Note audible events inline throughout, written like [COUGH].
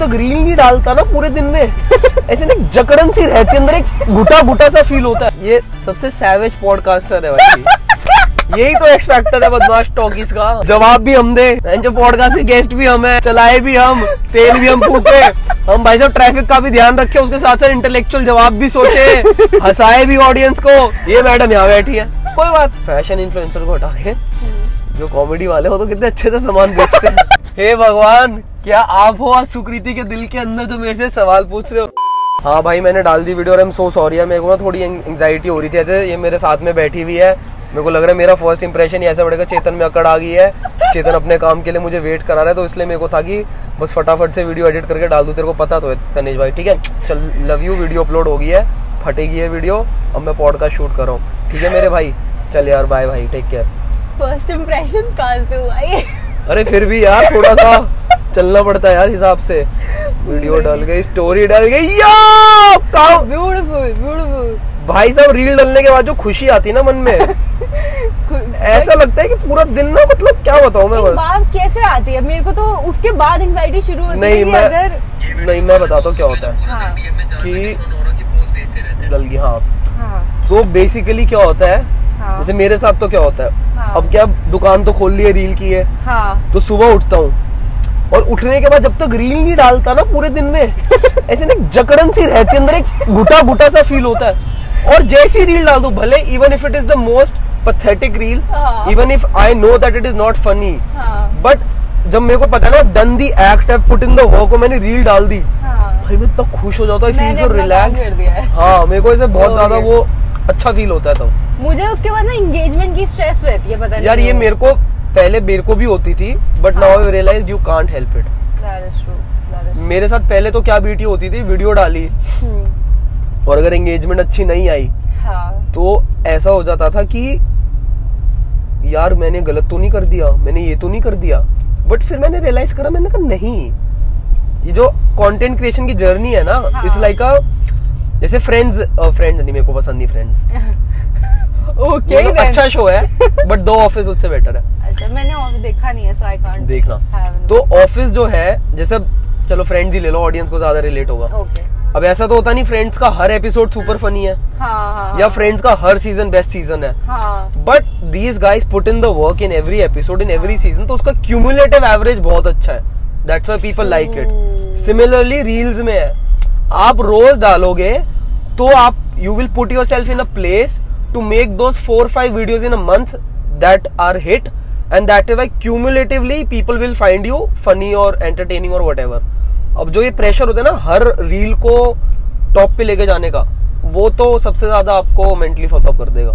तक रील नहीं डालता ना पूरे दिन में। ऐसे ना जकड़न सी रहती अंदर एक घुटा घुटा सा फील होता है। ये सबसे सैवेज पॉडकास्टर है भाई। यही तो एक्सपेक्टर है बदमाश टॉकीज का। जवाब भी हम दे। जो पॉडकास्ट के गेस्ट भी हम है, चलाए भी हम, तेल भी हम फूके। हम भाई साहब ट्रैफ़िक का भी ध्यान रखे, उसके साथ साथ इंटेलेक्चुअल जवाब भी सोचे। हंसाए भी ऑडियंस को। ये मैडम यहाँ बैठी है। कोई बात। फ़ैशन इन्फ्लुएंसर को हटा के, जो कॉमेडी वाले हो तो कितने अच्छे से सामान बेचते हैं। हे भगवान! क्या आप हो आज सुकृति के दिल के अंदर जो मेरे से सवाल पूछ रहे हो? हाँ भाई मैंने डाल दी वीडियो और एम सो सॉरी है मेरे को ना थोड़ी एंग्जाइटी हो रही थी ऐसे ये मेरे साथ में बैठी हुई है। मेरे को लग रहा है मेरा फ़र्स्ट इंप्रेशन ऐसा बढ़ेगा चेतन में अकड़ आ गई है। चेतन अपने काम के लिए मुझे वेट करा रहा है तो इसलिए मेरे को था कि बस फटाफट से वीडियो एडिट करके डाल दूँ तेरे को पता तो है तनेश भाई ठीक है? चल लव यू वीडियो अपलोड हो गई है फटेगी है वीडियो अब मैं पॉडकास्ट शूट कर रहा हूँ। ठीक है मेरे भाई? चल यार बाय भाई टेक केयर फ़र्स्ट इम्प्रेशन कहाँ से हुआ ये? अरे फिर भी यार थोड़ा सा चलना पड़ता है यार हिसाब से। वीडियो डल गई स्टोरी डल गई। ब्यूटीफुल ब्यूटीफुल भाई साहब रील डलने के बाद जो खुशी आती है ना मन में [LAUGHS] ऐसा लगता है कि पूरा दिन ना मतलब क्या बताऊँ मैं बस। कैसे आती है? मेरे को तो उसके बाद एंजाइटी शुरू होती नहीं है कि मैं अगर नहीं मैं बताता हूँ क्या होता है। हाँ। कि डल गई हाँ। हाँ। तो बेसिकली क्या होता है? हाँ। जैसे मेरे साथ तो क्या होता है? हाँ। अब क्या दुकान तो खोल ली है रील की है। हाँ। तो सुबह उठता हूँ। और उठने के बाद जब तक रील नहीं डालता ना पूरे दिन में [LAUGHS] ऐसे ना जकड़न सी रहती है अंदर एक घुटा घुटा सा फील होता है। और जैसी रील डाल दो भले even if it is the most pathetic reel. Even if I know that it is not funny but जब मेरे को पता है ना done the act have put in the work मैंने रील डाल दी हाँ। भाई मैं इतना खुश हो जाता हूँ फील सो रिलैक्स है। हाँ मेरे को ऐसे बहुत ज़्यादा वो अच्छा फील होता है तब। मुझे उसके बाद ना एंगेजमेंट की स्ट्रेस रहती है पता नहीं यार ये मेरे को पहले मेरे को भी होती थी but now I realise you can't help it. मेरे साथ पहले तो क्या बीटी होती थी? वीडियो डाली। हम्म, और अगर एंगेजमेंट अच्छी नहीं आई हाँ। तो ऐसा हो जाता था कि यार मैंने गलत तो नहीं कर दिया मैंने ये तो नहीं कर दिया बट फिर मैंने रियलाइज़ करा मैंने कहा नहीं ये जो कंटेंट क्रिएशन की जर्नी है ना हाँ। इट्स लाइक अ जैसे फ्रेंड्स फ्रेंड्स नहीं मेरे को पसंद नहीं फ्रेंड्स [LAUGHS] ओके okay, अच्छा शो है बट दो ऑफ़िस उससे बेटर है। अच्छा मैंने और देखा नहीं है सो आई कांट देखना। तो ऑफ़िस जो है जैसे चलो फ्रेंड्स ही ले लो ऑडियंस को ज़्यादा रिलेट होगा। ओके अब ऐसा तो होता नहीं फ्रेंड्स का हर एपिसोड सुपर फनी है। हाँ हाँ या फ्रेंड्स का हर सीज़न बेस्ट सीज़न है। हाँ। But these guys put in the work in every episode in every season तो उसका क्यूमुलेटिव एवरेज बहुत अच्छा है। That's why people like it similarly reels में है। आप रोज डालोगे तो आप you will put yourself in a place to make those four five videos in a month that are hit and that why cumulatively people will find you funny और entertaining और what अब जो ये प्रेशर होता है ना हर reel को top पे लेके जाने का वो तो सबसे ज़्यादा आपको मेंटली फकअप कर देगा।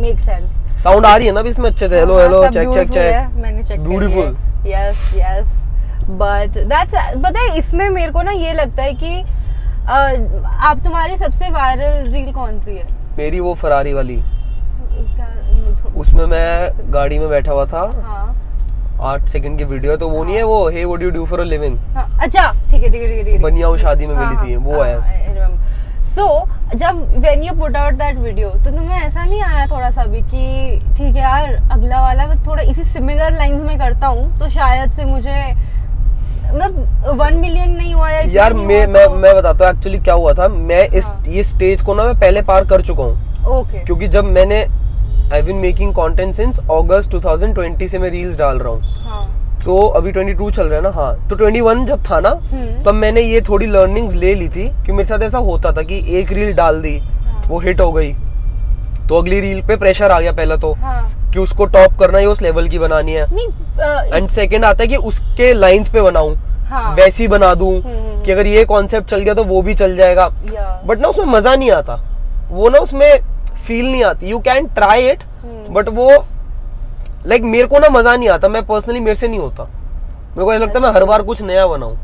मेक सेंस साउंड आ रही है ना इसमें अच्छे से? Hello hello check check check मैंने check Beautiful. Yes yes but that's पता है इसमें मेरे को ना ये लगता है कि आप तुम्हारी सबसे वायरल रील कौन सी है? मेरी वो फरारी वाली। उसमें मैं गाड़ी में बैठा हुआ था। हाँ। आठ सेकंड की वीडियो है तो वो नहीं है वो hey would you do for a living हाँ, अच्छा ठीक है ठीक है ठीक है, बनिया वो शादी में मिली थी वो है सो जब when you put out that video तो तुम्हें ऐसा नहीं आया थोड़ा सा भी कि ठीक है यार अगला वाला मैं थोड़ा इसी सिमिलर लाइंस में करता हूँ तो शायद से मुझे मतलब वन मिलियन नहीं हुआ इतना यार मैं मैं तो- मैं बताता हूँ एक्चुअली क्या हुआ था। मैं इस हाँ। ये स्टेज को ना मैं पहले पार कर चुका हूँ। ओके क्योंकि जब मैंने I been making content since August 2020 से मैं रील्स डाल रहा हूँ। हाँ। तो अभी 22 चल रहा है ना हाँ। तो 21 जब था ना हम्म। तब मैंने ये थोड़ी लर्निंग्स ले ली थी कि मेरे साथ ऐसा होता था कि एक रील डाल दी वो हिट हो गई। तो अगली रील पे प्रेशर आ गया पहला तो हाँ। कि उसको टॉप करना है उस लेवल की बनानी है। एंड सेकंड आता है कि उसके लाइंस पे बनाऊँ हाँ। वैसी बना दूँ हम्म। कि अगर ये कॉन्सेप्ट चल गया तो वो भी चल जाएगा। बट ना उसमें मज़ा नहीं आता। वो ना उसमें फील नहीं आती। You can try it hmm. But वो लाइक like, मेरे को ना मज़ा नहीं आता। मैं पर्सनली मेरे से नहीं होता। मेरे को ऐसा लगता है मैं हर बार कुछ नया बनाऊँ।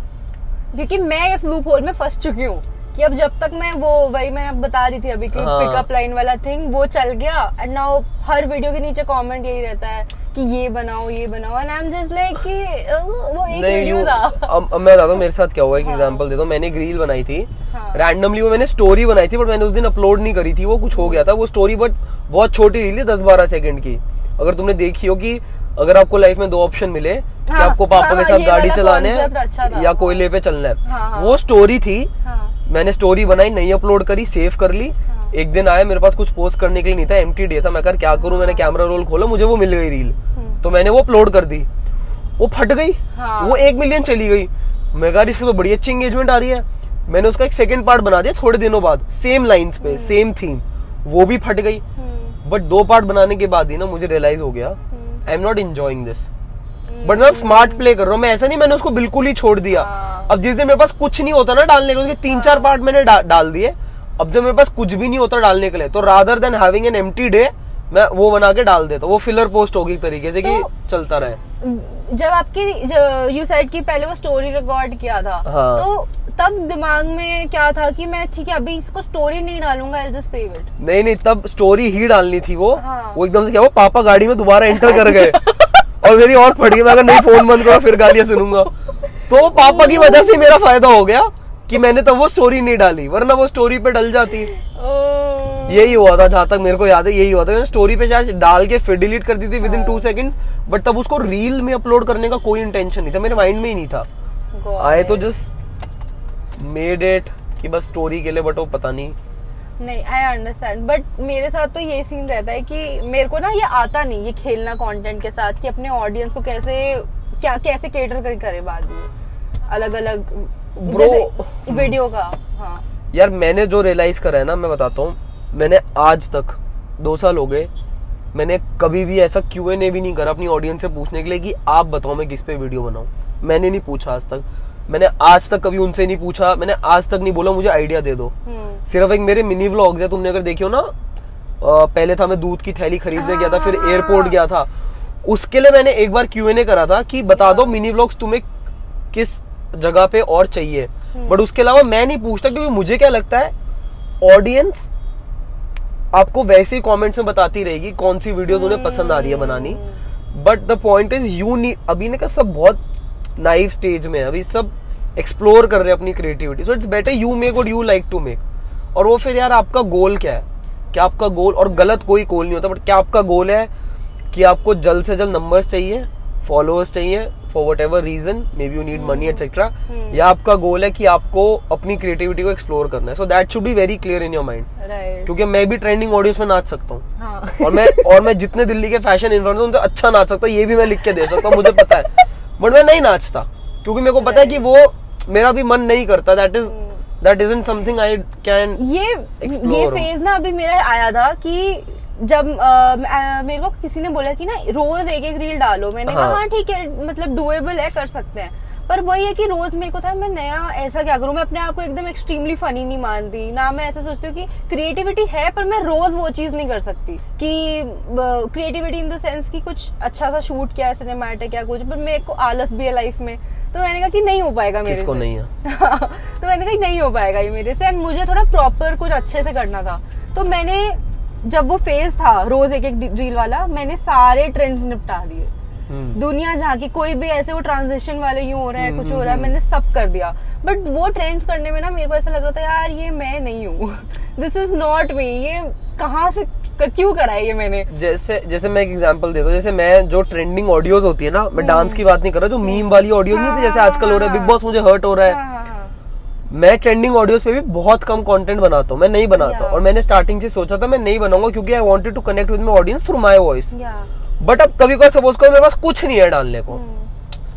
क्योंकि मैं इस लूप होल में फंस चुकी हूँ। कि अब जब तक मैं वो वही मैं बता रही थी अभी कि हाँ। पिकअप लाइन वाला थिंग वो चल गया। एंड नाउ हर वीडियो के नीचे कमेंट यही रहता है कि ये बनाओ ये बनाओ। And I am just like कि वो एक वीडियो था। अब अब मैं बताता हूँ मेरे साथ क्या हुआ एक एग्जांपल दे दो। मैंने एक रील बनाई थी। हाँ। रैंडमली वो मैंने स्टोरी बनाई थी बट मैंने उस दिन अपलोड नहीं करी थी। वो कुछ हो गया था। वो स्टोरी बट बहुत छोटी रील थी दस बारह सेकंड की। अगर तुमने देखी हो कि अगर आपको लाइफ में दो ऑप्शन मिले हाँ, कि हाँ, आपको पापा हाँ, के साथ गाड़ी चलाने अच्छा है या कोयले पे चलना है। हाँ, हाँ। वो स्टोरी थी। हाँ। मैंने स्टोरी बनाई नहीं अपलोड करी सेव कर ली। हाँ। एक दिन आया मेरे पास कुछ पोस्ट करने के लिए नहीं था एम डे था। मैं कर क्या करूँ? मैंने कैमरा रोल खोला मुझे वो मिल गई रील तो मैंने वो अपलोड कर दी। वो फट गई। हम्म। हाँ। वो एक मिलियन चली गई। मैं कहा इसमें तो बड़ी अच्छी एंगेजमेंट आ रही है। मैंने उसका एक सेकंड पार्ट बना दिया थोड़े दिनों बाद। सेम लाइंस पे सेम थीम वो भी फट गई। हम्म, बट दो पार्ट बनाने के बाद ही ना मुझे रियलाइज़ हो गया हम्म। I am not enjoying this but मैं स्मार्ट प्ले कर रहा हूँ। मैं ऐसा नहीं मैंने उसको बिल्कुल ही छोड़ दिया। हाँ। अब जिस दिन मेरे पास कुछ नहीं होता ना डालने के लिए, उसके तीन चार पार्ट मैंने डा, डाल दिए। अब जब मेरे पास कुछ भी नहीं होता डालने के लिए तो rather than having an empty day मैं वो बना के डाल देता वो फिलर पोस्ट होगी एक तरीके से कि तो- चलता रहे। जब आपकी यू साइड की पहले वो स्टोरी रिकॉर्ड किया था हाँ। तो तब दिमाग में क्या था कि मैं ठीक है अभी इसको स्टोरी नहीं डालूँगा आई जस्ट सेव इट नहीं नहीं तब स्टोरी ही डालनी थी वो। हाँ। वो एकदम से क्या वो पापा गाड़ी में दोबारा एंटर कर गए। [LAUGHS] और मेरी और फट गई मैं अगर नहीं फ़ोन बंद करो फिर गालियाँ सुनूँगा। तो पापा की वजह से मेरा फ़ायदा हो गया कि मैंने तब वो स्टोरी नहीं डाली वरना वो स्टोरी पे डल जाती। यही हुआ था जहाँ तक मेरे को याद है यही हुआ था। मैंने स्टोरी पे शायद डाल के फिर डिलीट कर दी थी within two seconds but तब उसको रील में अपलोड करने का कोई इंटेंशन नहीं था मेरे माइंड में ही नहीं था। आए तो जस्ट मेड इट कि बस स्टोरी के लिए बट वो पता नहीं नहीं आई अंडरस्टैंड बट मेरे साथ तो ये सीन रहता है कि मेरे को ना ये आता नहीं ये खेलना कंटेंट के साथ कि अपने ऑडियंस को कैसे क्या कैसे केटर कर करे बाद में। अलग अलग जैसे वीडियो का हाँ। यार मैंने जो रियलाइज़ करा है ना मैं बताता हूँ। मैंने आज तक दो साल हो गए मैंने कभी भी ऐसा क्यू एन ए भी नहीं करा अपनी ऑडियंस से पूछने के लिए कि आप बताओ मैं किस पे वीडियो बनाऊँ। मैंने नहीं पूछा आज तक। मैंने आज तक कभी उनसे नहीं पूछा मैंने आज तक नहीं बोला मुझे आइडिया दे दो। हम्म। सिर्फ़ एक मेरे मिनी व्लॉग्स है तुमने अगर देखी हो ना पहले था मैं दूध की थैली खरीदने गया था फिर हाँ। एयरपोर्ट गया था। उसके लिए मैंने एक बार क्यू एन ए करा था कि बता दो मिनी व्लॉग्स तुम्हें किस जगह पे और चाहिए। हम्म। बट उसके अलावा मैं नहीं पूछता क्योंकि मुझे क्या लगता है ऑडियंस आपको वैसे ही कमेंट्स में बताती रहेगी कौन सी वीडियोस उन्हें पसंद आ रही है बनानी। But the point is you need अभी ने का सब बहुत नाइव स्टेज में अभी सब एक्सप्लोर कर रहे हैं अपनी creativity so it's better you make what you like to make और वो फिर यार आपका गोल क्या है? क्या आपका गोल और गलत कोई गोल नहीं होता बट क्या आपका गोल है कि आपको जल्द से जल्द नंबर्स चाहिए फॉलोअर्स चाहिए for whatever reason maybe you need money etcetera या आपका गोल है कि आपको अपनी क्रिएटिविटी को एक्सप्लोर करना है। So that should be very clear in your mind क्योंकि मैं भी ट्रेंडिंग ऑडियंस में नाच सकता हूँ। हाँ। और मैं और मैं जितने दिल्ली के फ़ैशन इन्फ्लुएंसर उनसे अच्छा नाच सकता हूँ ये भी मैं लिख के दे सकता हूँ मुझे पता है। बट मैं नहीं नाचता क्योंकि मेरे को पता है कि वो मेरा भी मन नहीं करता। That is that is something I can ये ये फ़ेज़ ना अभी मेरा आया था कि जब आ, मेरे को किसी ने बोला कि ना रोज एक एक रील डालो। मैंने कहा हाँ। हाँ ठीक है मतलब डुएबल है कर सकते हैं। पर वही है कि रोज मेरे को था मैं नया ऐसा क्या करूँ? मैं अपने आप को एकदम एक्सट्रीमली फनी नहीं मानती। ना मैं ऐसा सोचती हूँ कि क्रिएटिविटी है पर मैं रोज वो चीज़ नहीं कर सकती। कि क्रिएटिविटी इन द सेंस कि कुछ अच्छा सा शूट किया है सिनेमैटिक या कुछ पर मेरे को आलस भी है लाइफ में। तो मैंने कहा कि नहीं हो पाएगा मेरे से। नहीं है? [LAUGHS] तो मैंने कहा नहीं हो पाएगा ये मेरे से। एंड मुझे थोड़ा प्रॉपर कुछ अच्छे से करना था। तो मैंने जब वो फ़ेज़ था रोज एक एक रील वाला मैंने सारे ट्रेंड्स निपटा दिए। दुनिया जहाँ की कोई भी ऐसे वो ट्रांजिशन वाले यूँ हो रहा है कुछ हो रहा है मैंने सब कर दिया। बट वो ट्रेंड्स करने में ना मेरे को ऐसा लग रहा था यार ये मैं नहीं हूँ। दिस इज़ नॉट मी ये कहाँ से क्यों करा है ये मैंने? जैसे जैसे मैं एक एग्जांपल देता हूँ जैसे मैं जो ट्रेंडिंग ऑडियोज होती है ना मैं डांस की बात नहीं कर रहा जो मीम वाली ऑडियो नहीं होती जैसे आजकल हो रहा है बिग बॉस मुझे हर्ट हो रहा है। हाँ, हाँ, हाँ। मैं ट्रेंडिंग ऑडियोज पे भी बहुत कम कंटेंट बनाता हूँ मैं नहीं बनाता. और मैंने स्टार्टिंग से सोचा था मैं नहीं बनाऊँगा क्योंकि I wanted to connect with my audience through my voice but अब कभी कभी सपोज़ करो मेरे पास कुछ नहीं है डालने को।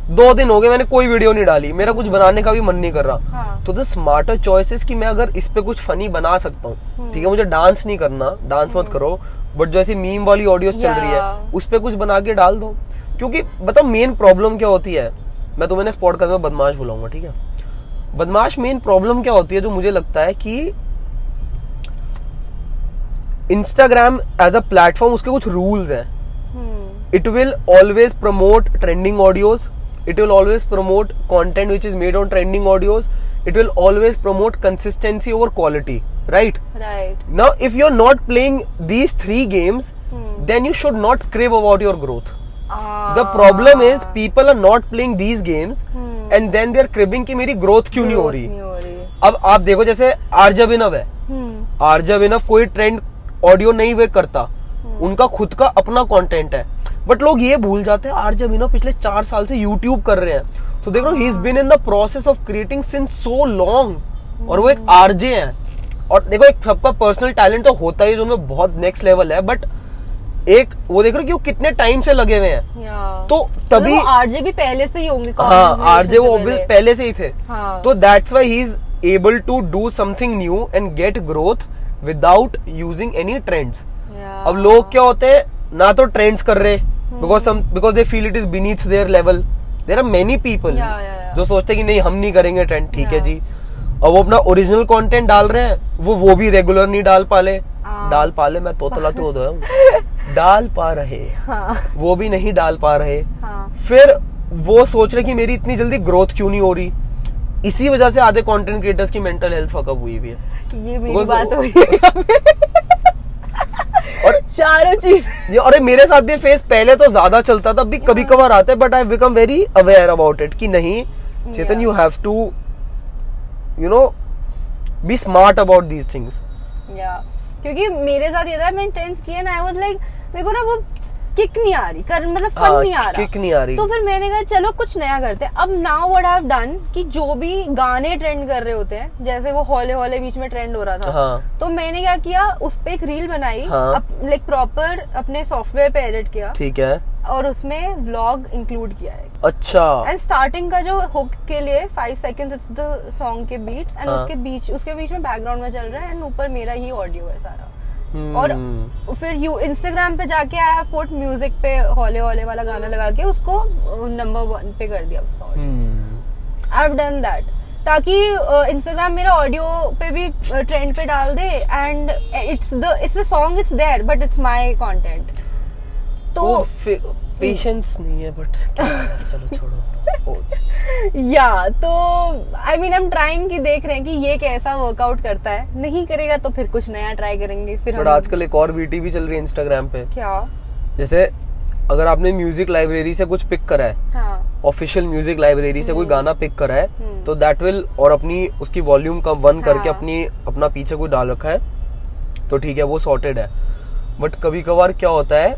दो दिन हो गए मैंने कोई वीडियो नहीं डाली। मेरा कुछ बनाने का भी मन नहीं कर रहा। हाँ। तो द स्मार्टर चॉइस कि मैं अगर इस पे कुछ फनी बना सकता हूँ। ठीक है मुझे डांस नहीं करना डांस मत करो। बट जो ऐसी मीम वाली ऑडियोस चल रही है. उस पे कुछ बना के डाल दो। क्योंकि बताओ मेन प्रॉब्लम क्या होती है? मैं तुम्हें पॉडकास्ट में बदमाश बुलाऊँगा ठीक है? बदमाश मेन प्रॉब्लम क्या होती है जो मुझे लगता है कि इंस्टाग्राम एज अ प्लेटफॉर्म उसके कुछ रूल्स हैं। हम्म it will always promote trending audios it will always promote content which is made on trending audios it will always promote consistency over quality right right now if you are not playing these three games then you should not crave about your growth the problem is people are not playing these games and then there are cribbing की मेरी growth क्यों नहीं हो रही? अब आप देखो जैसे आरजब इनव है। hmm. आरजब इनव कोई ट्रेंड ऑडियो नहीं वे करता. उनका खुद का अपना कंटेंट है। बट लोग ये भूल जाते हैं आरजे अभिनव पिछले चार साल से यूट्यूब कर रहे हैं। तो देखो he is been in the process of creating since so long और वो एक आरजे है। और देखो एक सबका पर्सनल टैलेंट तो होता ही जो उनमें बहुत नेक्स्ट लेवल है बट एक वो देख रहे हो कि वो कितने टाइम से लगे हुए हैं। तो तभी आरजे भी पहले से ही होंगे हाँ आरजे वो obvious पहले से ही थे। हाँ। तो that's why he is able to do something new and get growth without using any trends. अब लोग क्या होते हैं? ना तो ट्रेंड्स कर रहे because because they feel it is beneath their level there are many people. जो सोचते हैं कि नहीं हम नहीं करेंगे ट्रेंड ठीक है जी। और वो अपना ओरिजिनल कंटेंट डाल रहे हैं वो वो भी रेगुलर नहीं डाल पाले हाँ। डाल पाले मैं तोतला तो हूँ [LAUGHS] डाल पा रहे। हाँ। वो भी नहीं डाल पा रहे। हाँ। फिर वो सोच रहे कि मेरी इतनी जल्दी ग्रोथ क्यों नहीं हो रही? इसी वजह से आधे कंटेंट क्रिएटर्स की मेंटल हेल्थ फकअप हुई भी है। ये मेरी बात हुई है पे। और चारों चीज़। अरे मेरे साथ भी फेस पहले तो ज़्यादा चलता था भी कभी कभार आता है but I become very aware about it कि नहीं Chetan you have to you know be smart about these things या क्योंकि मेरे साथ ये था मैंने ट्रेंड्स किए ना आई वाज लाइक मेरे को ना वो किक नहीं आ रही कर मतलब फन हाँ, नहीं आ रहा kick नहीं आ रही। तो फिर मैंने कहा चलो कुछ नया करते हैं अब now what I have done कि जो भी गाने ट्रेंड कर रहे होते हैं जैसे वो हौले हौले बीच में ट्रेंड हो रहा था हाँ। तो मैंने क्या किया उस पे एक रील बनाई हाँ। लाइक प्रॉपर अपने सॉफ्टवेयर पे एडिट किया ठीक है और उसमें व्लॉग इंक्लूड किया है अच्छा एंड स्टार्टिंग का जो हुक के लिए five seconds it's the song के बीट्स एंड हाँ। उसके बीच उसके बीच में बैकग्राउंड में चल रहा है एंड ऊपर मेरा ही ऑडियो है सारा हम्म, और फिर यू इंस्टाग्राम पे जाके आई हैव पुट म्यूज़िक पे हौले हौले वाला गाना लगा के उसको नंबर वन पे कर दिया उसका hmm, I have done that ताकि इंस्टाग्राम uh, मेरा ऑडियो पे भी ट्रेंड uh, पे डाल दे and it's the it's the song it's there but it's my content तो पेशेंस नहीं है बट चलो छोड़ो। [LAUGHS] या तो आई मीन हम ट्राइंग की देख रहे हैं कि ये कैसा वर्कआउट करता है। नहीं करेगा तो फिर कुछ नया ट्राई करेंगे फिर बट आजकल एक और वीटी भी चल रही है इंस्टाग्राम पे। क्या? जैसे अगर आपने म्यूज़िक लाइब्रेरी से कुछ पिक करा है हाँ। ऑफिशियल म्यूज़िक लाइब्रेरी से कोई गाना पिक करा है हम्म। तो दैट विल और अपनी उसकी वॉल्यूम का वन करके हाँ। अपनी अपना पीछे कोई डाल रखा है तो ठीक है वो सॉर्टेड है। बट कभी कभार क्या होता है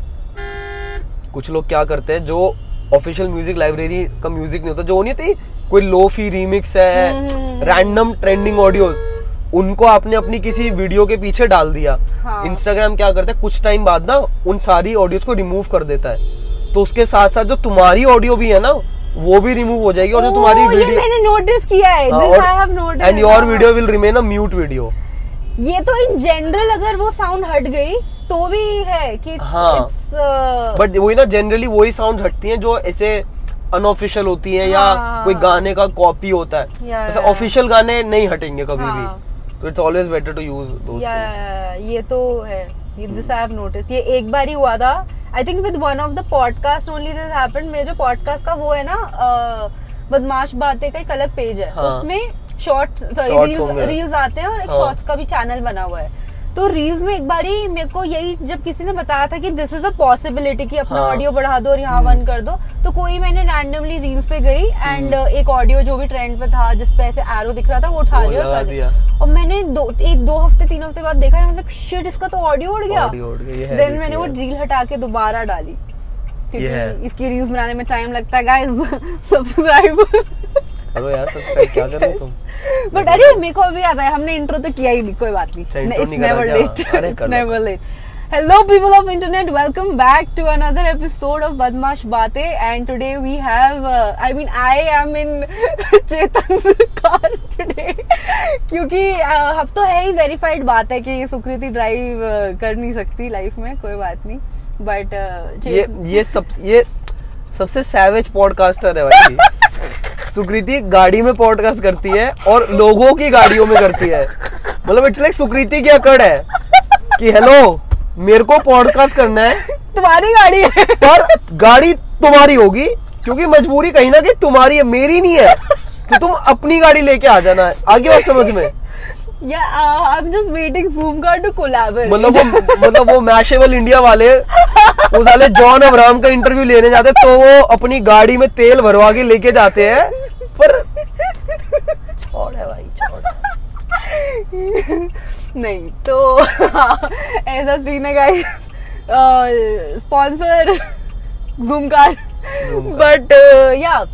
कुछ लोग क्या करते हैं जो ऑफिशियल म्यूज़िक लाइब्रेरी का म्यूज़िक नहीं होता जो नहीं होती कोई लोफी रीमिक्स है। रैंडम ट्रेंडिंग ऑडियोज उनको आपने अपनी किसी वीडियो के पीछे डाल दिया। इंस्टाग्राम हाँ। क्या करता है कुछ टाइम बाद ना उन सारी ऑडियोज को रिमूव कर देता है। तो उसके साथ साथ जो तुम्हारी ऑडियो भी है ना वो भी रिमूव हो जाएगी और जो तुम्हारी वीडियो मैंने नोटिस किया है। And your video will remain a mute video ये तो इन जनरल अगर वो साउंड हट गई तो भी है कि हाँ। इट्स uh, बट वही ना जनरली वही साउंड हटती हैं जो ऐसे अनऑफिशियल होती हैं या हाँ। कोई गाने का कॉपी होता है। ऑफिशियल गाने नहीं हटेंगे कभी हाँ। भी तो it's always better to use those या ये तो है ये दिस आई हैव नोटिस ये एक बार ही हुआ था I think with one of the podcast only this happened मेरे जो पॉडकास्ट का वो है ना बदमाश बातें का एक अलग पेज है तो हाँ। उसमें शॉर्ट्स Shorts रील्स रील्स आते हैं और एक हाँ। शॉर्ट्स का भी चैनल बना हुआ है। तो रील्स में एक बार ही मेरे को यही जब किसी ने बताया था कि दिस इज़ अ पॉसिबिलिटी कि अपना ऑडियो हाँ। बढ़ा दो और यहाँ वन कर दो तो कोई मैंने रैंडमली रील्स पे गई एंड एक ऑडियो जो भी ट्रेंड पे था जिस पे ऐसे एरो दिख रहा था वो उठा लिया और दिया। और मैंने दो एक दो हफ़्ते तीन हफ़्ते बाद देखा ना शिट इसका तो ऑडियो उड़ गया। है देन मैंने वो रील हटा के दोबारा डाली। है। क्योंकि इसकी रील्स बनाने में टाइम लगता है गाइस सब्सक्राइब [LAUGHS] करो यार सब्सक्राइब क्या कर रहे हो तुम? बट अरे मेरे को अभी आता है हमने इंट्रो तो किया ही नहीं कोई बात नहीं। It's never late it's never late hello people of internet welcome back to another episode of Badmaash Baatein and today we have I mean I am in Chetan car today क्योंकि uh, अब तो है ही verified बात है कि सुकृति drive कर नहीं सकती लाइफ में कोई बात नहीं। Uh, बट ये ये सब ये सबसे सैवेज पॉडकास्टर है भाई। [LAUGHS] सुकृति गाड़ी में पॉडकास्ट करती है और लोगों की गाड़ियों में करती है। मतलब इट्स लाइक सुकृति की अकड़ है कि हेलो मेरे को पॉडकास्ट करना है। तुम्हारी गाड़ी है। पर गाड़ी तुम्हारी होगी क्योंकि मजबूरी कहीं ना कहीं तुम्हारी है मेरी नहीं है। तो तुम अपनी गाड़ी लेके आ जाना। है आगे बात समझ में? मतलब वो मतलब वो मैशेबल इंडिया वाले वो साले जॉन अब्राहम का इंटरव्यू लेने जाते तो वो अपनी गाड़ी में तेल भरवा के लेके जाते हैं पर छोड़ है भाई छोड़ नहीं तो [LAUGHS] ऐसा सीन है guys sponsor Zoom car but या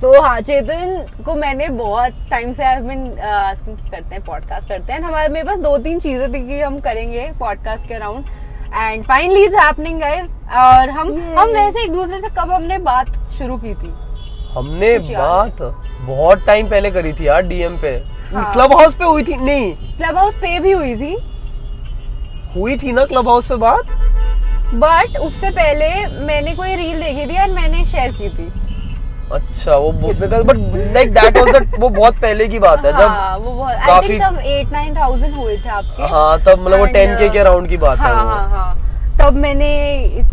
सो हाँ चेतन को मैंने बहुत टाइम से आई बिन आस्किंग करते हैं पॉडकास्ट करते हैं। हमारे मेरे पास दो तीन चीज़ें थी कि हम करेंगे पॉडकास्ट के around and finally is happening guys और हम Yay. हम वैसे एक दूसरे से कब हमने बात शुरू की थी? हमने बात बहुत टाइम पहले करी थी यार डीएम पे। हाँ। क्लब हाउस पे हुई थी? नहीं। क्लब हाउस पे भी हुई थी। हुई थी ना क्लब हाउस पे बात? बट उससे पहले मैंने कोई रील देखी थी और मैंने शेयर की थी। अच्छा वो but like that was the वो बहुत पहले की बात है जब हाँ, वो बहुत आई काफी- थिंक तब एट नाइन थाउज़ेंड हुए थे आपके। हाँ तब मतलब वो And, टेन के अराउंड की बात है हाँ। हाँ हाँ। तब मैंने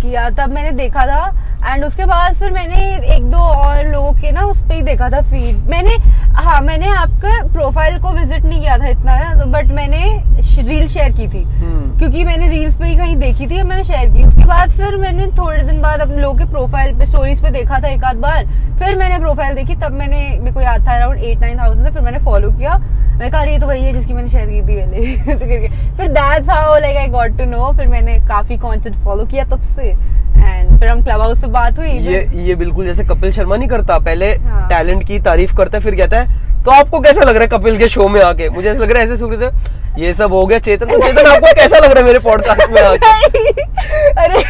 किया तब मैंने देखा था। एंड उसके बाद फिर मैंने एक दो और लोगों के ना उस पे ही देखा था फ़ीड मैंने हाँ मैंने आपका प्रोफ़ाइल को विज़िट नहीं किया था इतना बट मैंने रील शेयर की थी। हम्म। क्योंकि मैंने रील्स पे ही कहीं देखी थी मैंने शेयर की। उसके बाद फिर मैंने थोड़े दिन बाद अपने लोगों के प्रोफ़ाइल पे स्टोरीज पे देखा था एक आध बार। फिर मैंने प्रोफ़ाइल देखी तब मैंने मेरे को याद था अराउंड एट नाइन थाउज़ेंड से फिर मैंने फॉलो किया। मैं कहा ये तो वही है जिसकी मैंने शेयर की थी पहले ऐसे करके फिर that's how like I got to know फिर मैंने काफ़ी कंटेंट फॉलो किया तब से। एंड फिर हम क्लब हाउस पे बात हुई ये ये बिल्कुल जैसे कपिल शर्मा नहीं करता। पहले हाँ। टैलेंट की तारीफ़ करता है फिर कहता है तो आपको कैसा लग रहा है कपिल के शो में आके? मुझे ऐसा लग रहा है ऐसे सुन रहे थे ये सब हो गया चेतन? तो चेतन आपको कैसा लग रहा है मेरे पॉडकास्ट में आके अरे।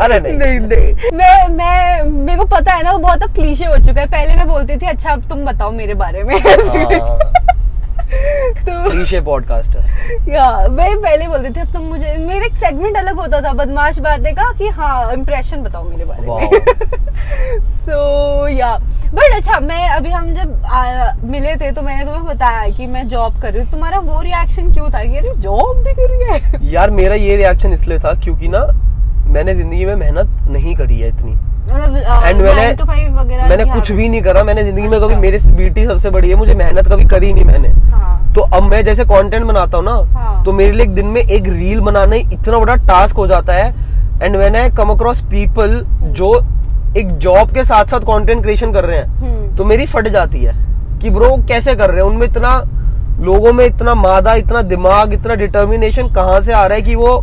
अरे नहीं। नहीं नहीं। मैं मैं मेरे को पता है ना वो बहुत अब क्लीशे हो चुका है। पहले मैं बोलती थी अच्छा अब तुम बताओ मेरे बारे में। हाँ, [LAUGHS] तो पॉडकास्टर या मैं पहले बोलती थी अब तुम मुझे मेरा एक सेगमेंट अलग होता था बदमाश बातें का कि हाँ इम्प्रेशन बताओ मेरे बारे में। सो [LAUGHS] या बट अच्छा मैं अभी हम जब आ, मिले थे तो मैंने तुम्हें बताया कि मैं जॉब कर रही हूँ तुम्हारा वो रिएक्शन क्यों था कि अरे जॉब भी कर रही है? यार मेरा ये रिएक्शन इसलिए था क्योंकि ना मैंने ज़िंदगी में मेहनत नहीं करी है इतनी। एंड मैंने five वगैरह मैंने कुछ भी नहीं करा मैंने ज़िंदगी में कभी अच्छा। मेरी बीटी सबसे बड़ी है मुझे मेहनत कभी करी नहीं मैंने हाँ तो अब मैं जैसे कंटेंट बनाता हूँ ना हाँ। तो मेरे लिए एक दिन में एक रील बनाना इतना बड़ा टास्क हो जाता है and when I come across people जो एक जॉब के साथ साथ कंटेंट क्रिएशन कर रहे हैं हम्म। तो मेरी फट जाती है कि ब्रो कैसे कर रहे हैं उनमें इतना लोगों में इतना मादा इतना दिमाग इतना डिटर्मिनेशन कहाँ से आ रहा है कि वो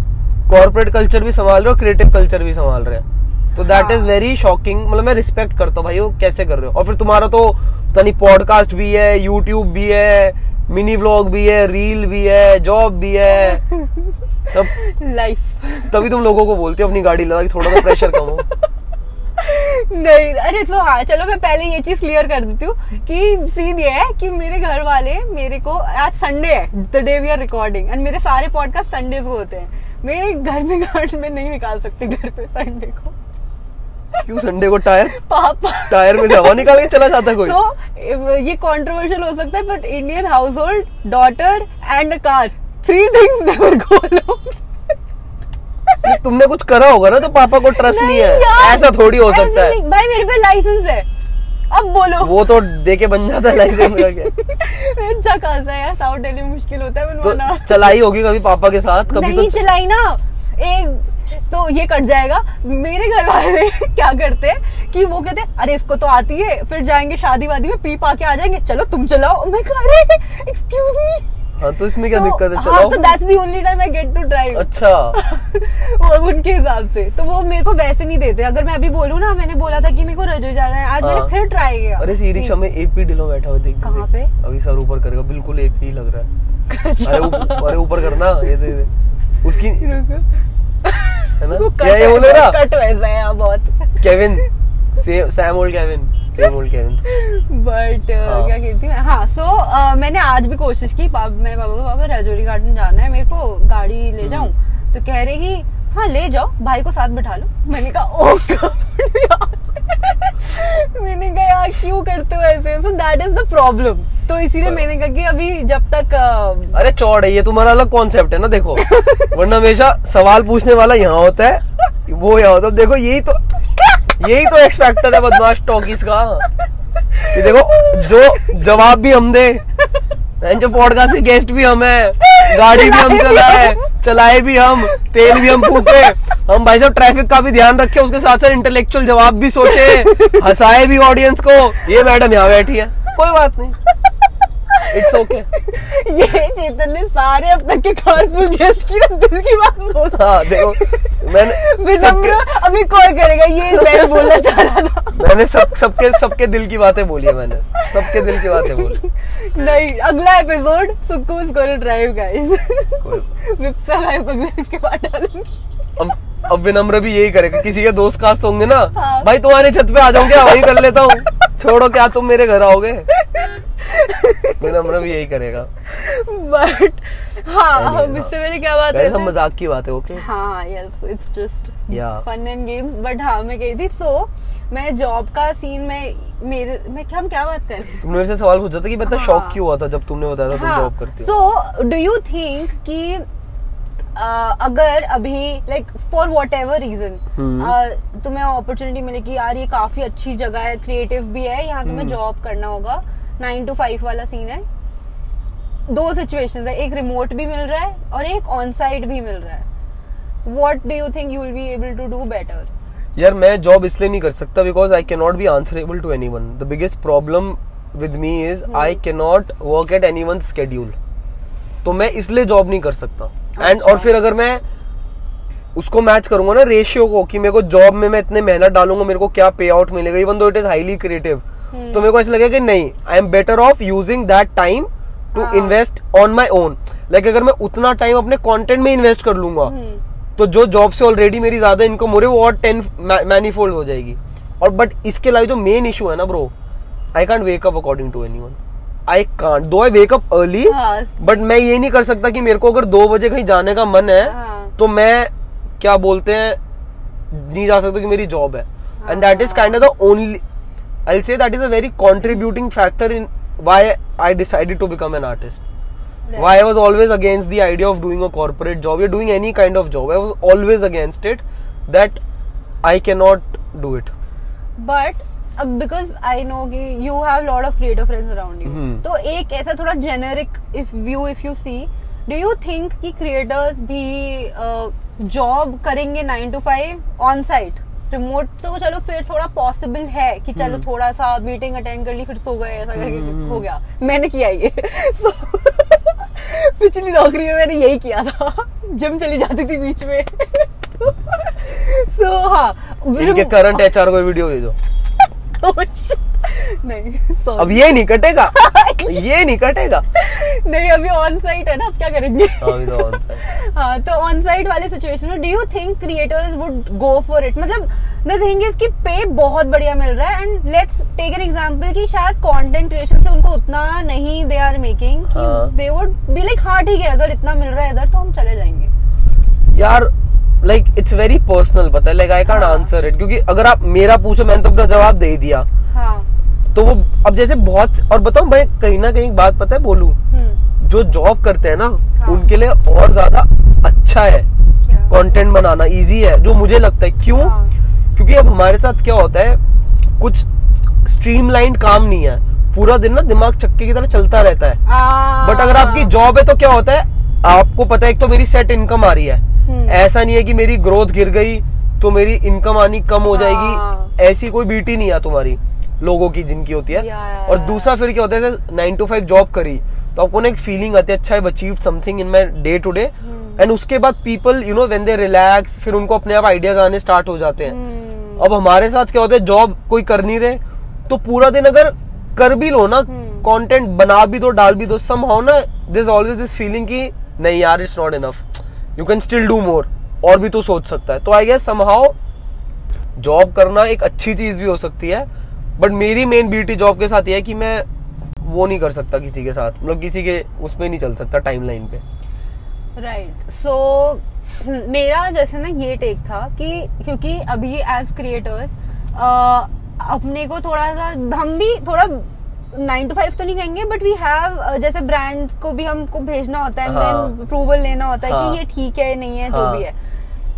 कॉर्पोरेट कल्चर भी संभाल रहे हो क्रिएटिव कल्चर भी संभाल रहे हैं तो दैट। इज़ वेरी शॉकिंग मतलब मैं रिस्पेक्ट करता हूँ भाई वो कैसे कर रहे हो? और फिर तुम्हारा तो पता नहीं पॉडकास्ट भी है यूट्यूब भी है मिनी व्लॉग भी है रील भी है जॉब भी है। [LAUGHS] तब लाइफ तभी तुम लोगों को बोलते हो अपनी गाड़ी लगा कि थोड़ा सा प्रेशर कम हो। [LAUGHS] नहीं अरे तो हाँ चलो मैं पहले ये चीज़ क्लियर कर देती हूँ कि सीन ये है कि मेरे घर वाले मेरे को आज संडे है the day we are recording and मेरे सारे पॉडकास्ट संडे को होते हैं। मेरे घर में [LAUGHS] गार्ड में नहीं निकाल सकते घर पे संडे को। क्यों संडे को टायर? पापा। टायर में से हवा निकाल के चला जाता कोई? तो [LAUGHS] so, ये कंट्रोवर्शियल हो सकता है but Indian household daughter and car three things never go तुमने कुछ करा होगा ना तो पापा को ट्रस्ट नहीं नहीं है ऐसा थोड़ी हो सकता है। भाई मेरे पे लाइसेंस है। अब बोलो। वो तो दे के बन जाता है लाइसेंस का क्या अच्छा खासा है यार साउथ दिल्ली में मुश्किल होता है तो चलाई होगी कभी पापा के साथ? कभी नहीं तो चलाई ना। एक तो ये कट जाएगा। मेरे घर वाले [LAUGHS] क्या करते हैं कि वो कहते हैं अरे इसको तो आती है फिर जाएँगे शादी वादी में पी पा के आ जाएँगे चलो तुम चलाओ। मैं कह रहे एक्सक्यूज मी हाँ तो इसमें क्या दिक्कत है? हाँ चलाओ तो that's the only time I get to drive अच्छा। [LAUGHS] वो उनके हिसाब से। तो वो मेरे को वैसे नहीं देते। अगर मैं अभी बोलूँ ना मैंने बोला था कि मेरे को रजो जाना है आज हाँ। मैंने फिर ट्राई किया। अरे सी रिक्शा में एपी ढिलो बैठा हुआ देख कहाँ पे? अभी सर ऊपर करेगा बिल्कुल एपी लग रहा है। [LAUGHS] अच्छा। अरे ऊपर करना ये दे दे। उसकी। है ना? क्या ये बोले ना? कट वैसा है यहाँ बहुत। Kevin same old Kevin same old Kevin but हाँ। क्या कहती हूँ? हाँ सो मैंने आज भी कोशिश की पाप मैंने पापा को पापा राजौरी गार्डन जाना है मेरे को गाड़ी हम्म। ले जाऊँ। तो कह रहे कि हाँ ले जाओ भाई को साथ बैठा लो। मैंने कहा ओ मैंने कहा यार क्यों करते हो ऐसे? So that is the problem तो इसीलिए। मैंने कहा कि अभी जब तक अ, अरे चौड़ है ये तुम्हारा अलग कॉन्सेप्ट है ना देखो। [LAUGHS] वरना हमेशा सवाल पूछने वाला यहाँ होता है वो यहाँ होता है। देखो यही तो यही तो एक्सपेक्टर है बदमाश टॉकीज का। कि देखो जो जवाब भी हम दे जो पॉडकास्ट के गेस्ट भी हम है, गाड़ी भी हम चलाए चलाए भी हम, तेल भी हम फूके। हम भाई साहब ट्रैफ़िक का भी ध्यान रखे, उसके साथ साथ इंटेलेक्चुअल जवाब भी सोचे, हंसाए भी ऑडियंस को। ये मैडम यहाँ बैठी है, कोई बात नहीं। इट्स ओके [LAUGHS] ये चेतन ने सारे अब तक के कारपुल गेस्ट की ना दिल की बात बोल हाँ देखो मैंने [LAUGHS] विनम्र अभी कॉल करेगा ये मैं बोलना चाह रहा था। मैंने सब सबके सबके दिल की बातें बोली है मैंने। सबके दिल की बातें बोली। नहीं अगला episode is gonna drive guys कोई- विप्सा लाइव अगले इसके बाद डालूँगी। अब अब विनम्र भी यही करेगा। किसी के दोस्त कास्ट होंगे ना हाँ। भाई तुम्हारे छत पे आ जाऊँ क्या वही कर लेता हूँ। छोड़ो क्या तुम मेरे घर आओगे? विनम्र भी यही करेगा। बट हाँ हम इससे पहले क्या बात वैसे सब है मज़ाक की बात है ओके हाँ yes it's just fun and games but हाँ मैं कही थी सो मैं जॉब का सीन में मेरे मैं क्या हम क्या बात कर रहे हैं? तुमने मेरे से सवाल पूछा था कि मैं इतना हाँ। शौक क्यों हुआ था जब तुमने बताया था तुम जॉब करती हो? सो डू यू थिंक कि अगर अभी like for whatever reason hmm. तुम्हें अपॉर्चुनिटी मिले कि यार ये काफ़ी अच्छी जगह है क्रिएटिव भी है यहाँ हम्म। तुम्हें जॉब करना होगा। नाइन टू फाइव वाला सीन है। दो सिचुएशंस है। एक रिमोट भी मिल रहा है और एक ऑन साइट भी मिल रहा है। What do you think you will be able to do better यार मैं जॉब इसलिए नहीं कर सकता because I can not be answerable to any one the biggest problem with me is I can not work at any one schedule तो मैं इसलिए job नहीं कर सकता। एंड और फिर अगर मैं उसको मैच करूँगा ना रेशियो को कि मेरे को जॉब में मैं इतने मेहनत डालूँगा मेरे को क्या पे आउट मिलेगा even though it is highly creative तो मेरे को ऐसा लगेगा कि नहीं I am better off using that time to. Invest on my own like अगर मैं उतना टाइम अपने कॉन्टेंट में इन्वेस्ट कर लूँगा तो जो जॉब से ऑलरेडी मेरी ज़्यादा इनकम हो रही है वो और टेन मैनीफोल्ड हो जाएगी। और बट इसके अलावा जो मेन इशू है ना bro I can't wake up according to any one I can't though I wake up early. But मैं ये नहीं कर सकता कि मेरे को अगर दो बजे कहीं जाने का मन है हाँ। तो मैं क्या बोलते हैं नहीं जा सकता कि मेरी जॉब है and that is kind of the only I say that is a very contributing factor in why I decided to become an artist why I was always against the idea of doing a corporate job. You're doing any kind of job. I was always against it. That I cannot do it. But because I know कि you have lot of creative friends around you. तो एक ऐसा थोड़ा generic if view if you see do you think कि creators भी job करेंगे nine to five on site remote तो चलो फिर थोड़ा पॉसिबल है कि चलो हम्म। थोड़ा सा मीटिंग अटेंड कर ली फिर सो गए ऐसा करके हो गया। मैंने किया ये। [LAUGHS] So, पिछली नौकरी में मैंने यही किया था। जिम चली जाती थी बीच में। [LAUGHS] सो हाँ इनके करंट एचआर को वीडियो भेजो। [LAUGHS] नहीं sorry. अब ये नहीं कटेगा [LAUGHS] ये नहीं कटेगा नहीं अभी ऑन साइट है ना अब क्या करेंगे अभी तो on site. [LAUGHS] हाँ तो ऑन साइट वाले सिचुएशन में do you think creators would go for it मतलब द थिंग इज़ कि पे बहुत बढ़िया मिल रहा है and let's take an example कि शायद कंटेंट क्रिएशन से उनको उतना नहीं they are making. They would be like हाँ ठीक है अगर इतना मिल रहा है इधर तो हम चले जाएँगे यार लाइक इट्स वेरी पर्सनल पता है? लाइक आई कांट हाँ। आंसर इट क्योंकि अगर आप मेरा पूछो मैंने तो अपना जवाब दे दिया। हाँ। तो वो अब जैसे बहुत और बताऊँ मैं कहीं ना कहीं बात पता है बोलूँ? हम्म। जो जॉब करते हैं ना हाँ। उनके लिए और ज़्यादा अच्छा है। कंटेंट बनाना इजी है जो मुझे लगता है। क्यों? हाँ। क्योंकि अब हमारे साथ क्या होता है कुछ स्ट्रीमलाइन काम नहीं है। पूरा दिन ना दिमाग चक्के की तरह चलता रहता है। बट अगर आपकी जॉब है तो क्या होता है आपको पता है एक तो मेरी सेट इनकम आ रही हम्म। है ऐसा नहीं है कि मेरी ग्रोथ गिर गई तो मेरी इनकम आनी कम हो हाँ। जाएगी ऐसी कोई बीटी नहीं है तुम्हारी लोगों की जिनकी होती है और दूसरा फिर क्या होता है नाइन टू फाइव जॉब करी तो आपको ना एक फीलिंग आती है अच्छा I achieve something in my day to day hmm. And उसके बाद people you know when they relax फिर उनको अपने आप आइडियाज़ आने स्टार्ट हो जाते हैं हम्म, अब हमारे साथ क्या होता है जॉब कोई कर नहीं रहे तो पूरा दिन अगर कर भी लो ना हम्म। कंटेंट बना भी दो डाल भी दो सम हाउ ना दिस ऑलवेज दिस फीलिंग की नहीं यार it's not enough you can still do more और भी तो सोच सकता है। तो आई गेस समहाउ जॉब करना एक अच्छी चीज़ भी हो सकती है। बट मेरी मेन ब्यूटी जॉब के साथ ये है कि मैं वो नहीं कर सकता किसी के साथ। मतलब किसी के उसमें नहीं चल सकता टाइम लाइन पे। Right right. सो so, मेरा जैसे ना ये टेक था कि क्योंकि अभी एज क्रिएटर्स अपने को थोड़ा सा हम भी थोड़ा नाइन टू फाइव तो नहीं कहेंगे बट वी हैव जैसे ब्रांड्स को भी हमको भेजना होता है हाँ। अप्रूवल लेना होता है हाँ। कि ये ठीक है नहीं है हाँ, जो। भी है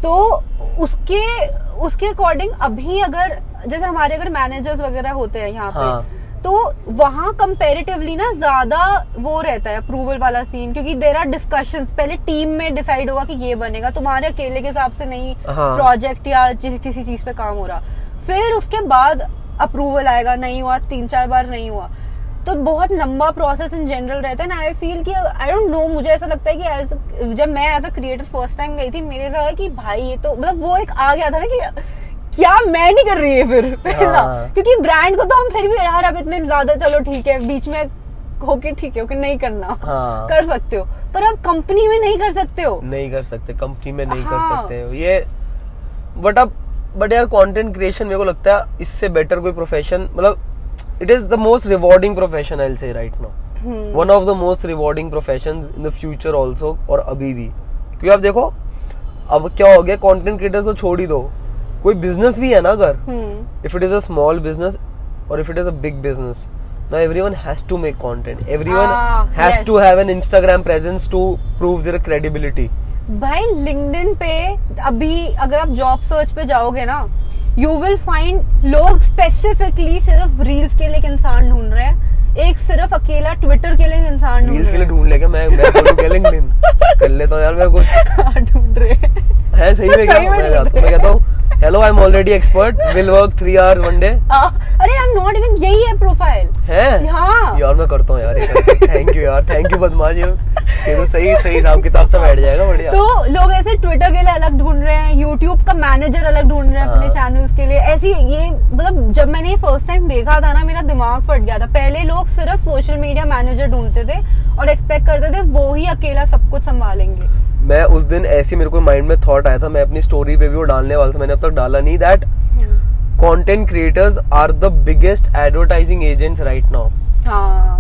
तो उसके उसके अकॉर्डिंग अभी अगर जैसे हमारे अगर मैनेजर्स वगैरह होते हैं यहाँ पे हाँ। तो वहाँ कंपेरेटिवली ना ज़्यादा वो रहता है अप्रूवल वाला सीन क्योंकि देर आर डिस्कशंस पहले टीम में डिसाइड होगा कि ये बनेगा तुम्हारे अकेले के हिसाब से नहीं हाँ। प्रोजेक्ट या किसी चीज़ पे काम हो रहा फिर उसके बाद अप्रूवल आएगा नहीं हुआ तीन चार बार नहीं हुआ तो बहुत लंबा प्रोसेस इन जनरल रहता है ना आई फील कि आई डोंट नो मुझे ऐसा लगता है कि as, जब मैं as a creator first time गई थी मेरे था कि भाई ये तो मतलब वो एक आ गया था ना कि क्या मैं नहीं कर रही है फिर [LAUGHS] हाँ। क्योंकि ब्रांड को तो हम फिर भी यार अब इतने ज़्यादा चलो ठीक है बीच में होके ठीक है नहीं करना हाँ। कर सकते हो पर अब कंपनी में नहीं कर सकते हो नहीं कर सकते कंपनी में नहीं हाँ। कर। सकते हो ये बट अब बट यार कंटेंट क्रिएशन मेरे को लगता है इससे बेटर कोई प्रोफेशन मतलब it is the most rewarding profession I say right now one of the most rewarding profession in the future also और अभी भी क्योंकि आप देखो अब क्या हो गया कॉन्टेंट क्रिएटर्स को छोड़ ही दो कोई बिज़नेस भी है ना अगर if it is a small business और if it is a big business ना everyone has to make content everyone has to have an Instagram presence to prove their credibility भाई लिंक पे अभी अगर आप जॉब सर्च पे जाओगे ना यू विल फाइंड लोग स्पेसिफिकली सिर्फ़ रील्स के लिए इंसान ढूंढ रहे हैं। एक सिर्फ़ अकेला ट्विटर के लिए इंसान ढूंढ रहे हैं रील्स के लिए ढूंढ लेके मैं मैं [LAUGHS] कर लेता हूँ यार मैं कुछ ढूंढ रहे हैं। है सही में क्या मैं जाता हूँ मैं कहता हूँ hello I am already expert will work three hours one day अरे आई एम नॉट इवन यही है प्रोफ़ाइल है? हाँ। यार मैं करता हूँ यार थैंक यू यार थैंक यू बदमाश। ये तो सही सही हिसाब किताब से बैठ जाएगा बढ़िया। तो लोग ऐसे ट्विटर के लिए अलग ढूंढ रहे हैं यूट्यूब का मैनेजर अलग ढूंढ रहे हैं अपने हाँ। चैनल्स के लिए। ऐसी ये मतलब जब मैंने ये फ़र्स्ट टाइम देखा था ना मेरा दिमाग फट गया था। पहले लोग सिर्फ़ सोशल मीडिया मैनेजर ढूंढते थे और एक्सपेक्ट करते थे वो ही अकेला सब कुछ संभालेंगे। मैं उस दिन ऐसी मेरे को माइंड में थॉट आया था मैं अपनी स्टोरी पे भी वो डालने वाला था मैंने अब तक डाला नहीं that content creators are the biggest advertising agents right now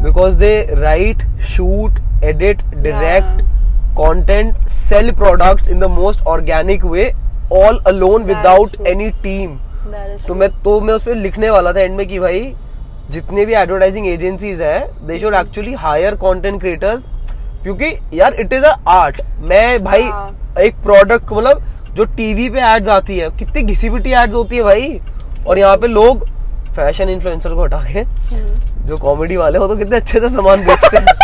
because they write shoot edit direct content sell products in the most organic way all alone without any team तो मैं तो मैं उस पर लिखने वाला था एंड में कि भाई जितने भी एडवर्टाइजिंग एजेंसीज हैं they should actually hire content creators क्योंकि यार इट इज़ अ आर्ट मैं भाई हाँ। एक प्रोडक्ट मतलब जो टीवी पे एड्स आती है कितनी घिसी पिटी एड्स होती है भाई और यहाँ पे लोग फ़ैशन इन्फ्लुएंसर को हटा के हम्म। जो कॉमेडी वाले हो तो कितने अच्छे से सामान बेचते हैं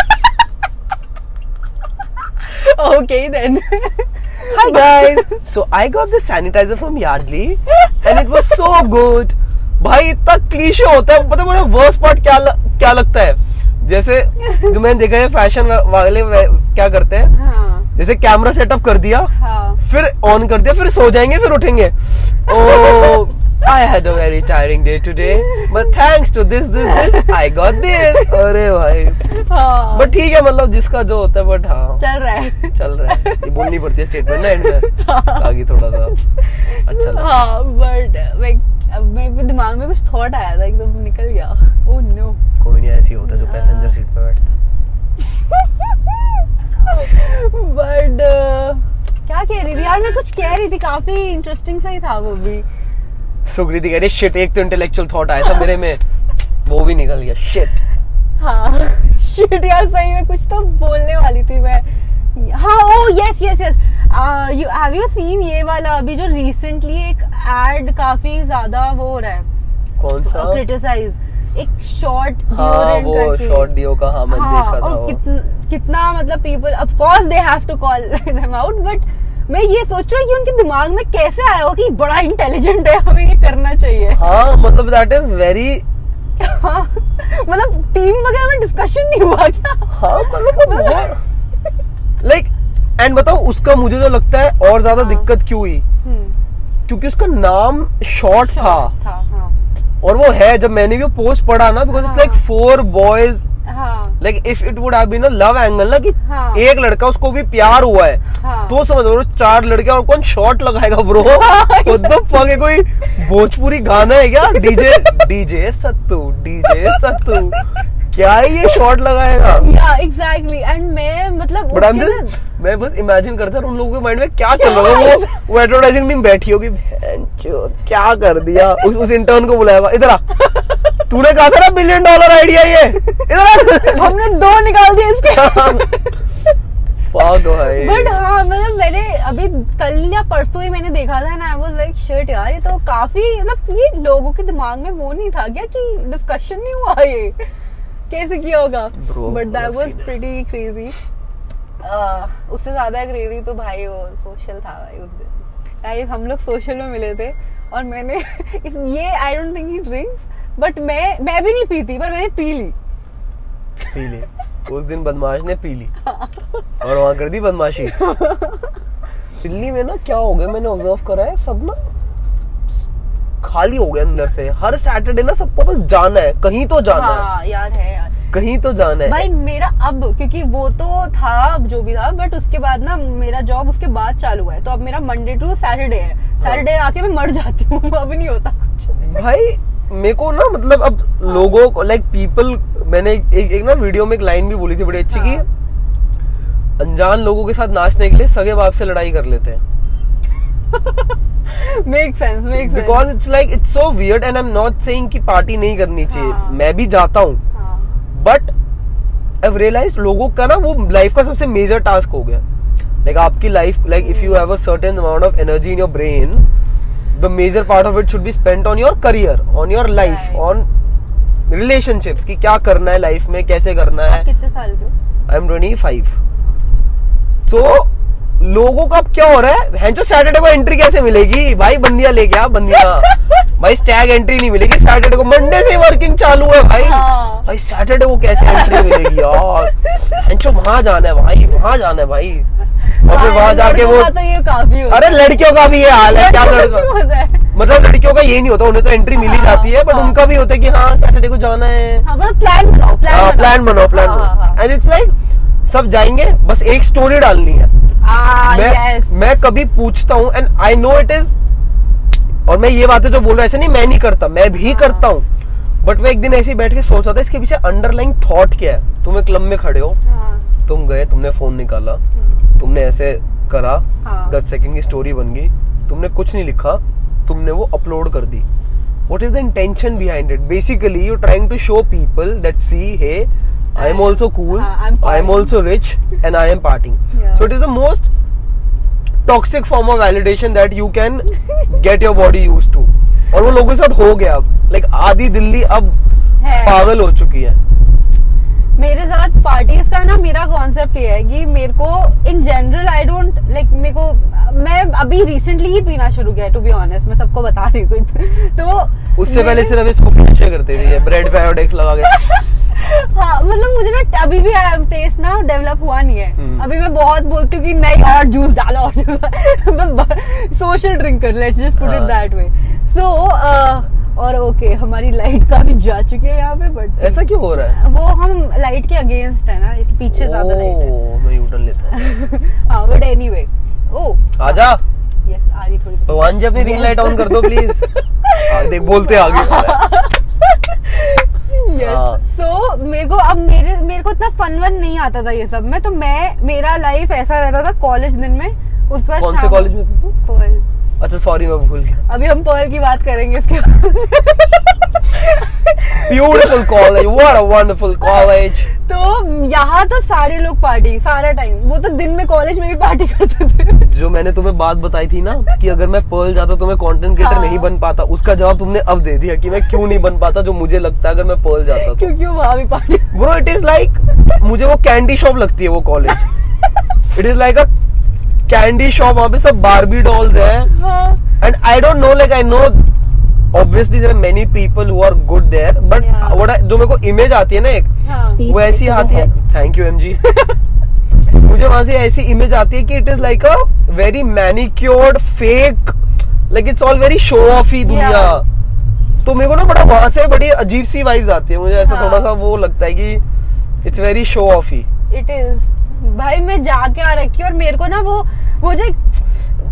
[LAUGHS] okay then Hi guys. So I got this sanitizer from Yardley and it was so good. भाई इतना क्लीशे होता है पता है मुझे वर्स्ट पार्ट क्या ल, क्या लगता है जैसे जो मैंने देखा है फ़ैशन वाले क्या करते हैं? हाँ। जैसे कैमरा सेटअप कर दिया हाँ। फिर ऑन कर दिया फिर सो जाएँगे फिर उठेंगे। ओ I had a very tiring day today but thanks to this this this I got this अरे भाई। हाँ। बट ठीक है मतलब जिसका जो होता है बट हाँ। चल रहा है। चल रहा है। ये बोलनी पड़ती है स्टेटमेंट ना एंड में। [LAUGHS] ताकि थोड़ा सा अच्छा हाँ बट लाइक अब मेरे दिमाग में कुछ थॉट आया था एकदम निकल गया। ओह नो कोई नहीं ऐसी होता जो पैसेंजर सीट पे बैठता बट [LAUGHS] क्या कह रही थी यार मैं कुछ कह रही थी काफ़ी इंटरेस्टिंग सा ही था वो भी। सुकृति कह रही शिट एक तो इंटेलेक्चुअल थॉट आया था मेरे में वो भी निकल गया शिट हाँ [LAUGHS] शिट यार सही में कुछ तो बोलने वाली थी मैं। हाँ ओ yes yes yes you have you seen ये वाला अभी जो रिसेंटली एक एड काफ़ी ज़्यादा वो हो रहा है? कौन सा? क्रिटिसाइज एक शॉर्ट हाँ वो शॉर्ट डियो का हाँ मैंने देखा था और कितना कितना मतलब people of course they have to call them out but मैं ये सोच रहा हूँ कि उनके दिमाग में कैसे आया हो कि बड़ा इंटेलिजेंट है हमें ये करना चाहिए। हाँ मतलब दैट इज़ वेरी हाँ, मतलब टीम वगैरह में डिस्कशन नहीं हुआ क्या? हाँ मतलब [LAUGHS] लाइक एंड बताओ उसका मुझे जो लगता है और ज़्यादा हाँ। दिक्कत क्यों हुई? हम्म, क्योंकि उसका नाम शॉर्ट था। था हाँ। और वो है जब मैंने भी वो पोस्ट पढ़ा ना because it's like four boys like if it would been love angle ना कि हाँ। एक लड़का उसको भी प्यार हुआ है हाँ। तो समझ लो चार लड़के और कौन शॉट लगाएगा ब्रो [LAUGHS] fuck है कोई भोजपुरी गाना है क्या? डीजे डीजे [LAUGHS] सत्तू डीजे सत्तू। क्या ये शॉट लगाएगा? या एग्जैक्टली एंड मैं मतलब बट आई एम मैं बस इमेजिन करता हूँ उन लोगों के माइंड में क्या चल रहा है वो वो एडवर्टाइजिंग टीम बैठी होगी क्या कर दिया? उस उस इंटर्न को बुलाएगा इधर आ। तूने कहा था ना बिलियन डॉलर आइडिया ये। इधर आ। हमने दो निकाल दिए इसके। बट हाँ मतलब मैंने अभी कल या परसों ही मैंने देखा था ना वाज लाइक शर्ट यार ये तो काफ़ी मतलब ये लोगों के दिमाग में वो नहीं था क्या कि डिस्कशन नहीं हुआ ये? कैसे किया होगा? But that was pretty crazy उससे ज़्यादा क्रेजी तो भाई वो सोशल था भाई उस दिन। गाइस हम लोग सोशल में मिले थे और मैंने [LAUGHS] इस ये I don't think he drinks but मैं मैं भी नहीं पीती पर मैंने पी ली। पी ली। उस दिन बदमाश ने पी ली। और वहाँ कर दी बदमाशी। [LAUGHS] दिल्ली में ना क्या हो गया मैंने ऑब्ज़र्व करा है सब ना खाली हो गया अंदर से। हर सैटरडे ना सबको बस जाना है। कहीं तो जाना है। हाँ यार है यार। कहीं तो जाना है। भाई मेरा अब क्योंकि वो तो था जो भी था बट उसके बाद ना मेरा जॉब उसके बाद चालू हुआ है। तो अब मेरा मंडे टू सैटरडे है। सैटरडे हाँ। आके मैं मर जाती हूँ। [LAUGHS] अब नहीं होता कुछ। भाई मेरे को ना मतलब अब हाँ। लोगों को लाइक पीपल मैंने एक, एक, ना वीडियो में एक लाइन भी बोली थी बड़ी अच्छी हाँ। की। अनजान लोगों के साथ नाचने के लिए सगे बाप से लड़ाई कर लेते हैं। Make sense make sense because it's like it's so weird and I am not saying कि पार्टी नहीं करनी चाहिए। हाँ। मैं भी जाता हूँ। बट आई रियलाइज़ लोगों का ना वो लाइफ का सबसे मेजर टास्क हो गया। लाइक like, आपकी life like if you have a certain amount of energy in your brain the major part of it should be spent on your career on your life on relationships की क्या करना है life में कैसे करना है। कितने साल के आई एम ट्वेंटी फाइव तो लोगों का अब क्या हो रहा है? हैंचो सैटरडे को एंट्री कैसे मिलेगी? भाई बंदिया लेके आ बंदिया। [LAUGHS] भाई स्टैग एंट्री नहीं मिलेगी। सैटरडे को मंडे से वर्किंग चालू है भाई। हाँ। भाई सैटरडे को कैसे एंट्री मिलेगी यार? हैंचो वहाँ जाना है भाई वहाँ जाना है भाई। और फिर वहाँ हाँ, जाके वो तो ये काफ़ी अरे लड़कियों का भी ये हाल है क्या लड़का का क्यों है? मतलब लड़कियों का ये नहीं होता उन्हें तो एंट्री मिल ही हाँ, जाती है बट हाँ। उनका भी होता है कि हाँ सैटरडे को जाना है। हाँ प्लान बनाओ प्लान बनाओ। प्लान हाँ, हाँ, बनाओ। एंड इट्स लाइक सब जाएँगे बस एक स्टोरी डालनी है हाँ। मैं यस मैं कभी पूछता हूँ and I know it is और मैं ये बातें जो बोल रहा हूँ ऐसे नहीं मैं नहीं करता मैं भी करता हूँ। बट मैं एक दिन ऐसे बैठ के सोच रहा था इसके पीछे अंडरलाइन थॉट क्या है? तुम एक क्लब में खड़े हो। हाँ। तुम गए तुमने फ़ोन निकाला। तुमने ऐसे करा। हाँ। दस सेकंड की स्टोरी बन गई। तुमने कुछ नहीं लिखा। तुमने वो अपलोड कर दी। What is the intention behind it? Basically you're trying to show people that see hey i am also cool. I'm i am also rich and i am partying. Yeah. so it is the most toxic form of validation that you can [LAUGHS] get your body used to. और वो लोगों के साथ हो गया अब। Like आधी दिल्ली अब पागल हो चुकी है। मेरे साथ पार्टीज़ का ना मेरा कॉन्सेप्ट ये है कि मेरे को in general I don't like मेरे को मैं अभी रिसेंटली ही पीना शुरू किया टू बी ऑनेस्ट मैं सबको बता रही हूँ। [LAUGHS] तो उससे पहले सिर्फ़ इसको करते थे ब्रेड पे आयोडेक्स लगा के। हाँ मतलब मुझे ना अभी भी टेस्ट ना डेवलप हुआ नहीं है। हम्म। अभी मैं बहुत बोलती हूँ कि नहीं और जूस डालो। और जूस बस social drinker let's just put it हाँ। दैट वे सो और ओके okay, हमारी लाइट काफ़ी जा चुकी है यहाँ पे बट ऐसा क्यों हो रहा है? वो हम लाइट के अगेंस्ट है ना इस पीछे ज़्यादा लाइट है। मैं यूटर्न लेता हूँ। [LAUGHS] हाँ बट एनीवे ओ। आजा। यस आ रही थोड़ी भगवान जी अपनी रिंग लाइट ऑन कर दो प्लीज़ देख [LAUGHS] बोलते आगे। यस हाँ। सो मेरे को अब मेरे मेरे को इतना फन वन नहीं आता था ये सब। में तो मैं मेरा लाइफ ऐसा रहता था कॉलेज दिन में। उसके बाद कौन से कॉलेज में थे तू अच्छा सॉरी मैं भूल गया। अभी हम पर्ल की बात करेंगे इसके बाद। Beautiful college what a wonderful college तो यहाँ तो सारे लोग पार्टी सारा टाइम वो तो दिन में कॉलेज में भी पार्टी करते थे। जो मैंने तुम्हें बात बताई थी ना कि अगर मैं पर्ल जाता तो मैं कंटेंट क्रिएटर हाँ। नहीं बन पाता। उसका जवाब तुमने अब दे दिया कि मैं क्यों नहीं बन पाता जो मुझे लगता है अगर मैं पर्ल जाता तो। क्योंकि वहाँ भी party bro it is like मुझे वो कैंडी शॉप लगती है वो college it is like a candy shop वहाँ पे सब बारबी डॉल्स है। हाँ। And I don't know like I know obviously there are many people who are good there but Yeah. what I, जो मेरे को इमेज आती है ना एक हाँ। वो ऐसी आती है। थैंक यू एम जी मुझे वहाँ से ऐसी इमेज आती है कि it is like a very manicured fake like it's all very show off ही दुनिया। तो मेरे को ना बड़ा वहाँ से बड़ी अजीब सी वाइब्स आती है। मुझे ऐसा हाँ. थोड़ा सा वो लगता है कि इट्स वेरी शो ऑफ़ ही इट इज़ भाई मैं जाके आ रखी और मेरे को ना वो वो जो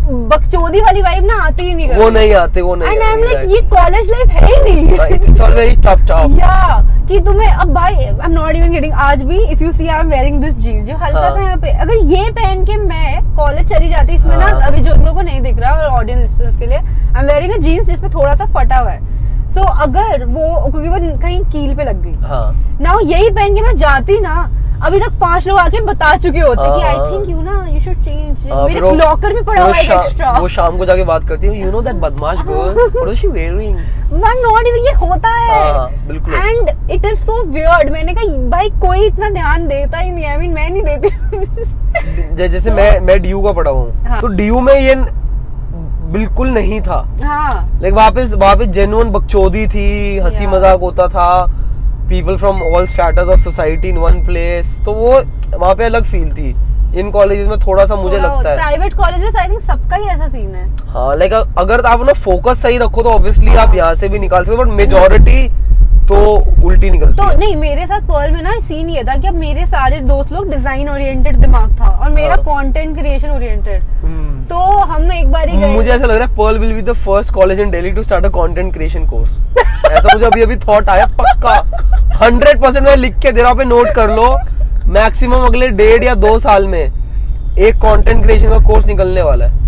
बकचोदी वाली वाइब ना आती ही नहीं वो नहीं आते वो नहीं एंड आई एम लाइक ये कॉलेज लाइफ है ही नहीं it's all very tough tough या कि तुम्हें अब भाई I am not even getting आज भी if you see I am wearing this jeans जो हल्का हाँ। सा यहाँ पे अगर ये पहन के मैं कॉलेज चली जाती इसमें हाँ. ना। अभी जो लोगों को नहीं दिख रहा और ऑडियंस के लिए I am wearing a jeans जिसमें थोड़ा सा फटा हुआ है सो so, अगर वो क्योंकि वो कहीं कील पे लग गई हाँ ना यही पहन के मैं जाती ना अभी तक पाँच लोग आके बता चुके होते हैं। कि आई। थिंक यू ना यू शुड चेंज मेरे लॉकर में पड़ा हुआ है एक्स्ट्रा वो शाम को जाके बात करती है यू नो दैट बदमाश girl what is she wearing ma'am not even ये होता है। हाँ, बिल्कुल। And it is so weird मैंने कहा भाई कोई इतना ध्यान देता ही नहीं आई मीन मैं नहीं देती जैसे मैं मैं डीयू का पढ़ा हूँ। हाँ। तो डीयू में ये बिल्कुल नहीं था। हाँ। लाइक वहाँ पे वहाँ पे जेन्युइन बकचोदी थी हँसी मज़ाक होता था। People from all starters of society in one place तो वो वहाँ पे अलग फील थी। इन कॉलेजेस में थोड़ा सा मुझे लगता है। प्राइवेट कॉलेजेस आई थिंक सबका ही ऐसा सीन है। हाँ लाइक अगर आप ना फोकस सही रखो तो ऑब्वियसली आप यहाँ से भी निकाल सकते हो बट मेजोरिटी तो उल्टी निकलती तो है। नहीं मेरे साथ पर्ल में ना सीन ये था कि अब मेरे सारे दोस्त लोग डिज़ाइन ओरिएंटेड दिमाग था और मेरा। Content creation oriented. तो हम एक बार ही गए। मुझे ऐसा लग रहा है Pearl will be the first college in Delhi to start a content creation course ऐसा मुझे अभी अभी थॉट आया पक्का। हंड्रेड परसेंट मैं लिख के दे रहा हूँ पे नोट कर लो। मैक्सिमम अगले डेढ़ या दो साल में एक कंटेंट क्रिएशन का कोर्स निकलने वाला है।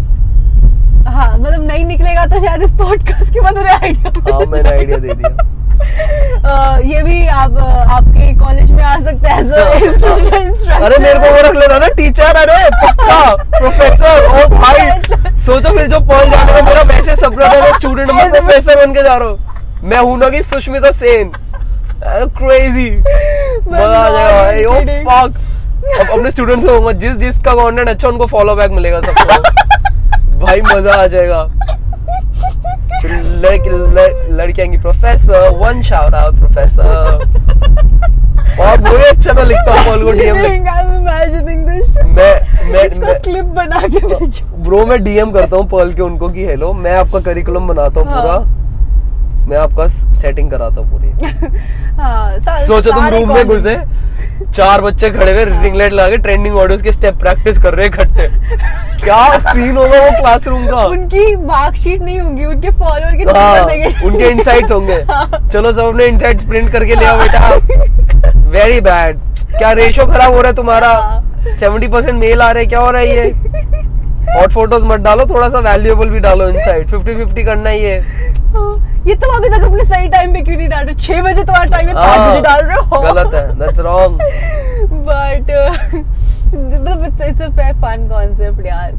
हाँ मतलब नहीं निकलेगा तो शायद इस पॉडकास्ट के बाद आइडिया हाँ मैंने आइडिया दे दिया। [LAUGHS] ये भी आप आपके कॉलेज में आ सकते हैं as अरे मेरे को वो रख लेना ना टीचर अरे पक्का प्रोफेसर ओ भाई। सोचो फिर जो पर्ल जाने का मेरा वैसे सपना था स्टूडेंट मैं प्रोफेसर बन के जा रहा हूँ। मैं हूँ ना कि सुष्मिता सेन। क्रेजी मज़ा आ जाएगा भाई ओ फक अब अपने स्टूडेंट्स को कहूँगा जिस जिसका कंटेंट अच्छा उनको फॉलो बैक मिलेगा सबको। [LAUGHS] भाई मज़ा आ जाएगा। फिर लड़की लड़- लड़कियाँ की professor one shout out professor और बुरे अच्छा मैं लिखता हूँ पर्ल को डीएम में. मैं मैं क्लिप बना के भेजो ब्रो मैं डीएम करता हूँ पर्ल के उनको कि हेलो मैं आपका करिकुलम बनाता हूँ हाँ। पूरा मैं आपका सेटिंग कराता हूँ पूरी। [LAUGHS] हाँ सोचो तुम रूम में घुसे चार बच्चे खड़े हुए रिंग लाइट लगा के ट्रेंडिंग ऑडियोज के स्टेप प्रैक्टिस कर रहे इकट्ठे। [LAUGHS] क्या सीन होगा वो क्लासरूम का? उनकी मार्कशीट नहीं होगी उनके फॉलोअर के हाँ, उनके इनसाइट्स होंगे। [LAUGHS] चलो सब अपने इनसाइट्स प्रिंट करके ले आओ बेटा। वेरी बैड क्या रेशो खराब हो रहा है तुम्हारा? हाँ। सेवेंटी परसेंट मेल आ रहे क्या हो रहा है ये? हॉट फ़ोटोज़ मत डालो थोड़ा सा वैल्यूएबल भी डालो इनसाइड फिफ्टी फिफ्टी करना ही है। हाँ, ये तुम अभी तक अपने सही टाइम पे क्यों नहीं डाल रहे छह बजे तुम्हारा टाइम है पाँच हाँ, बजे डाल रहे हो। गलत है दैट्स रॉन्ग बट मतलब इट्स अ फन कॉन्सेप्ट यार।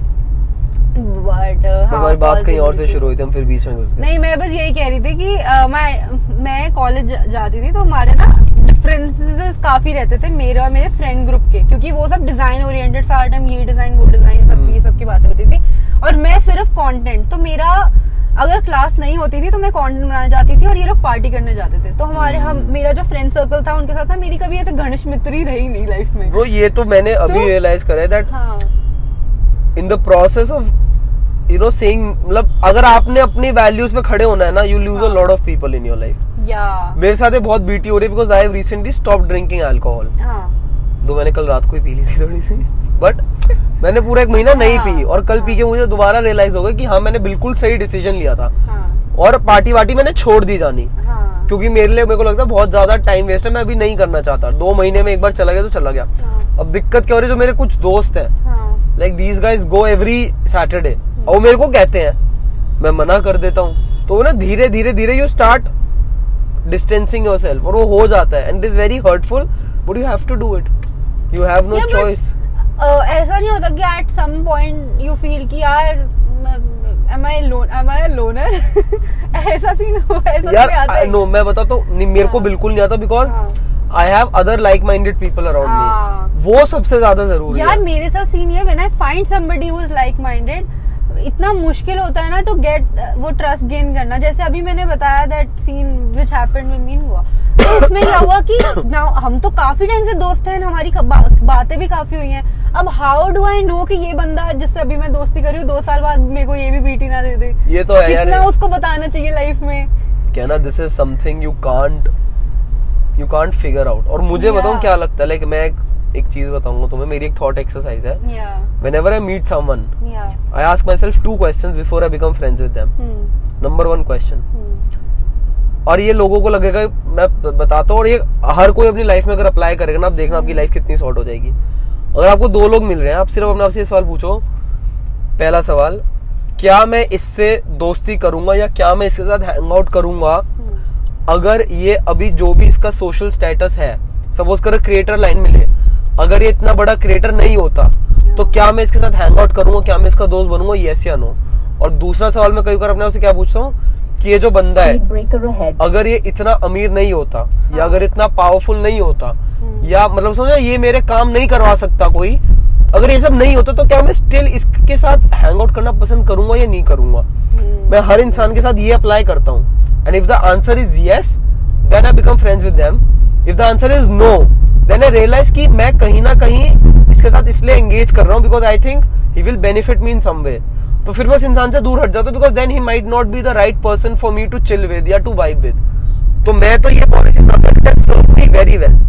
बट हमारी बात कहीं और से शुरू हुई थी हम फिर बीच में घुस गए। नहीं मैं बस यही कह रही थी कि मैं मैं कॉलेज जाती थी तो हमारे ना डिफरेंसेस काफ़ी रहते थे मेरे और मेरे फ्रेंड ग्रुप के क्योंकि वो सब डिज़ाइन ओरिएंटेड सारा टाइम ये डिज़ाइन वो डिज़ाइन सब ये सब की बातें होती थी। और मैं सिर्फ़ कंटेंट तो मेरा अगर क्लास नहीं होती थी तो मैं कंटेंट बनाने जाती थी और ये लोग पार्टी करने जाते थे। तो हमारे हम मेरा जो फ्रेंड सर्कल था उनके साथ ना मेरी कभी ऐसे घनिष्ठ मित्री रही नहीं लाइफ में। ब्रो ये तो मैंने अभी तो- रियलाइज़ करा है that in the process of you know saying मतलब अगर आपने अपनी वैल्यूज़ पे खड़े होना है ना you lose a lot of people in your life मेरे साथ बहुत बीटी हो रही है because I have recently stop drinking alcohol हाँ। दो मैंने कल रात को ही पी ली थी थोड़ी सी। बट मैंने पूरा एक महीना नहीं हाँ, पी और कल पी के मुझे दोबारा रियलाइज़ हो गया कि हाँ मैंने बिल्कुल सही डिसीज़न लिया था। हाँ। और पार्टी वार्टी मैंने छोड़ दी जानी। हाँ। क्योंकि मेरे लिए मेरे को लगता है बहुत ज़्यादा टाइम वेस्ट है मैं अभी नहीं करना चाहता। दो महीने में एक बार चला गया तो चला गया। अब दिक्कत क्या हो रही है? जो मेरे कुछ दोस्त हैं हाँ। Like these guys go every Saturday और वो मेरे को कहते हैं मैं मना कर देता हूँ। तो ना धीरे धीरे धीरे you start distancing yourself और वो हो जाता है. And it is very hurtful but you have to do it you have no choice ऐसा नहीं होता कि at some point you feel कि यार [LAUGHS] ऐसा सीन हो ऐसा यार नहीं आता है। नो मैं बताता नहीं, मेरे को। बिल्कुल नहीं आता because. I have other like minded people around. Me वो सबसे ज़्यादा ज़रूरी यार मेरे साथ सीन ये when I find somebody who is like minded इतना मुश्किल होता है ना टू गेट वो ट्रस्ट गेन करना। जैसे अभी मैंने बताया that scene which happened with me हुआ। तो उसमें क्या हुआ कि now हम तो काफ़ी टाइम से दोस्त हैं हमारी बा, बातें भी काफ़ी हुई हैं। अब हाउ डू आई नो कि ये बंदा जिससे अभी मैं दोस्ती कर रही हूँ दो साल बाद मेरे को ये भी बीटी ना दे दे। ये तो है यार। उसको बताना चाहिए लाइफ में। कहना this is something you can't you can't figure out और मुझे Yeah. बताऊँ क्या लगता है? लाइक मैं एक, एक चीज़ बताऊँगा तुम्हें मेरी एक थॉट एक्सरसाइज है। या। Whenever I meet someone, या। I ask myself two questions before I become friends with them. Number one question. और ये लोगों को लगेगा मैं बताता हूँ और ये हर कोई अपनी लाइफ में अगर अप्लाई करेगा ना आप देखना आपकी लाइफ कितनी शॉर्ट हो जाएगी। अगर आपको दो लोग मिल रहे हैं आप सिर्फ़ अपने आप से ये सवाल पूछो। पहला सवाल क्या मैं इससे दोस्ती करूँगा या क्या मैं इसके साथ हैंग आउट करूँगा? अगर ये अभी जो भी इसका सोशल स्टेटस है सपोज़ करो क्रिएटर लाइन में ले अगर ये इतना बड़ा क्रिएटर नहीं होता तो क्या मैं इसके साथ हैंग आउट करूँगा क्या मैं इसका दोस्त बनूँगा? यस या नो और दूसरा सवाल मैं कई बार अपने आप से क्या पूछता हूँ कि ये जो बंदा है अगर ये इतना अमीर नहीं होता या अगर इतना पावरफुल नहीं होता या मतलब समझो ये मेरे काम नहीं करवा सकता कोई अगर ये सब नहीं होता तो क्या मैं स्टिल इसके साथ हैंग आउट करना पसंद करूँगा या नहीं करूँगा? मैं हर इंसान के साथ ये अप्लाई करता हूँ। And if the answer is yes then I become friends with them if the answer is no then I realise कि मैं कहीं ना कहीं इसके साथ इसलिए एंगेज कर रहा हूँ because I think he will benefit me in some way तो फिर मैं उस इंसान से दूर हट जाता हूँ because then he might not be the right person for me to chill with या टू वाइब विद तो मैं तो ये policy very well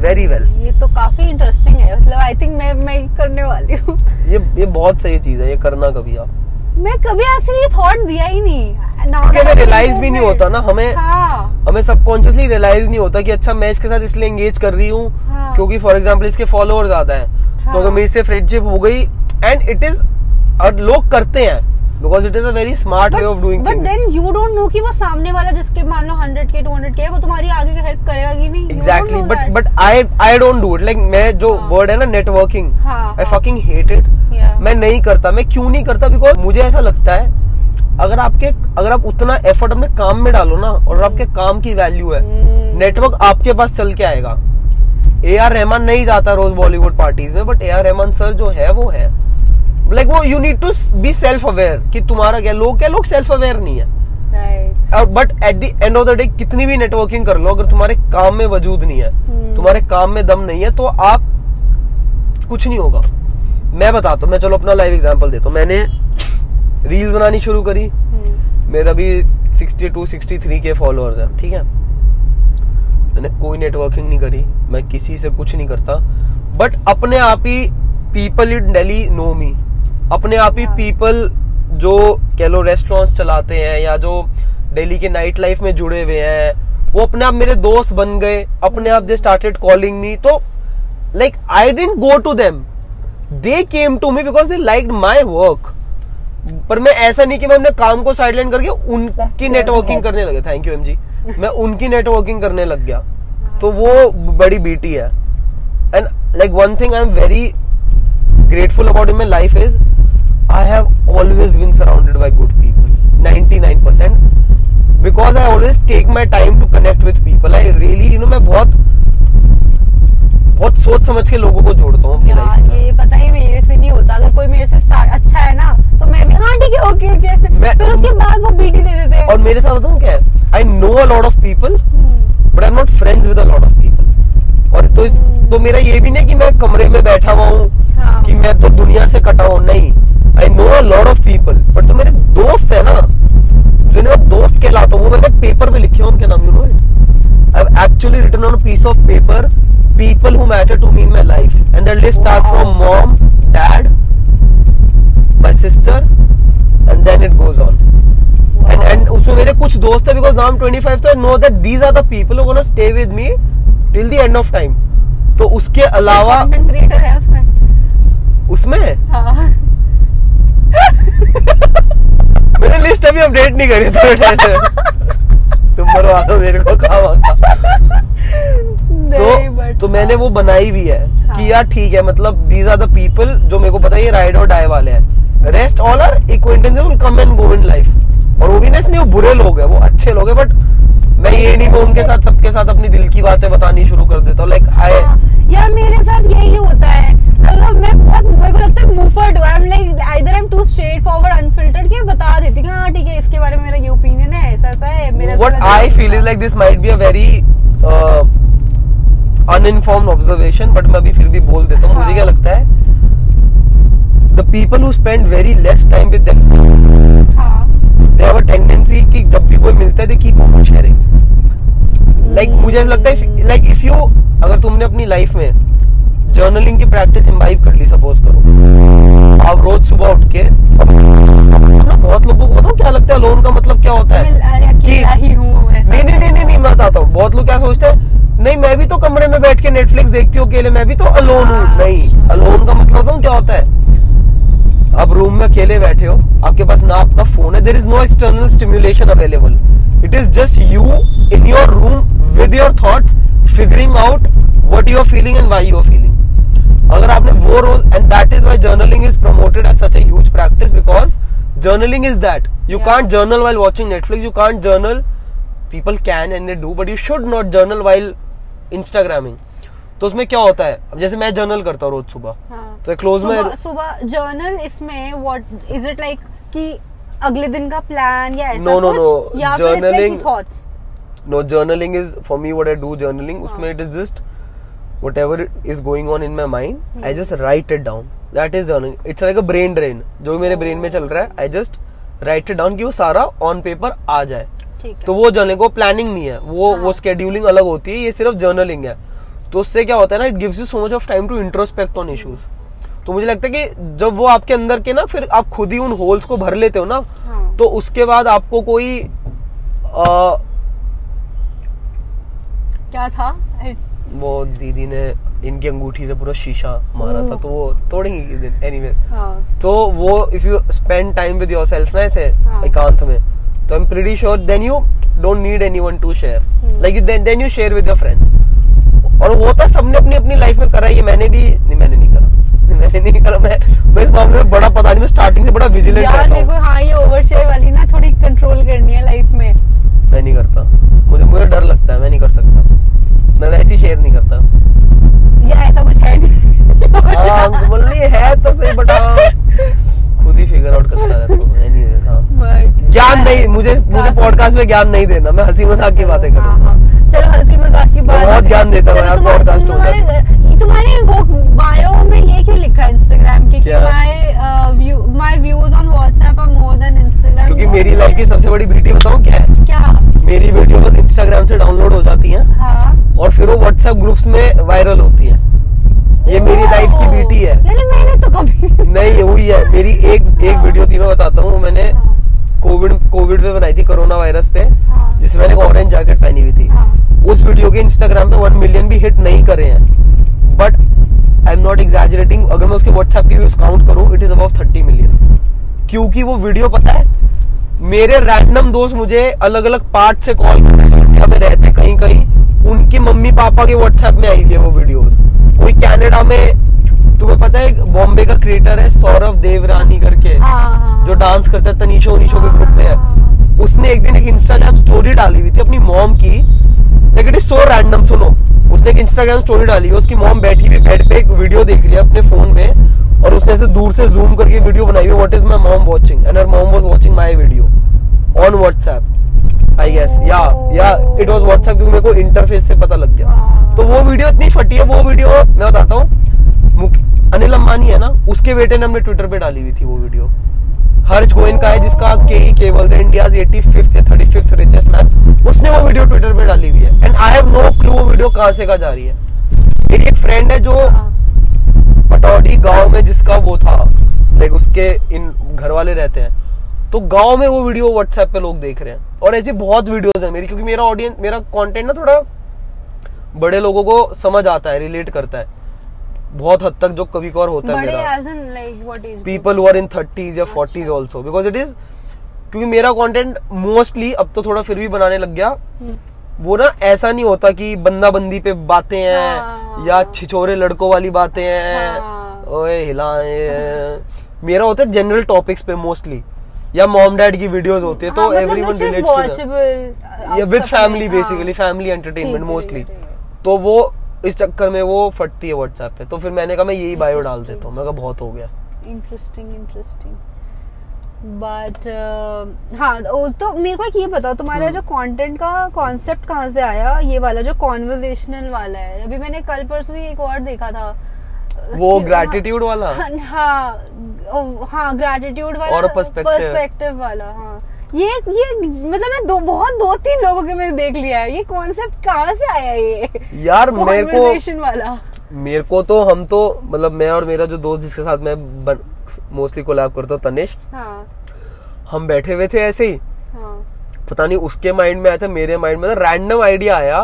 very well ये तो काफ़ी इंटरेस्टिंग है। मतलब आई थिंक मैं मैं करने वाली हूँ। ये ये बहुत सही चीज़ है ये करना कभी आप। मैं कभी एक्चुअली ये थॉट दिया ही नहीं Now क्योंकि हमें रियलाइज़ भी नहीं होता ना हमें हाँ हमें सबकॉन्शियसली रियलाइज़ नहीं होता कि अच्छा मैं इसके साथ इसलिए एंगेज कर रही हूँ हाँ। क्योंकि फॉर एग्ज़ाम्पल इसके फॉलोअर ज़्यादा हैं तो हाँ। अगर मेरी से फ्रेंडशिप हो गई एंड इट इज़ और लोग करते हैं because it is a very smart way of doing but then you don't know कि वो सामने वाला जिसके मान लो 100 के 200 के वो तुम्हारी आगे का हेल्प करेगा कि नहीं? Exactly but but I I don't do it like मैं जो हाँ। वर्ड है ना नेटवर्किंग हाँ, आई हाँ। फकिंग हेट इट मैं नहीं करता मैं क्यों नहीं करता? बिकॉज़ मुझे ऐसा लगता है अगर आपके अगर आप उतना एफर्ट अपने काम में डालो ना और आपके काम की वैल्यू है। नेटवर्क आपके पास चल के आएगा। ए आर रहमान नहीं जाता रोज बॉलीवुड पार्टीज़ में but A R Rahman sir जो है वो है। लाइक वो you need to be self aware कि तुम्हारा क्या लोग क्या लोग सेल्फ अवेयर नहीं है। But at the end of the day कितनी भी नेटवर्किंग कर लो अगर तुम्हारे काम में वजूद नहीं है हम्म। तुम्हारे काम में दम नहीं है तो आप कुछ नहीं होगा। मैं बताता हूँ मैं चलो अपना लाइव एग्जांपल देता हूँ। मैंने रील्स बनानी शुरू करी। हम्म, मेरा भी 62 63 के फॉलोअर्स हैं ठीक है? मैंने कोई नेटवर्किंग नहीं करी मैं किसी से कुछ नहीं करता। बट अपने आप ही people in Delhi know me अपने आप ही हाँ। पीपल जो कह लो रेस्टोरेंट्स चलाते हैं या जो डेली के नाइट लाइफ में जुड़े हुए हैं वो अपने आप मेरे दोस्त बन गए अपने आप दे स्टार्टेड कॉलिंग मी तो like I didn't go to them they came to me because they like my work पर मैं ऐसा नहीं कि मैं अपने काम को साइडलाइन करके उनकी नेटवर्किंग करने लगे। थैंक यू एम जी मैं उनकी नेटवर्किंग करने लग गया। तो वो बड़ी बीटी है। And like one thing I am very grateful about in my life is I have always been surrounded by good people 99% because I always take my time to connect with people. I really you know मैं बहुत बहुत सोच समझ के लोगों को जोड़ता हूँ अपनी लाइफ में। ये पता ही मेरे से नहीं होता। अगर कोई मेरे से स्टार्ट अच्छा है ना तो मैं भी हाँ ठीक है ओके ओके ऐसे। मैं- फिर उसके बाद वो बीटी दे देते हैं। और मेरे साथ बताऊँ क्या है? I know a lot of people hmm, but I am not friends with a lot of people और तो इस तो मेरा ये भी नहीं कि मैं कमरे में बैठा हुआ हूँ हाँ। कि मैं तो दुनिया से कटा हूँ। नहीं I know a lot of people पर तो मेरे दोस्त है ना जिन्हें मैं दोस्त कहलाता हूँ वो मैंने पेपर में लिखे उनके नाम you actually written on piece of paper people who matter to me in life and list starts from mom dad my sister and then it goes on and उसमें मेरे कुछ दोस्त है बिकॉज़ नाम 25 था no that these are the people who gonna stay with me till the end of time तो उसके अलावा कंटेंट क्रिएटर है उसमें। उसमें? हाँ। मैंने लिस्ट अभी अपडेट नहीं करी टाइम तुम मरवा दो मेरे को नहीं तो तो मैंने वो बनाई भी है हाँ। कि यार ठीक है मतलब दीज आर द पीपल जो मेरे को पता है राइड और डाई वाले हैं। Rest all are acquaintances will come and go in life और वो भी ना इसलिए वो बुरे लोग हैं वो अच्छे लोग हैं बट मैं ये नहीं मैं उनके साथ सबके साथ अपनी दिल की बातें बतानी शुरू कर देता हूँ। लाइक आई यार मेरे साथ यही होता है। मतलब मैं बहुत मेरे को लगता है मुफर्ड I am like either I am too straightforward unfiltered कि बतादे देती हूँ हाँ ठीक है इसके बारे में मेरा ये ओपिनियन है ऐसा ऐसा है मेरा ऐसा what लगा I है। feel is like this might be a very uh, uninformed observation, but मैं अभी फिर भी बोल देता हूँ मुझे हाँ। क्या लगता है the people who spend very less time with themselves हाँ they have a tendency कि जब भी कोई मिलता है like मुझे ऐसा लगता है like if you अगर तुमने अपनी लाइफ में जर्नलिंग की प्रैक्टिस इम्बाइव कर ली सपोज़ करो। आप रोज सुबह उठ के ना बहुत लोगों को बताओ क्या लगता है लोन का मतलब क्या होता है? ऐसा नहीं नहीं नहीं नहीं, मैं बताता हूँ। बहुत लोग क्या सोचते हैं नहीं मैं भी तो कमरे में बैठ के नेटफ्लिक्स देखती हूँ अकेले मैं भी तो अलोन हूँ। हाँ। नहीं अलोन का मतलब बताऊँ क्या होता है? आप रूम में अकेले बैठे हो आपके पास ना आपका फ़ोन है there is no external stimulation available it is just you in your room with your thoughts figuring out what you are feeling and why you are feeling अगर आपने वो रोज and that is why journaling is promoted as such as practice because journaling is that you can't journal while watching Netflix you can't journal people can and do but you should not journal while instagramming तो उसमें क्या होता है? जैसे मैं journal करता हूँ रोज सुबह हाँ। तो क्लोज में सुबह जर्नल इसमें व्हाट इज़ इट लाइक कि अगले दिन का प्लान या ऐसा no no no journaling no journaling is for me what I do journaling उसमें it is just whatever is going on in my mind I just write it down that is journaling it's like a brain drain जो मेरे brain में चल रहा है I just write it down कि वो सारा ऑन पेपर आ जाए। तो वो जर्नलिंग वो प्लानिंग नहीं है। वो वो स्केड्यूलिंग अलग होती है ये सिर्फ़ जर्नलिंग है। तो उससे क्या होता है ना it gives you so much of time to introspect on issues तो मुझे लगता है कि जब वो आपके अंदर के ना फिर आप खुद ही उन होल्स को भर लेते हो ना हाँ। तो उसके बाद आपको कोई आ, क्या था? वो दीदी ने इनकी अंगूठी से पूरा शीशा मारा था तो वो तोड़ेंगे किस दिन? एनीवे हाँ। तो वो if you spend time with yourself ना ऐसे हाँ। एकांत में तो I am pretty sure then you don't need anyone to share like then you share with your friend और वो होता सबने अपनी अपनी लाइफ में करा ये मैंने भी नहीं मैंने नहीं करा। [LAUGHS] मैंने नहीं करा मैं मैं इस मामले में बड़ा पता नहीं मैं स्टार्टिंग से बड़ा विजिलेंट यार रहता मेरे को हूँ हाँ ये ओवरशेयर वाली ना थोड़ी कंट्रोल करनी है लाइफ में। मैं नहीं करता। मुझे मुझे डर लगता है मैं नहीं कर सकता। मैं वैसे शेयर नहीं करता। या ऐसा कुछ है नहीं। हाँ मतलब नहीं है तो सही बट हाँ खुद ही फिगर आउट करता रहता हूँ एनीवेज हाँ। But- ज्ञान नहीं मुझे मुझे पॉडकास्ट में ज्ञान नहीं देना मैं हँसी मज़ाक की बातें करूँगा करूँ। हाँ। चलो हँसी मज़ाक की बात बहुत ज्ञान देता हूँ यार पॉडकास्ट होता है तुम्हारे वो बायो में ये क्यों लिखा इंस्टाग्राम की? कि my view my views on WhatsApp are more than Instagram क्योंकि मेरी लाइफ की सबसे बड़ी ब्यूटी बताऊँ क्या है? क्या? मेरी वीडियो बस इंस्टाग्राम से डाउनलोड हो जाती है। हाँ। और फिर वो व्हाट्सएप ग्रुप्स में वायरल होती है। ये मेरी लाइफ की ब्यूटी है। मैंने तो कभी नहीं हुई है। मेरी एक एक हाँ। वीडियो थी मैं बताता हूँ। मैंने कोविड कोविड पे बनाई थी कोरोना वायरस पे हाँ। जिसमें मैंने ऑरेंज जैकेट पहनी हुई थी। हाँ। उस वीडियो के इंस्टाग्राम पे वन मिलियन भी हिट नहीं करे हैं। But I am not exaggerating अगर मैं उसके व्हाट्सएप के व्यूज़ काउंट करूँ it is about thirty million क्योंकि वो वीडियो पता है मेरे रैंडम दोस्त मुझे अलग अलग पार्ट से कॉल इंडिया में रहते कहीं कहीं उनके मम्मी पापा के व्हाट्सएप में आई हुई है वो वीडियोस कोई कनाडा में तुम्हें पता है बॉम्बे का क्रिएटर है सौरभ देवरानी करके हाँ, हाँ, जो डांस करता है तनीशो उनीशो के ग्रुप में है। उसने एक दिन एक इंस्टाग्राम स्टोरी डाली हुई थी अपनी मॉम की लेकिन इट सो रैंडम सुनो। उसने एक इंस्टाग्राम स्टोरी डाली है उसकी मॉम बैठी हुई बेड पे एक वीडियो देख रही है अपने फ़ोन में और उसने ऐसे दूर से जूम करके वीडियो बनाई हुई what is my mom watching and her mom was watching my video on WhatsApp I guess yeah yeah it was WhatsApp क्योंकि मेरे को इंटरफेस से पता लग गया। तो वो वीडियो इतनी फटी है, वो वीडियो मैं बताता हूँ। अनिल अंबानी है ना? उसके बेटे ने हमने ट्विटर पे डाली हुई थी वो वीडियो हर्ष गोयन का है जिसका के ई केबल इंडिया 85th या 35th रिचेस्ट मैन उसने वो वीडियो ट्विटर पे डाली हुई है। And I have no clue वो वीडियो कहाँ से कहाँ जा रही है। मेरी एक फ्रेंड है जो हाँ। पटौडी गाँव में जिसका वो था लाइक उसके इन घर वाले रहते हैं। तो गाँव में वो वीडियो व्हाट्सएप पे लोग देख रहे हैं। और ऐसी बहुत वीडियोस है मेरी क्योंकि मेरा ऑडियंस मेरा कंटेंट ना थोड़ा बड़े लोगों को समझ आता है रिलेट करता है। बहुत हद तक जो कभी कभार होता है मेरा। People who are in thirties या forties also because it is क्योंकि मेरा कंटेंट मोस्टली अब तो थोड़ा फिर भी बनाने लग गया। वो ना ऐसा नहीं होता कि बंदा बंदी पे बातें हैं हाँ। या छिछोरे लड़कों वाली बातें हैं। हाँ। ओए हिलाए। मेरा होता है जनरल टॉपिक्स पे मोस्टली या मॉम डैड की वीडियोस होती है तो मतलब एवरीवन रिलेट्स टू या with family basically family entertainment mostly तो वो इस चक्कर में वो फटती है व्हाट्सएप पे। तो फिर मैंने कहा मैं यही बायो डाल देता हूँ। मैं कहा बहुत हो गया। इंटरेस्टिंग इंटरेस्टिंग बट हाँ तो मेरे को एक ये बताओ तुम्हारा जो कंटेंट का कॉन्सेप्ट कहाँ से आया? ये वाला जो कॉन्वर्जेशनल वाला है। अभी मैंने कल परसों एक और देखा था। वो ग्रेटिट्यूड वाला? हाँ हाँ ग्रेटिट्यूड वाला और पर्सपेक्टिव वाला हाँ। ये ये मतलब मैं दो बहुत दो तीन लोगों के मैंने देख लिया है। ये कॉन्सेप्ट कहाँ से आया ये? यार मेरे को वाला। मेरे को तो हम तो मतलब मैं और मेरा जो दोस्त जिसके साथ मैं मोस्टली कोलैब करता हूँ तनिष्क हाँ। हम बैठे हुए थे ऐसे ही। हाँ। पता नहीं उसके माइंड में आया था मेरे माइंड में रैंडम आइडिया आया।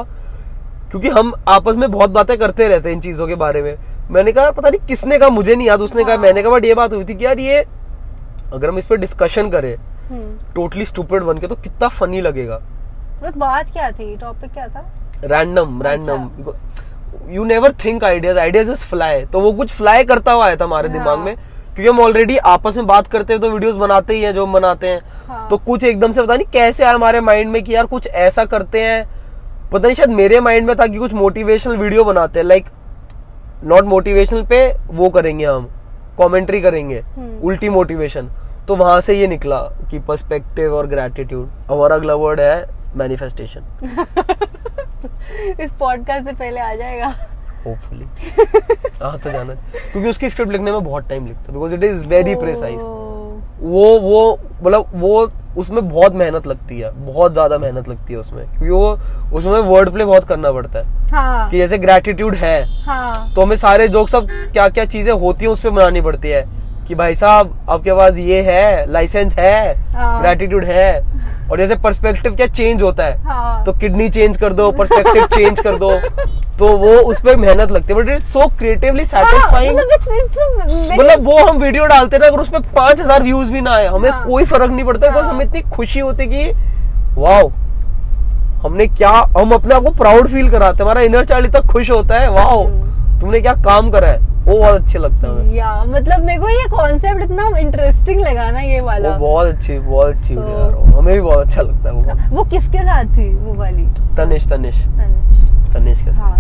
क्योंकि हम आपस में बहुत बातें करते रहते हैं इन चीज़ों के बारे में। मैंने कहा पता नहीं किसने कहा मुझे नहीं याद उसने कहा मैंने कहा बट ये बात हुई थी कि यार ये अगर हम इस पर डिस्कशन करें टोटली स्टूपिड बन के तो कितना फनी लगेगा। मतलब बात क्या थी? टॉपिक क्या था? Random random you never think ideas ideas is fly तो वो कुछ फ्लाई करता हुआ आया था हमारे हाँ। दिमाग में क्योंकि हम ऑलरेडी आपस में बात करते हैं तो वीडियोस बनाते ही हैं जो हम बनाते हैं। हाँ। तो कुछ एकदम से पता नहीं कैसे आया हमारे माइंड में कि यार कुछ ऐसा करते हैं। पता नहीं शायद मेरे माइंड में था कि कुछ मोटिवेशनल वीडियो बनाते हैं। लाइक नॉट मोटिवेशनल पे वो करेंगे हम कमेंट्री करेंगे हम्म। उल्टी मोटिवेशन तो वहाँ से ये निकला कि पर्सपेक्टिव और ग्रेटिट्यूड हमारा अगला वर्ड है मैनिफेस्टेशन [LAUGHS] इस पॉडकास्ट से पहले आ जाएगा। होपफुली हाँ तो जाना क्योंकि उसकी स्क्रिप्ट लिखने में बहुत टाइम लगता है। Because it is very precise वो वो मतलब वो उसमें बहुत मेहनत लगती है। बहुत ज़्यादा मेहनत लगती है उसमें। क्योंकि वो उसमें वर्ड प्ले बहुत करना पड़ता है। हाँ। कि जैसे ग्रेटिट्यूड है हाँ। तो हमें सारे जोक सब क्या क्या चीज़ें होती है उस पर बनानी पड़ती है। कि भाई साहब आपके पास ये है लाइसेंस है हाँ। ग्रेटिट्यूड है। [LAUGHS] और जैसे पर्सपेक्टिव क्या चेंज होता है? हाँ। तो किडनी चेंज कर दो पर्सपेक्टिव चेंज [LAUGHS] कर दो। तो वो उस पर मेहनत लगती है। बट इट्स सो क्रिएटिवली हाँ, सेटिस्फाइंग मतलब वो हम वीडियो डालते ना अगर उसमें पाँच हज़ार व्यूज़ भी ना आए हमें हाँ। कोई फ़र्क नहीं पड़ता। बिकॉज़ हाँ। हमें इतनी खुशी होती कि वाओ हमने क्या हम अपने आप को प्राउड फील कराते हैं। हमारा इनर चाइल्ड इतना खुश होता है। वाओ हम्म। तुमने क्या काम करा है? वो बहुत अच्छे लगता है या मतलब मेरे को ये कॉन्सेप्ट इतना इंटरेस्टिंग लगा ना ये वाला। वो बहुत अच्छी बहुत अच्छी तो- यार। हमें भी बहुत अच्छा लगता है वो वो किसके साथ थी वो वाली? तनिष तनिष। तनिष। के साथ। हाँ।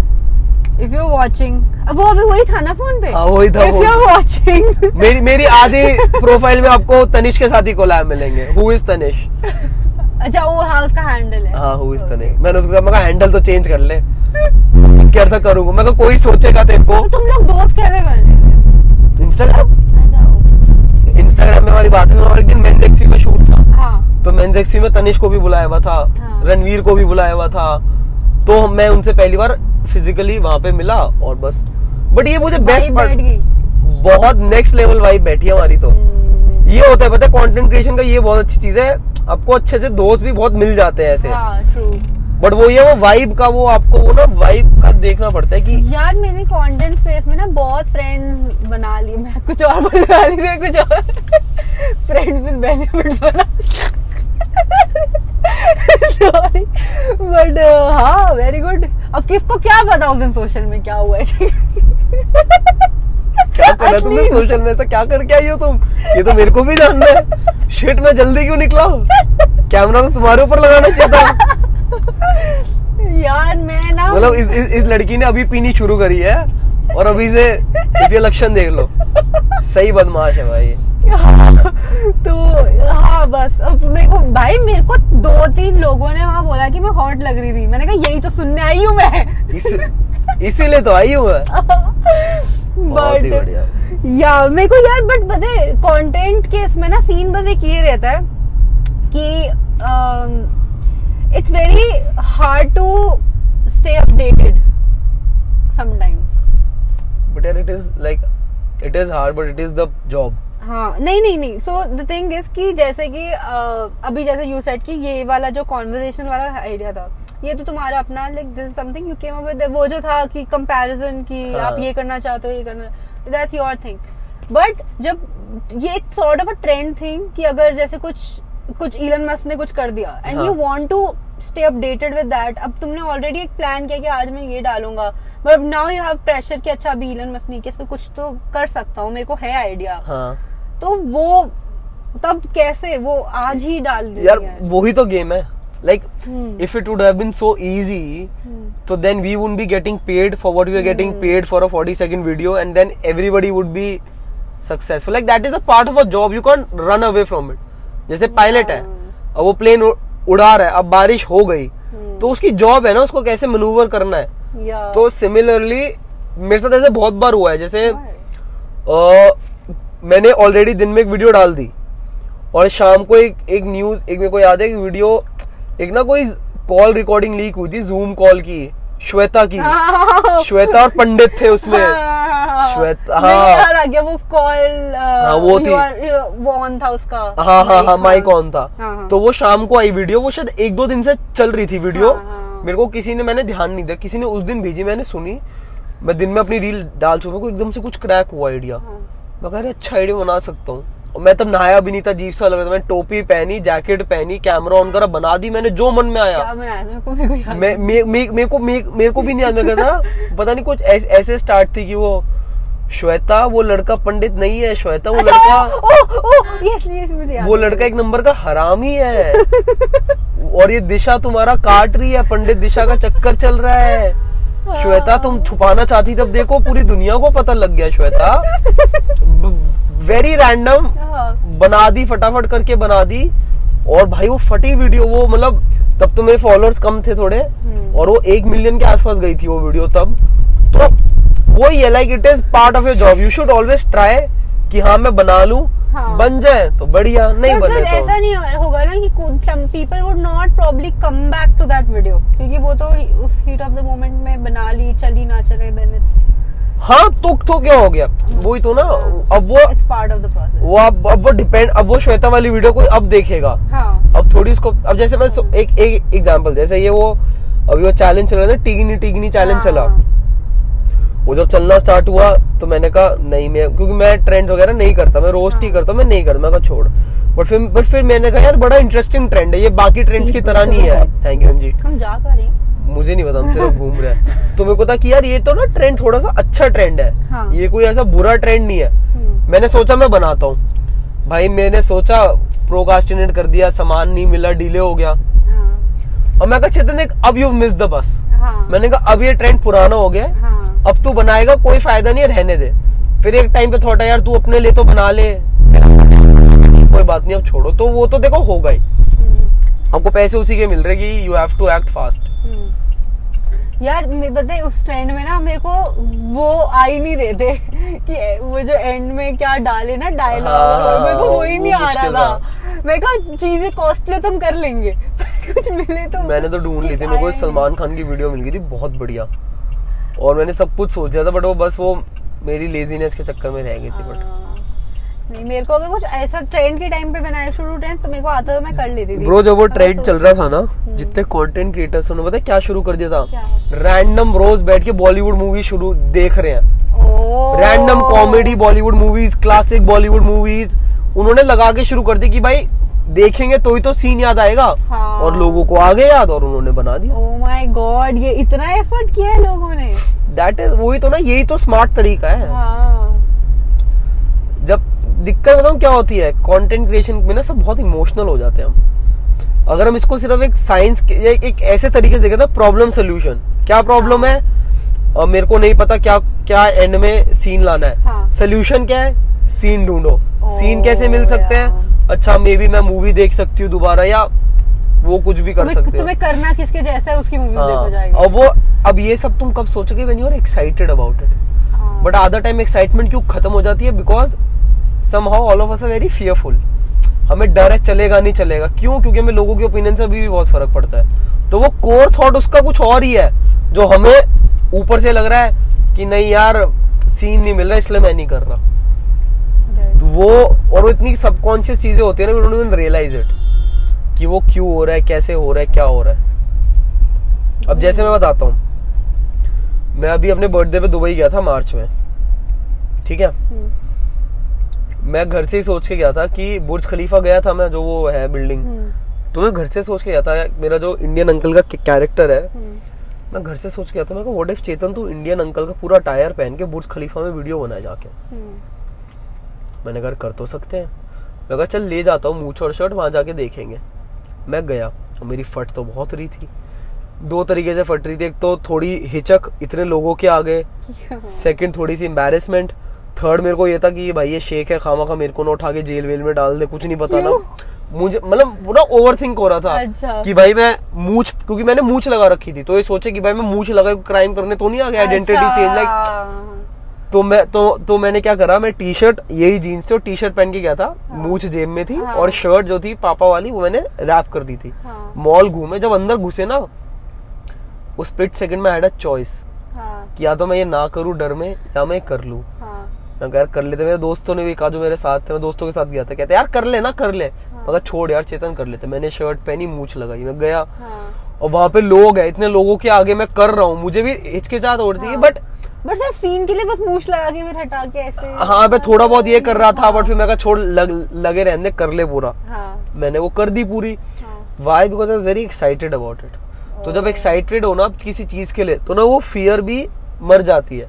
इफ़ यू वाचिंग अब वो अभी वही था ना फ़ोन पे? हाँ, वही था इफ़। यू वाचिंग मेरी मेरी आधी प्रोफ़ाइल में आपको तनिष के साथ ही कोलैब मिलेंगे। Who is Tanish? [LAUGHS] अच्छा वो हाँ उसका हैंडल है। हाँ हु इज़. तनिष? मैंने उसको कहा हैंडल तो चेंज कर ले। क्या था करूँगा? मैं कहा कोई सोचेगा तेरे को। तो तुम लोग दोस्त कैसे कर रहे इंस्टाग्राम इंस्टाग्राम में हमारी बात हुई और एक दिन मेंस एक्सपी का शूट था। हाँ। तो मेंस एक्सपी में तनिष को भी बुलाया हुआ था हाँ। रणवीर को भी बुलाया हुआ था। तो मैं उनसे पहली बार फिजिकली वहाँ पे मिला और बस। बट ये मुझे बेस्ट पार्ट बहुत नेक्स्ट लेवल वाइब बैठी है हमारी तो। हम्म, ये होता है पता है कंटेंट क्रिएशन का ये बहुत अच्छी चीज़ है। आपको अच्छे अच्छे दोस्त भी बहुत मिल जाते हैं ऐसे। हाँ ट्रू बट वो ये वो वाइब का, वो आपको वो ना वाइब का देखना पड़ता है कि यार, मैंने कंटेंट स्पेस में ना बहुत फ्रेंड्स बना लिए। मैं कुछ और बना ली थी कुछ और फ्रेंड्स विद बेनिफिट्स बना सॉरी बट हाँ वेरी गुड अब किसको क्या उस दिन सोशल में क्या हुआ है? क्या करा तुमने सोशल में ऐसा? क्या करके आई हो तुम? ये तो मेरे को भी जानना है। शिट में जल्दी क्यों निकला कैमरा तो तुम्हारे ऊपर लगाना चाहिए था। यार मैं ना मतलब इस, इस इस लड़की ने अभी पीनी शुरू करी है और अभी से इसके लक्षण देख लो। सही बदमाश है भाई। [LAUGHS] तो हाँ बस। अब मेरे को भाई मेरे को दो तीन लोगों ने वहाँ बोला कि मैं हॉट लग रही थी। मैंने कहा यही तो सुनने आई हूँ मैं। इस इसीलिए तो आई हूँ [LAUGHS] बहुत ही बढ़िया। या मेरे को यार बट पता है कंटेंट के इसमें ना सीन बस एक ये रहता है कि it's very hard to stay updated sometimes but यार it is like it is hard but it is the job हाँ नहीं नहीं नहीं. सो द थिंग इज़ कि जैसे कि अ, अभी जैसे यू सेट कि ये वाला जो कॉन्वर्जेशन वाला आइडिया था ये तो तुम्हारा अपना like this something you came up with वो जो था कि कंपैरिजन कि हाँ। आप ये करना चाहते हो ये करना दैट्स योर थिंग बट जब ये sort of a trend thing कि अगर जैसे कुछ कुछ इलन मस्क ने कुछ कर दिया एंड हाँ। You want to stay updated with that अब तुमने ऑलरेडी एक प्लान किया कि आज मैं ये डालूँगा but now you have pressure कि अच्छा अभी इलन मस्क नहीं कि इसमें कुछ तो कर सकता हूँ मेरे को है आइडिया हाँ। तो वो तब कैसे वो आज ही डाल दी यार वही तो गेम है। Like hmm. If it would have been so easy तो then we would be getting paid for what we are getting paid for a 40 second video and then everybody would be successful like that is a part of a job you can run away from it जैसे pilot है अब वो plane उड़ा रहा है अब बारिश हो गई तो उसकी जॉब है ना उसको कैसे मनूवर करना है? तो सिमिलरली मेरे साथ ऐसे बहुत बार हुआ है जैसे अ, मैंने ऑलरेडी दिन में एक वीडियो डाल दी और शाम को एक एक न्यूज़ एक मेरे को याद है एक वीडियो एक ना कोई कॉल रिकॉर्डिंग लीक हुई थी जूम कॉल की श्वेता की। श्वेता और पंडित थे उसमें। श्वेता- हाँ हाँ। याद आ गया वो कॉल हाँ, वो थी। वो ऑन था उसका। हाँ हाँ हाँ माइक ऑन था। हाँ, हाँ। तो वो शाम को आई वीडियो वो शायद एक दो दिन से चल रही थी वीडियो हाँ, हाँ। मेरे को किसी ने मैंने ध्यान नहीं दिया किसी ने उस दिन भेजी मैंने सुनी। मैं दिन में अपनी रील डाल चुका को एकदम से कुछ क्रैक हुआ आइडिया हाँ। मैं कह रहा अच्छा आइडिया बना सकता हूँ। और मैं तब नहाया भी नहीं था अजीब सा लग रहा था। मैंने टोपी पहनी जैकेट पहनी कैमरा ऑन करा बना दी मैंने जो मन में आया। मेरे को मेरे भी नहीं याद मैं था। पता नहीं कुछ ऐस- ऐसे स्टार्ट थी कि वो श्वेता वो लड़का पंडित नहीं है श्वेता वो अच्छा लड़का ओ ओ यस यस मुझे वो लड़का एक नंबर का हरामी है। और ये दिशा तुम्हारा काट रही है पंडित दिशा का चक्कर चल रहा है। श्वेता तुम छुपाना चाहती तब देखो पूरी दुनिया को पता लग गया श्वेता। वेरी रैंडम हाँ। बना दी फटाफट करके बना दी। और भाई वो फटी वीडियो वो मतलब तब तो मेरे फॉलोअर्स कम थे थोड़े। हम्म। और वो एक मिलियन के आसपास गई थी वो वीडियो तब। तो वही है like it is part of your job you should always try कि हाँ मैं बना लूँ। हाँ। बन जाए तो बढ़िया नहीं बने तो। ऐसा नहीं होगा ना कि some people would not probably come back to that video क्योंकि वो तो उस हीट ऑफ़ द मोमेंट में बना ली चली ना चले देन इट्स हाँ तो तो क्या हो गया? वही तो ना अब वो वो अब अब वो डिपेंड अब वो श्वेता वाली वीडियो कोई अब देखेगा। हाँ। अब थोड़ी उसको अब जैसे मैं एक एक एग्जांपल जैसे ये वो अभी वो चैलेंज चल रहा था टिगनी टिगनी चैलेंज हाँ, चला। वो जब चलना स्टार्ट हुआ तो मैंने कहा नहीं मैं क्योंकि मैं ट्रेंड वगैरह नहीं करता मैं रोस्ट ही हाँ। करता हूँ मैं नहीं करता मैं कहा छोड़। बट फिर बट फिर मैंने कहा यार बड़ा इंटरेस्टिंग ट्रेंड है ये बाकी ट्रेंड्स की तरह नहीं है। थैंक यू जी हम जा कर रहे हैं? मुझे नहीं पता हम सिर्फ़ घूम रहे हैं। तो मेरे को था कि यार ये तो ना ट्रेंड थोड़ा सा अच्छा ट्रेंड है। हाँ। ये कोई ऐसा बुरा ट्रेंड नहीं है। हम्म, मैंने सोचा मैं बनाता हूँ। भाई मैंने सोचा प्रोकास्टिनेट कर दिया सामान नहीं मिला डिले हो गया। हाँ। और मैं कहा चेतन अब यू मिस द बस हाँ। मैंने कहा अब ये ट्रेंड पुराना हो गया हाँ। अब तू बनाएगा कोई फ़ायदा नहीं है रहने दे। फिर एक टाइम पे थोड़ा यार तू अपने लिए तो बना ले। कोई बात नहीं अब छोड़ो। तो वो तो देखो होगा ही आपको पैसे उसी के मिल रहे कि you have to act fast. यार मैं बताए उस ट्रेंड में ना मेरे को वो आ ही नहीं रहे थे [LAUGHS] कि वो जो एंड में क्या डाले ना डायलॉग हाँ, मेरे को वो ही नहीं आ रहा था। मैं कहा चीज़ें कॉस्टली तो हम कर लेंगे कुछ मिले तो मैंने तो ढूंढ ली थी मेरे को एक सलमान खान की वीडियो मिल गई थी बहुत बढ़िया। और मैंने सब कुछ सोच लिया था बट वो बस वो मेरी लेजीनेस के चक्कर में रह गई थी बट। नहीं मेरे को अगर कुछ ऐसा ट्रेंड के टाइम पे बनाया शुरू ट्रेंड तो मेरे को आता तो मैं कर लेती थी। ब्रो जब वो ट्रेंड चल रहा था ना जितने कंटेंट क्रिएटर्स उन्होंने पता क्या शुरू कर दिया था? रैंडम रोज बैठ के बॉलीवुड मूवी शुरू देख रहे हैं। Random comedy Bollywood movies classic Bollywood movies उन्होंने लगा के शुरू कर दी कि भाई देखेंगे तो ही तो सीन याद आएगा। हाँ। और लोगों को आगे याद और उन्होंने बना दिया। ओ माय गॉड ये इतना एफर्ट किया है लोगों ने। दैट इज़ वही तो ना यही तो स्मार्ट तरीका है। हाँ। दिक्कत बताऊँ क्या होती है? कंटेंट क्रिएशन में ना सब बहुत इमोशनल हो जाते हैं हम। अगर हम इसको सिर्फ़ एक साइंस एक, एक ऐसे तरीके से देखें तो प्रॉब्लम सोल्यूशन क्या प्रॉब्लम है? और मेरे को नहीं पता क्या क्या एंड में सीन लाना है। हाँ। सोल्यूशन क्या है? सीन ढूंढो। सीन कैसे मिल सकते हैं? अच्छा मे बी मैं मूवी देख सकती हूँ दोबारा या वो कुछ भी कर सकते हो। तुम्हें करना किसके जैसा है उसकी देखो हाँ, जाएगी और वो अब ये सब तुम कब सोचोगे when you are excited about it हाँ। बट आधा टाइम एक्साइटमेंट क्यों खत्म हो जाती है? Because somehow all of us very fearful हमें डर है चलेगा नहीं चलेगा। क्यों? क्योंकि हमें लोगों के ओपिनियन से अभी भी बहुत फ़र्क पड़ता है। तो वो कोर थॉट उसका कुछ और ही है जो हमें ऊपर से लग रहा है कि नहीं यार सीन नहीं मिल रहा इसलिए मैं नहीं कर रहा। Right. तो वो और वो इतनी सबकॉन्शियस चीज़ें होती है ना डोंट इवन रियलाइज़ इट कि वो क्यों हो रहा है कैसे हो रहा है क्या हो रहा है। अब जैसे मैं बताता हूँ। मैं अभी अपने बर्थडे पे दुबई गया था मार्च में। ठीक है? हम्म, मैं घर से ही सोच के गया था कि बुर्ज खलीफा गया था मैं जो वो है बिल्डिंग हम्म, तो मैं घर से सोच के गया था मेरा जो इंडियन अंकल का कैरेक्टर है हम्म, मैं घर से सोच के गया था मैं व्हाट इफ़ चेतन तू इंडियन अंकल का पूरा टायर पहन के बुर्ज खलीफा में वीडियो बनाए जाके? हम्म, मैंने कहा कर तो सकते हैं। मैं कहा चल ले जाता हूँ मूछ और शर्ट वहाँ जाके देखेंगे। मैं गया और मेरी फट तो बहुत रही थी। दो तरीके से फट रही थी एक तो थोड़ी हिचक इतने लोगों के आगे [LAUGHS] सेकंड थोड़ी सी एम्बेरसमेंट थर्ड मेरे को ये था कि भाई ये शेख है खामा खा मेरे को ना उठा के जेल वेल में डाल दे कुछ नहीं पता ना मुझे मतलब पूरा ओवर थिंक हो रहा था अच्छा। कि भाई मैं मूछ क्योंकि मैंने मूछ लगा रखी थी तो ये सोचे कि भाई मैं मूछ लगा क्राइम करने तो नहीं आ गया आइडेंटिटी चेंज लाइक तो मैं तो तो मैंने क्या करा मैं टी शर्ट यही जीन्स थी और टी शर्ट पहन के गया था हाँ। मूछ जेब में थी हाँ। और शर्ट जो थी पापा वाली वो मैंने रैप कर दी थी हाँ। मॉल घूमे जब अंदर घुसे ना उस स्प्लिट सेकंड में अ चॉइस हाँ, कि या तो मैं ये ना करूँ डर में या मैं कर लूँ हाँ, मैं यार कर लेते मेरे दोस्तों ने भी कहा जो मेरे साथ थे मैं दोस्तों के साथ गया था कहते यार कर ले ना कर ले। मैं कहा छोड़ यार चेतन कर लेते। मैंने शर्ट पहनी मूछ लगाई मैं गया। हाँ। और वहाँ पे लोग है इतने लोगों के आगे मैं कर रहा हूँ मुझे भी हिचकिचाहट हो रही थी बट बट सिर्फ़ सीन के लिए बस मूछ लगा के फिर हटा के ऐसे हाँ मैं थोड़ा बहुत ये कर रहा था बट फिर मैं कहा छोड़ लग, लगे रहने कर ले पूरा। हाँ। मैंने वो कर दी पूरी। हाँ। Why because I very excited about it तो जब एक्साइटेड हो ना किसी चीज़ के लिए तो ना वो फियर भी मर जाती है।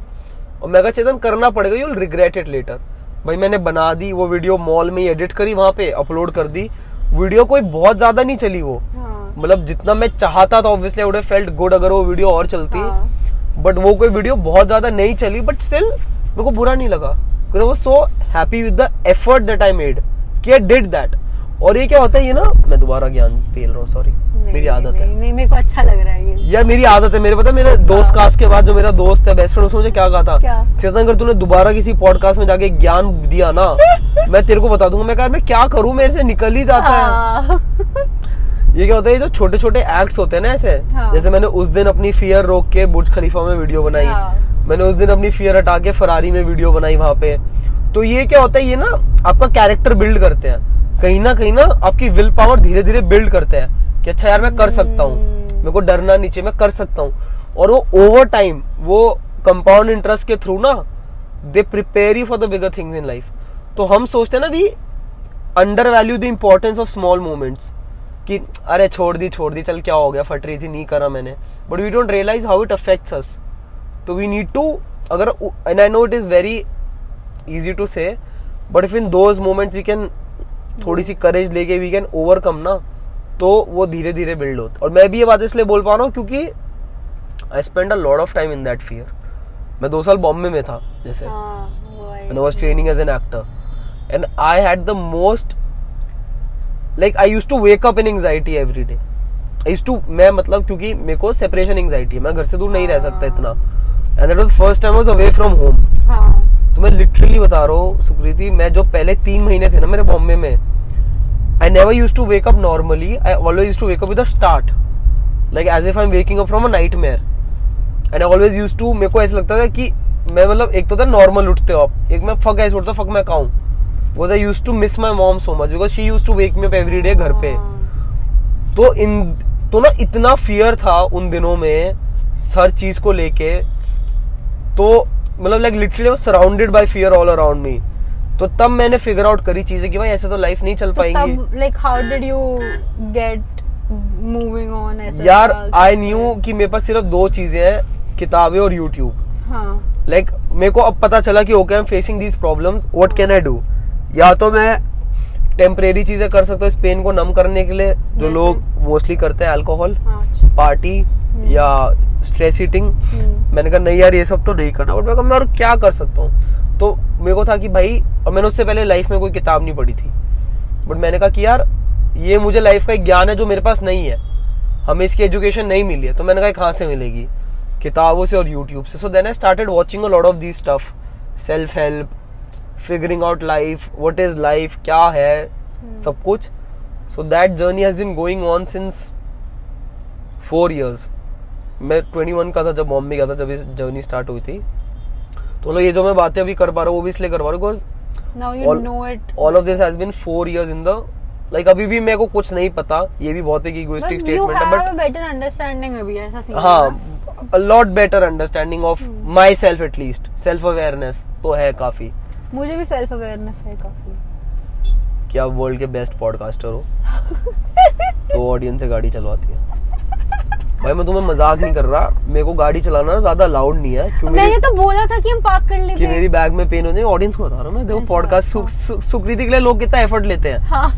और मैं चेतन करना पड़ेगा यू रिग्रेट इट लेटर भाई मैंने बना दी वो वीडियो मॉल में एडिट करी वहाँ पे अपलोड कर दी। वीडियो कोई बहुत ज़्यादा नहीं चली वो। हाँ। मतलब जितना मैं चाहता था obviously I would felt good अगर वो वीडियो और चलती। हाँ। बट वो कोई वीडियो बहुत ज़्यादा नहीं चली बट स्टिल मेरे को बुरा नहीं लगा। So happy with the effort that I made कि आई डिड दैट और ये क्या होता है ये ना मैं दोबारा ज्ञान फेल रहा हूँ सॉरी नहीं, मेरी नहीं, आदत है। नहीं, नहीं मेरे को अच्छा लग रहा है ये। यार मेरी आदत है मेरे पता है मेरे दोस्त कास्ट के बाद जो मेरा दोस्त है बेस्ट फ्रेंड उसने मुझे क्या कहा था? चेतन अगर तूने दोबारा किसी पॉडकास्ट में जाके ज्ञान दिया ना [LAUGHS] मैं तेरे को बता दूँगा। मैं कहा मैं क्या करूँ? मेरे से निकल ही जाता है। हाँ। [LAUGHS] ये क्या होता है जो छोटे छोटे एक्ट्स होते हैं ना ऐसे हाँ। जैसे मैंने उस दिन अपनी फियर रोक के बुर्ज खलीफा में वीडियो बनाई। हाँ। मैंने उस दिन अपनी फियर हटा के फरारी में वीडियो बनाई वहाँ पे। तो ये क्या होता है ये ना आपका कैरेक्टर बिल्ड करते हैं। कहीं ना कहीं ना आपकी विल पावर धीरे धीरे बिल्ड करते हैं कि अच्छा यार मैं कर सकता हूँ। मेरे को डरना नीचे मैं कर सकता हूँ। और वो ओवर टाइम वो कंपाउंड इंटरेस्ट के थ्रू ना they prepare you for the bigger things in life तो हम सोचते हैं ना we undervalue the importance of small moments कि अरे छोड़ दी छोड़ दी चल क्या हो गया फट रही थी नहीं करा मैंने। But we don't realize how it affects us तो वी नीड टू अगर and I know it is very easy to say but if in those moments we can थोड़ी सी करेज लेके वी कैन ओवरकम ना तो वो धीरे धीरे बिल्ड होता और मैं भी ये बात इसलिए बोल पा रहा हूँ क्योंकि I spend a lot of time in that fear मैं दो साल बॉम्बे में था जैसे हाँ, वो है। when I was training as an actor. And I had the most like I used to wake up in anxiety every day. I used to मैं मतलब क्योंकि मेरे को सेपरेशन एंजाइटी है मैं घर से दूर नहीं रह सकता इतना and that was first time was away from home हाँ। तो मैं लिटरली बता रहा हूँ सुकृति मैं जो पहले तीन महीने थे ना मेरे बॉम्बे में I never use to wake up normally I always use to wake up with a start like as if I am waking up from a nightmare and I always use to मेरे को ऐसा लगता था कि मैं मतलब एक तो था नॉर्मल उठते हो आप एक मैं फक ऐसे उठता फक मैं खाऊं। Because I use to miss my mom so much because she use to wake me up every day घर पे। हाँ। तो इन तो ना इतना फियर था उन दिनों में हर चीज़ को लेके तो मतलब like literally surrounded by fear all around me तो तब मैंने फिगर आउट करी चीज़ें कि भाई ऐसे तो लाइफ नहीं चल तो पाएँगी। Like how did you get moving on ऐसा यार आई न्यू कि मेरे पास सिर्फ़ दो चीज़ें हैं किताबें और यूट्यूब हाँ। लाइक मेरे को अब पता चला कि okay I am facing these problems what can I do या तो मैं टेम्परेरी चीज़ें कर सकता हूँ इस पेन को नम करने के लिए जो लोग मोस्टली करते हैं अल्कोहल हाँ अच्छा। पार्टी या स्ट्रेस ईटिंग। मैंने कहा, नहीं यार, ये सब तो नहीं करना। बट मैं कहा, मैं और क्या कर सकता हूँ? तो मेरे को था कि भाई, और मैंने उससे पहले लाइफ में कोई किताब नहीं पढ़ी थी। बट मैंने कहा कि यार, ये मुझे लाइफ का एक ज्ञान है जो मेरे पास नहीं है। हमें इसकी एजुकेशन नहीं मिली है। तो मैंने कहा कहाँ से मिलेगी? किताबों से और यूट्यूब से। So then I started watching a lot of the stuff self help figuring out life what is life क्या है, सब कुछ। So that journey has been going on since four years मैं ट्वेंटी वन का था जब बॉम्बे गया था जब जर्नी स्टार्ट हुई थी। तो ये जो मैं बातें अभी कर पा रहा हूँ वो भी इसलिए कर पा रहा हूँ all of this has been four years in the अभी भी मेरे को कुछ नहीं पता ये भी बहुत ही इगोइस्टिक स्टेटमेंट है बट बेटर अंडरस्टैंडिंग अभी ऐसा सीन हाँ a lot better understanding of myself at least self awareness तो है काफ़ी। मुझे भी सेल्फ अवेयरनेस है काफ़ी। क्या वर्ल्ड के बेस्ट पॉडकास्टर हो? [LAUGHS] तो ऑडियंस से गाड़ी चलवाती है। भाई मैं तुम्हें मज़ाक नहीं कर रहा। मेरे को गाड़ी चलाना ज़्यादा लाउड नहीं है क्यों मैंने तो बोला था कि हम पार्क कर लेते कि मेरी बैग में पेन हो जाए ऑडियंस को बता रहा हूँ मैं देखो अच्छा, पॉडकास्ट हाँ। सुकृति के लिए लोग कितना एफर्ट लेते हैं। हाँ।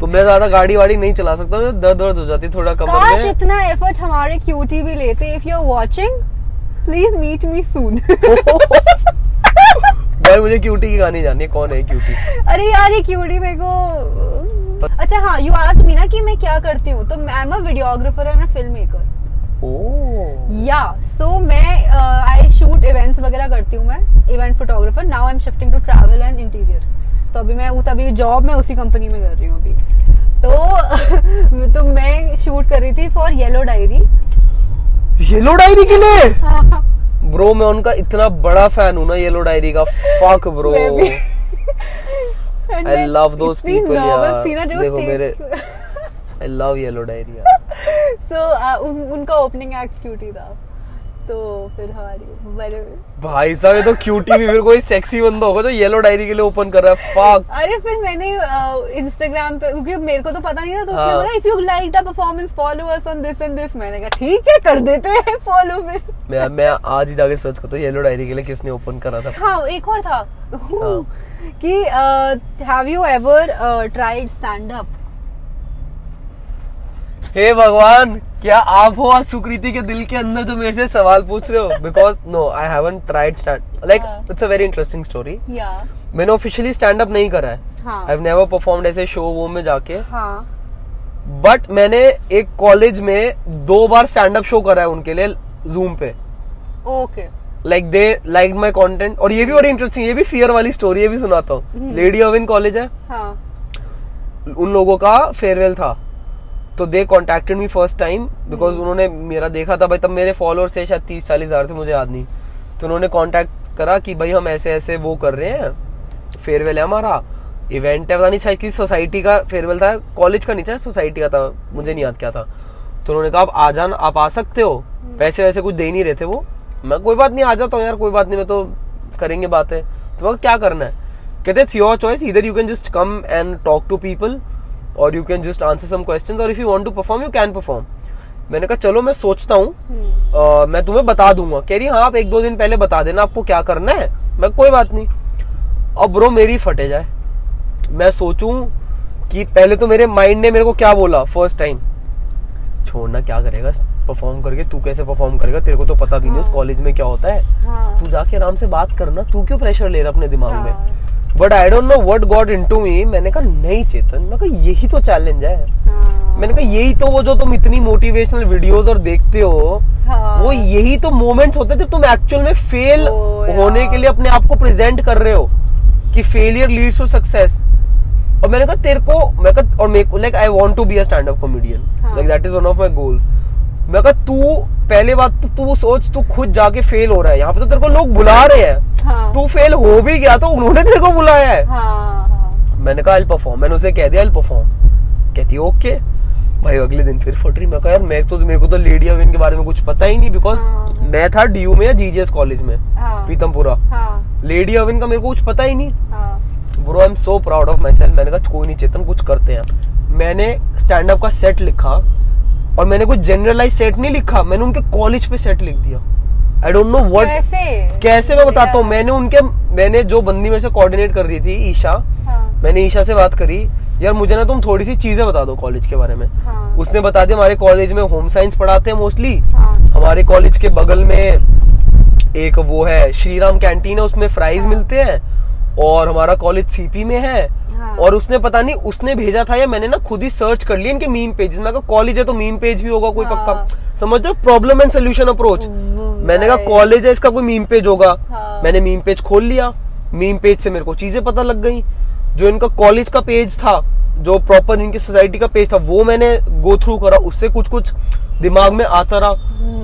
तो मैं ज़्यादा गाड़ी वाड़ी नहीं चला सकता मैं दर्द दर्द हो जाती है थोड़ा कमर काश में इतना एफर्ट हमारे क्यूटी भी लेते। If you are watching please meet me soon भाई मुझे क्यूटी की गानी जाननी है कौन है क्यूटी अरे यार ये क्यूटी मेरे को अच्छा हाँ यू आस्क्ड मी ना कि मैं क्या करती हूँ तो I am a videographer and a film maker या सो मैं आई शूट इवेंट्स वगैरह करती हूँ मैं event photographer now I am shifting to travel and interior तो अभी मैं अभी जॉब मैं उसी कंपनी में कर रही हूँ अभी. तो [LAUGHS] तो मैं शूट कर रही थी for Yellow Diary Yellow Diary के लिए? ब्रो मैं उनका इतना बड़ा फ़ैन हूँ ना येलो डायरी का. Fuck bro. I love those people यार देखो मेरे आई लव येलो डायरी यार सो उनका ओपनिंग एक्ट क्यूटी था। तो फिर हमारी भाई साहब ये तो क्यूटी भी फिर कोई सेक्सी बंदा होगा जो येलो डायरी के लिए ओपन कर रहा है। फक अरे फिर मैंने इंस्टाग्राम पे क्योंकि मेरे को तो पता नहीं था तो उसने हाँ। बोला if you like the performance follow us on this and this मैंने कहा ठीक है कर देते हैं फॉलो फिर. मैं मैं आज ही जाके सर्च करता हूँ येलो डायरी के लिए किसने ओपन करा था। हाँ एक और था। हाँ। कि have you ever tried stand up हे भगवान क्या आप हो आज सुकृति के दिल के अंदर जो मेरे से सवाल पूछ रहे हो? Because no I haven't tried stand like. It's a very interesting story मैंने ऑफिशियली स्टैंड अप नहीं करा है. हाँ। आई नेवर परफॉर्म्ड ऐसे शो वो में जाके. बट हाँ मैंने एक कॉलेज में दो बार स्टैंड अप शो करा है उनके लिए जूम पे. Okay like they like my content और ये भी बड़ी इंटरेस्टिंग ये भी फियर वाली स्टोरी ये भी सुनाता हूँ। लेडी अविन कॉलेज है। हाँ। उन लोगों का फेयरवेल था। तो they contacted me first time because उन्होंने मेरा देखा था भाई तब मेरे फॉलोअर्स थे शायद तीस चालीस हज़ार थे मुझे याद नहीं। तो उन्होंने कॉन्टेक्ट करा कि भाई हम ऐसे ऐसे वो कर रहे हैं। फेयरवेल है हमारा। इवेंट है पता नहीं शायद किसी सोसाइटी का फेयरवेल था कॉलेज का नहीं था सोसाइटी का था मुझे नहीं याद क्या था। तो उन्होंने कहा आप आ जाना आप आ सकते हो। पैसे वैसे कुछ दे नहीं रहे थे वो। मैं कोई बात नहीं आ जाता हूँ यार कोई बात नहीं मैं तो करेंगे बातें। तो मैं क्या करना है? कहते इट्स योर चॉइस इधर you can just come and talk to people और you can just answer some questions और if you want to perform you can perform मैंने कहा चलो मैं सोचता हूँ अ, मैं तुम्हें बता दूँगा। कह रही हाँ आप एक दो दिन पहले बता देना आपको क्या करना है। मैं कोई बात नहीं। अब ब्रो मेरी फटे जाए। मैं सोचूं कि पहले तो मेरे माइंड ने मेरे को क्या बोला फ़र्स्ट टाइम छोड़ना क्या करेगा? परफॉर्म करके तू कैसे परफॉर्म करेगा तेरे को तो पता भी नहीं उस कॉलेज में क्या होता है। हाँ। तू जाके आराम से बात करना तू क्यों प्रेशर ले रहा अपने दिमाग हाँ। में but I don't know what got into me मैंने कहा नहीं चेतन मैं कहा यही तो चैलेंज है। हाँ। मैंने कहा यही तो वो जो तुम इतनी मोटिवेशनल वीडियोस और देखते हो हाँ। वो यही तो मोमेंट्स होते हैं जब तुम एक्चुअल में फेल होने के लिए अपने आप को प्रेजेंट कर रहे हो कि फेलियर लीड्स टू सक्सेस और मैंने कहा तेरे को मैं कहा और मेरे को like I want to be a stand up comedian हाँ। Like that is one of my goals मैं कहा तू पहले बात तो तू सोच तू खुद जाके फेल हो रहा है। यहाँ पे तो तेरे को लोग बुला रहे हैं। हाँ। तू फेल हो भी गया तो उन्होंने तेरे को बुलाया है। हाँ हाँ। मैंने कहा आई परफॉर्म मैंने उसे कह दिया आई परफॉर्म कहती ओके भाई अगले दिन फिर फट रही। मैं कहा यार मैं तो मेरे को तो लेडी अविन के बारे में कुछ पता ही नहीं बिकॉज़ हाँ। मैं था डीयू में या जीजीएस कॉलेज में हाँ। पीतमपुरा हाँ। लेडी अविन का मेरे को कुछ पता ही नहीं। हाँ। Bro I am so proud of myself मैंने कहा कोई नहीं चेतन कुछ करते हैं। मैंने स्टैंड अप का सेट लिखा। और मैंने कोई जनरलाइज सेट नहीं लिखा मैंने उनके कॉलेज पे सेट लिख दिया। आई डोंट नो व्हाट कैसे? कैसे मैं बताता हूँ मैंने उनके मैंने जो बंदी मेरे से कोऑर्डिनेट कर रही थी ईशा हाँ। मैंने ईशा से बात करी यार मुझे ना तुम थोड़ी सी चीज़ें बता दो कॉलेज के बारे में। हाँ। उसने बता दिया हमारे कॉलेज में होम साइंस पढ़ाते हैं मोस्टली हाँ। हमारे कॉलेज के बगल में एक वो है श्री राम कैंटीन है उसमें फ्राइज मिलते हैं और हमारा कॉलेज सीपी में है हाँ। और उसने पता नहीं उसने भेजा था या मैंने ना खुद ही सर्च कर लिया इनके मीम पेज मैं कॉलेज है तो मीम पेज भी होगा कोई हाँ। पक्का समझ रहे प्रॉब्लम एंड सोल्यूशन अप्रोच मैंने कहा कॉलेज है इसका कोई मीम पेज होगा। हाँ। मैंने मीम पेज खोल लिया। मीम पेज से मेरे को चीज़ें पता लग गई। जो इनका कॉलेज का पेज था जो प्रॉपर इनकी सोसाइटी का पेज था वो मैंने गो थ्रू करा। उससे कुछ कुछ दिमाग में आता रहा।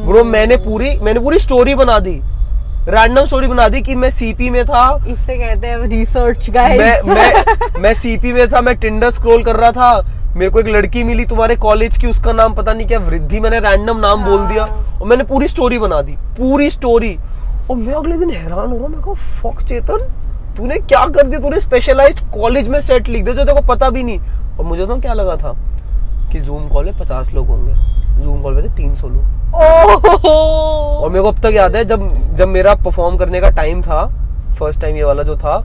ब्रो मैंने पूरी मैंने पूरी स्टोरी बना दी। रैंडम स्टोरी बना दी कि मैं सीपी में था। इससे कहते हैं रिसर्च गाइस मैं मैं [LAUGHS] मैं सीपी में था मैं टिंडर स्क्रॉल कर रहा था। मेरे को एक लड़की मिली तुम्हारे कॉलेज की उसका नाम पता नहीं क्या वृद्धि मैंने रैंडम नाम बोल दिया हाँ। और मैंने पूरी स्टोरी बना दी पूरी स्टोरी और मैं अगले दिन हैरान हो रहा मैं फक चेतन तूने क्या कर दिया? तूने स्पेशलाइज्ड कॉलेज में सेट लिख दिया जो तेरे को पता भी नहीं। और मुझे तो क्या लगा था कि जूम कॉल में पचास लोग होंगे। जूम कॉल में थे तीन सौ लोग। और मेरे को अब तक याद है जब जब मेरा परफॉर्म करने का टाइम था फ़र्स्ट टाइम ये वाला जो था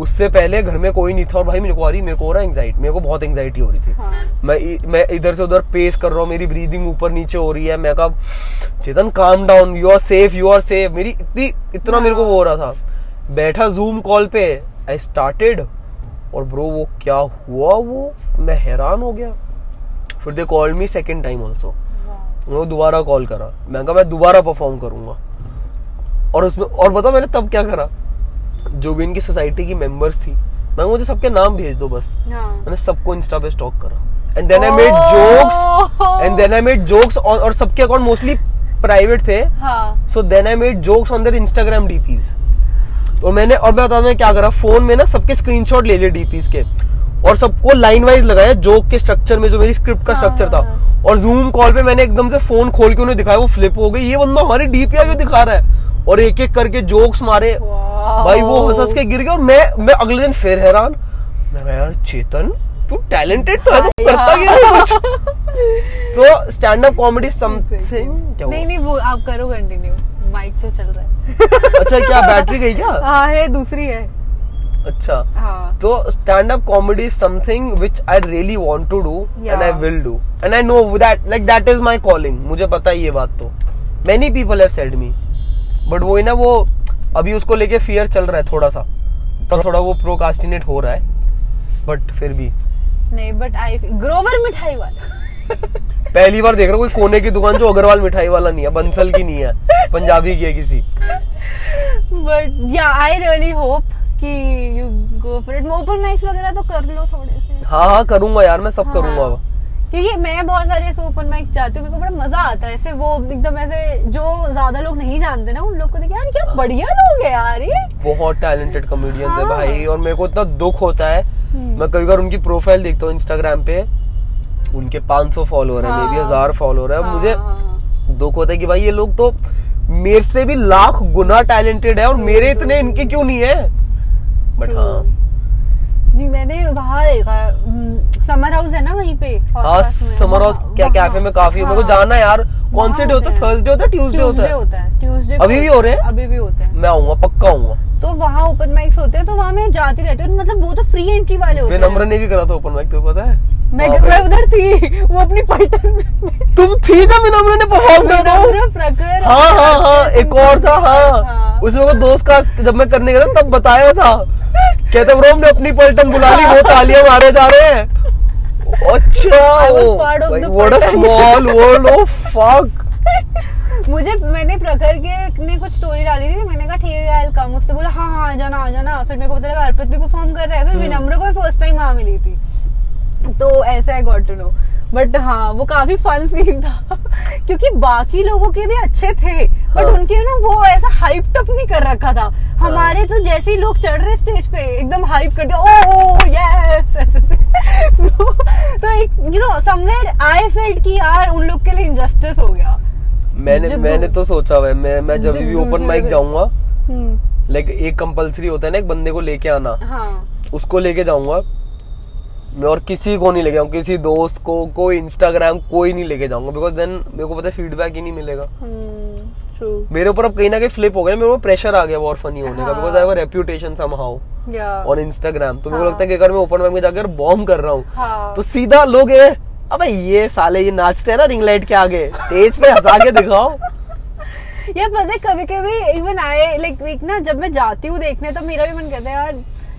उससे पहले घर में कोई नहीं था और भाई मेरे को आ रही मेरे को हो रहा एंग्जाइटी मेरे को बहुत एंग्जाइटी हो रही थी। हाँ। मैं मैं इधर से उधर पेस कर रहा हूँ मेरी ब्रीदिंग ऊपर नीचे हो रही है मैं कहा Chetan calm down you are safe you are safe मेरी इतनी इतना मेरे को वो हो रहा था। बैठा जूम कॉल पे आई स्टार्टेड और ब्रो वो क्या हुआ वो? मैं हैरान हो गया। फिर they call me second time also उन्होंने दोबारा कॉल करा। मैं कहा मैं दोबारा परफॉर्म करूँगा। और उसमें और बता मैंने तब क्या करा? जो भी इनकी सोसाइटी की मेंबर्स थी मैं मुझे सबके नाम भेज दो बस। हाँ। मैंने सबको इंस्टा पे स्टॉक करा। And then I made jokes and then I made jokes और सबके अकाउंट मोस्टली प्राइवेट थे। हाँ। So then I made jokes on their Instagram DPs तो मैंने और मैं बता मैं क्या करा? फ़ोन में ना सबके स्क्रीनशॉट ले लिए डीपीज के। और सबको लाइन वाइज लगाया जोक के स्ट्रक्चर में जो मेरी स्क्रिप्ट का हाँ, स्ट्रक्चर था। हाँ। और जूम कॉल पे मैंने एकदम से फ़ोन खोल के उन्हें दिखाया वो फ्लिप हो गई। ये बंदा हमारी डीपी आगे दिखा रहा है। और एक एक करके जोक्स मारे। भाई वो हंस हंस के गिर गया और मैं मैं अगले दिन फिर हैरान। मैं यार चेतन तू टैलेंटेड तो है तू करता क्या है कुछ? तो स्टैंड अप कॉमेडी समथिंग क्या नहीं नहीं वो आप करो कंटिन्यू माइक तो चल रहा है। अच्छा क्या बैटरी गई क्या? हाँ है दूसरी है। अच्छा। हाँ। तो stand up comedy is something which I really want to do and I will do and I know that like that is my calling मुझे पता है ये बात तो। Many people have said me but वो ना वो अभी उसको लेके फियर चल रहा है थोड़ा सा तो थोड़ा वो प्रोकास्टिनेट हो रहा है। बट फिर भी। नहीं बट आई ग्रोवर मिठाई वाला। [LAUGHS] पहली बार देख रहा हूँ कोई कोने की दुकान जो अग्रवाल मिठाई वाला नहीं है बंसल की नहीं है पंजाबी की है किसी। But yeah I really hope कि you go for it open mics वगैरह तो कर लो थोड़े से। हाँ हाँ करूँगा यार मैं सब हाँ। करूँगा क्योंकि मैं बहुत सारे ऐसे ओपन माइक जाती हूँ मेरे को बड़ा मज़ा आता है। ऐसे वो एकदम ऐसे जो ज़्यादा लोग नहीं जानते ना उन लोग को देख यार क्या बढ़िया लोग है यार ये। बहुत टैलेंटेड कॉमेडियंस है हाँ। भाई और मेरे को इतना दुख होता है। हम्म। मैं कभी बार उनकी प्रोफ़ाइल देखता हूँ इंस्टाग्राम पे उनके 500 फॉलोअर है मे बी हाँ। हज़ार फॉलोअर है। हाँ, मुझे हाँ, दुख होता है कि भाई ये लोग तो मेरे से भी लाख गुना टैलेंटेड है और मेरे इतने इनके क्यों नहीं है? बट हाँ नहीं, मैंने वहाँ देखा समर हाउस है ना वहीं पे? हाँ समर हाउस क्या कैफ़े में काफ़ी मेरे को हाँ, जाना है यार। कौन से डे होता है? थर्सडे होता है ट्यूसडे होता है? ट्यूसडे अभी भी हो रहे हैं? अभी भी होते हैं। मैं आऊँगा पक्का आऊँगा। तो वहाँ ओपन माइक्स होते हैं तो वहाँ मैं जाती रहती हूँ। मतलब वो तो फ्री एंट्री वाले होते विनम्र ने भी करा था ओपन माइक तो पता है? मैं मैं उधर थी वो अपनी पलटन में तुम थी जब विनम्र ने परफॉर्म करा था हाँ हाँ हाँ एक और था हाँ। हाँ। उसमें वो दोस्त का जब मैं करने गया था तब बताया था। कहते ब्रो हमने अपनी पलटन बुला ली वो तालियाँ मारे जा रहे हैं। अच्छा what a small world of fuck मुझे मैंने प्रखर के ने कुछ स्टोरी डाली थी मैंने कहा ठीक है कम उसने बोला हाँ हाँ आ जाना आ जाना। फिर मेरे को पता लगा अर्पित भी परफॉर्म कर रहा है हम्म। फिर विनम्र को फ़र्स्ट टाइम वहाँ मिली थी। तो ऐसा I got to know but हाँ वो काफ़ी फन सीन था। [LAUGHS] क्योंकि बाकी लोगों के भी अच्छे थे बट हाँ। उनके ना वो ऐसा हाइप टप नहीं कर रखा था। हाँ. हमारे तो जैसे ही लोग चढ़ रहे स्टेज पे एकदम हाइप कर दिया ओ यस [LAUGHS] तो, तो you know somewhere I felt कि यार उन लोग के लिए इनजस्टिस हो गया। मैंने मैंने तो सोचा हुआ है मैं मैं जब भी ओपन माइक जाऊँगा हम्म, लाइक एक कंपलसरी होता है ना एक बंदे को लेके आना। हाँ। उसको लेके जाऊँगा मैं और किसी को नहीं लेके जाऊँगा किसी दोस्त को कोई इंस्टाग्राम कोई नहीं लेके जाऊँगा बिकॉज़ देन मेरे को पता है फीडबैक ही नहीं मिलेगा। ट्रू मेरे ऊपर अब कहीं ना कहीं फ्लिप हो गया मेरे ऊपर प्रेशर आ गया और फनी होने का। Because I have reputation somehow yeah on Instagram तो मेरे को हाँ। लगता है कि अगर मैं ओपन माइक में जाकर बॉम्ब कर रहा हूँ हाँ. तो सीधा लोग ये अबे ये साले ये नाचते हैं ना रिंग लाइट के आगे स्टेज पे हंसा के दिखाओ। [LAUGHS] यार पता है कभी कभी इवन आए लाइक एक ना जब मैं जाती हूँ देखने तो मेरा भी मन करता है यार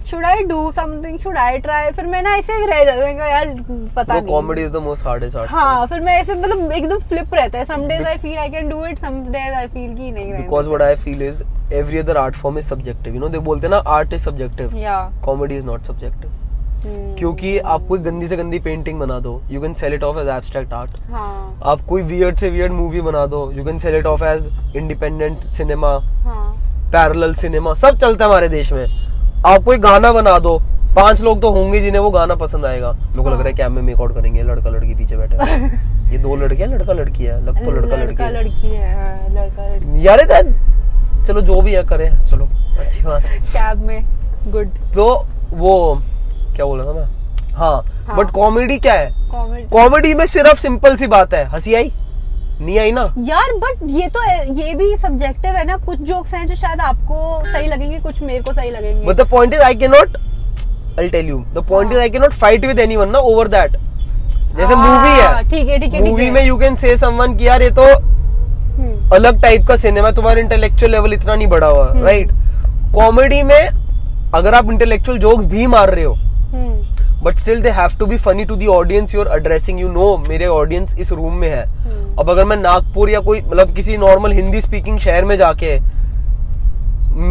should I do something should I try फिर मैं ना ऐसे रह जाती हूँ यार पता नहीं. Comedy is the most hardest art हाँ फिर मैं ऐसे मतलब एकदम फ्लिप रहता है। Some days I feel I can do it some days I feel कि नहीं because what I feel is every other art form is subjective you know they बोलते हैं ना art is subjective comedy is not subjective क्योंकि आप कोई गंदी से गंदी पेंटिंग बना दो you can sell it off as abstract art आप कोई वियर्ड से वियर्ड मूवी बना दो you can sell it off as independent cinema parallel cinema सब चलता है हमारे देश में। आप कोई गाना बना दो। पाँच लोग तो होंगे जिन्हें वो गाना पसंद आएगा। मेरे को लग रहा है कैब में आउट करेंगे लड़का लड़की पीछे बैठे [LAUGHS] ये दो लड़के हैं लड़का लड़की है लग तो लड़का लड़की लड़का लड़की है हाँ, लड़का लड़की। यार तो- चलो जो भी है करे चलो अच्छी बात है। कैब में गुड। तो वो क्या बोला था मैं? हाँ हाँ। बट कॉमेडी क्या है? कॉमेडी में सिर्फ़ सिंपल सी बात है हँसी आई? नहीं आई ना। यार बट ये तो ये भी सब्जेक्टिव है ना। कुछ जोक्स हैं जो शायद आपको सही लगेंगे कुछ मेरे को सही लगेंगे। But the point is I can not I tell you the point is I can not fight with anyone ना ओवर दैट जैसे हाँ, मूवी है। ठीक है ठीक है मूवी में यू कैन से समवन कि यार ये तो हम्म, अलग टाइप का सिनेमा तुम्हारा इंटेलेक्चुअल लेवल इतना नहीं बढ़ा हुआ हम्म। राइट कॉमेडी में अगर आप इंटेलेक्चुअल जोक्स भी मार रहे हो हम्म, but still they have to be funny to the audience you're addressing you know मेरे ऑडियंस इस रूम में है। हम्म। अब अगर मैं नागपुर या कोई मतलब किसी नॉर्मल हिंदी स्पीकिंग शहर में जाके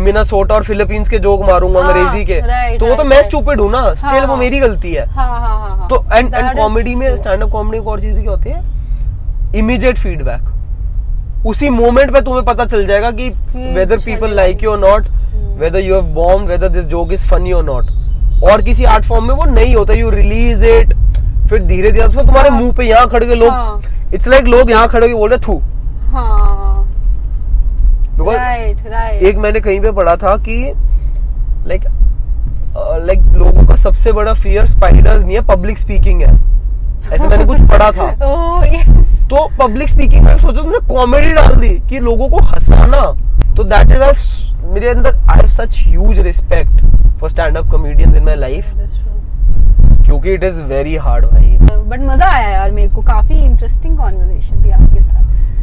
मिनासोटा और फिलीपींस के जोक मारूँगा हाँ, अंग्रेज़ी के right, तो वो तो right, मैं right. स्टूपिड हूँ ना। स्टिल वो हाँ। मेरी गलती है। हाँ हाँ हाँ हाँ. तो एंड एंड कॉमेडी में स्टैंड अप कॉमेडी और चीज़ भी क्या होती है? इमीडिएट फीडबैक उसी मोमेंट पे तुम्हें पता चल जाएगा कि वेदर पीपल लाइक यू और not whether you have bomb whether this joke is funny और नॉट और किसी आर्ट फॉर्म में वो नहीं होता यू रिलीज़ इट फिर धीरे धीरे उसमें तुम्हारे हाँ। मुँह पे यहाँ खड़े लोग हाँ। इट्स लाइक लोग यहाँ खड़े बोल रहे थू। हाँ। बिकॉज़ राइट राइट एक मैंने कहीं पे पढ़ा था कि लाइक लाइक लोगों का सबसे बड़ा फियर स्पाइडर्स नहीं है पब्लिक स्पीकिंग है। ऐसे मैंने कुछ पढ़ा था। [LAUGHS] ओह यस तो पब्लिक स्पीकिंग में सोचो तुमने कॉमेडी डाल दी कि लोगों को हंसाना। तो दैट इज़ मेरे अंदर I have such huge respect for stand up comedians in my life क्योंकि इट इज़ वेरी हार्ड भाई। बट मज़ा आया यार मेरे को। काफ़ी इंटरेस्टिंग कॉन्वर्सेशन थी आपके साथ।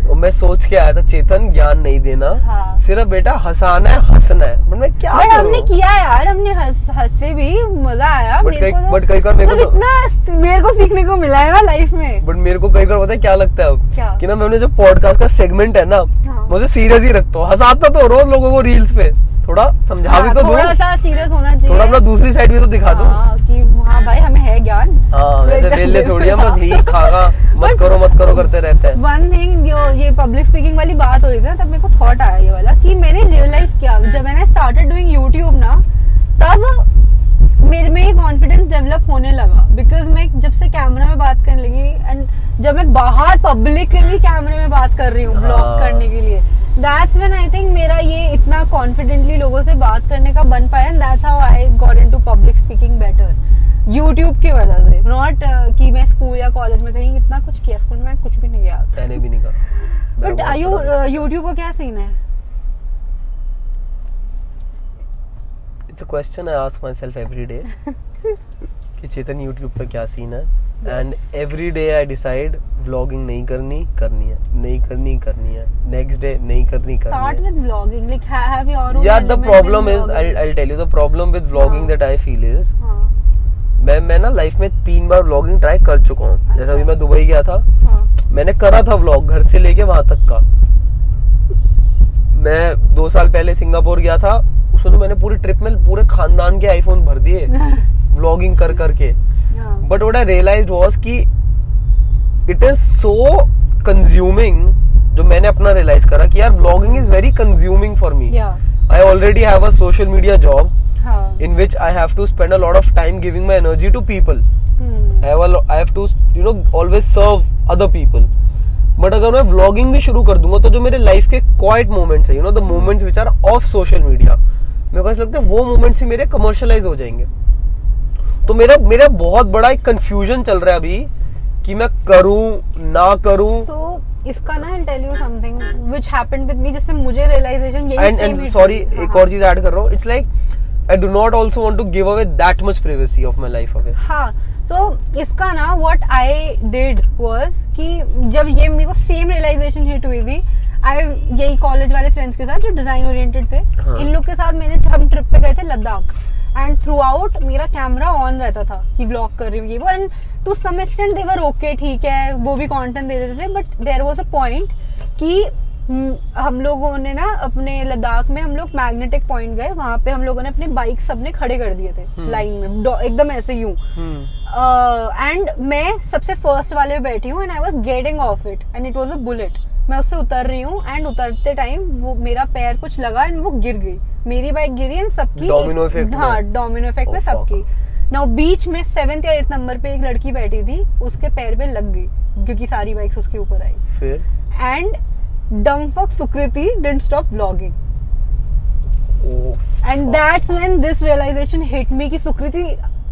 और मैं सोच के आया था चेतन ज्ञान नहीं देना। हाँ। सिर्फ़ बेटा हंसाना है हंसना है। बट मैं क्या बट हमने किया यार हमने हंस हंसे भी। मज़ा आया। मेरे कई- को तो कई बार मेरे को मतलब तो- इतना मेरे को सीखने को मिला है ना लाइफ में। बट मेरे को कई बार पता है क्या लगता है? कि ना मैंने जो पॉडकास्ट का सेगमेंट है ना हाँ। मुझे सीरियस ही रखता हूँ। हंसाता तो रोज लोगों को रील्स पे। थोड़ा समझा भी हाँ, तो दूँ। थोड़ा सा सीरियस होना चाहिए। थोड़ा अपना दूसरी साइड भी तो दिखा दूँ। भाई हमें है ज्ञान। हाँ वैसे वेले थोड़ी हम बस ही खागा मत करो मत करो करते रहते हैं। वन थिंग जो ये पब्लिक स्पीकिंग वाली बात हो रही थी ना तब मेरे को थॉट आया ये वाला कि मैंने रियलाइज़ किया जब मैंने स्टार्टेड डूइंग यूट्यूब ना तब मेरे में ही कॉन्फिडेंस डेवलप होने लगा। बिकॉज़ मैं जब से कैमरा में बात करने लगी एंड जब मैं बाहर पब्लिकली कैमरे में बात कर रही हूँ ब्लॉग हाँ। करने के लिए दैट्स व्हेन आई थिंक मेरा ये इतना कॉन्फिडेंटली लोगों से बात करने का बन पाया and that's how I got into public speaking better YouTube की वजह से नॉट कि मैं स्कूल या कॉलेज में कहीं इतना कुछ किया स्कूल में कुछ भी नहीं किया। मैंने भी नहीं कहा। बट यू यूट्यूब का क्या सीन है? It's a question I ask myself every day कि चेतन यूट्यूब पे क्या सीन है? And every day I decide vlogging नहीं करनी करनी है. नहीं करनी करनी है. नेक्स्ट डे नहीं करनी करनी है. with vlogging. Like ha- have your own yeah the element problem in is vlogging. I'll, I'll tell you the problem with vlogging हाँ. that I feel is हाँ मैं मैं ना लाइफ में तीन बार व्लॉगिंग ट्राई कर चुका हूँ. जैसे अभी मैं दुबई गया था मैंने करा था व्लॉग घर से लेके वहाँ तक का. मैं दो साल पहले सिंगापुर गया था उसमें तो मैंने पूरी ट्रिप में पूरे खानदान के आईफोन भर दिए [LAUGHS] व्लॉगिंग कर करके। But what I realised was कि इट इज़ सो कंज्यूमिंग जो मैंने अपना रियलाइज़ करा कि यार vlogging is very consuming for me I already have a social media job हाँ। in which I have to spend a lot of time giving my energy to people. हम्म, I have, a lo- I have to, but अगर मैं vlogging भी शुरू कर दूँगा तो जो मेरे लाइफ के क्वाइट मोमेंट्स है you know the moments which are off social media मेरे को ऐसा लगता है वो मोमेंट्स ही मेरे कमर्शलाइज हो जाएँगे। तो मेरा मेरा बहुत बड़ा एक कंफ्यूजन चल रहा है अभी कि मैं करूँ ना करूँ। So इसका ना I'll tell you something which happened with me जिससे मुझे realization यही एंड एंड सॉरी एक। और चीज़ ऐड कर रहा हूँ। It's like I do not also want to give away that much privacy of my life away हाँ तो इसका ना व्हाट आई डिड वाज कि जब ये मेरे को सेम रियलाइजेशन हिट हुई थी आई यही कॉलेज वाले फ्रेंड्स के साथ जो डिज़ाइन ओरिएंटेड थे हाँ। इन लोग के साथ मैंने हम ट्रिप पे गए थे लद्दाख एंड थ्रू आउट मेरा कैमरा ऑन रहता था कि व्लॉग कर रही हूँ ये वो and to some extent they were okay ठीक है वो भी कंटेंट दे देते थे but there was a point कि हम लोगों ने ना अपने लद्दाख में हम लोग मैग्नेटिक पॉइंट गए वहाँ पे हम लोगों ने अपने बाइक सबने खड़े कर दिए थे हम्म। लाइन में एकदम ऐसे यूँ। एंड uh, मैं सबसे फ़र्स्ट वाले में बैठी हूँ and I was getting off it and it was a bullet मैं उससे उतर रही हूँ एंड उतरते टाइम वो मेरा पैर कुछ लगा एंड वो गिर गई। मेरी बाइक गिरी एंड सबकी Domino effect हाँ डोमिनो इफ़ेक्ट में Oh, सबकी। नाउ बीच में सेवेंथ या एट नंबर पे एक लड़की बैठी थी उसके पैर पे लग गई क्योंकि सारी बाइक्स उसके ऊपर आई। फिर? And dumbfuck Sukriti didn't stop vlogging Oh, and that's when this realisation hit me कि सुकृति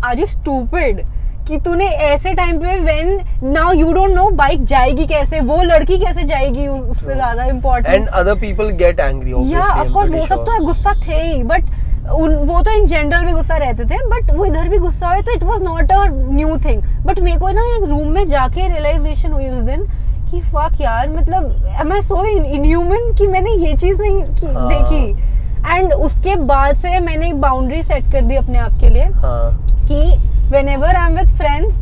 आर यू स्टूपिड कि तूने ऐसे टाइम पे when now you don't know bike जाएगी कैसे वो लड़की कैसे जाएगी उससे ज़्यादा and other people get angry yeah of course वो सब तो गुस्सा थे ही बट उन वो तो इन जनरल में गुस्सा रहते थे बट वो इधर भी गुस्सा हुए तो it was not a new thing but मेरे को ना एक रूम में जाके रियलाइजेशन हुई उस दिन कि फक यार मतलब एम आई सो इनह्यूमन कि मैंने ये चीज़ नहीं की, हाँ। देखी एंड उसके बाद से मैंने एक बाउंड्री सेट कर दी अपने आप के लिए हाँ कि whenever I am with friends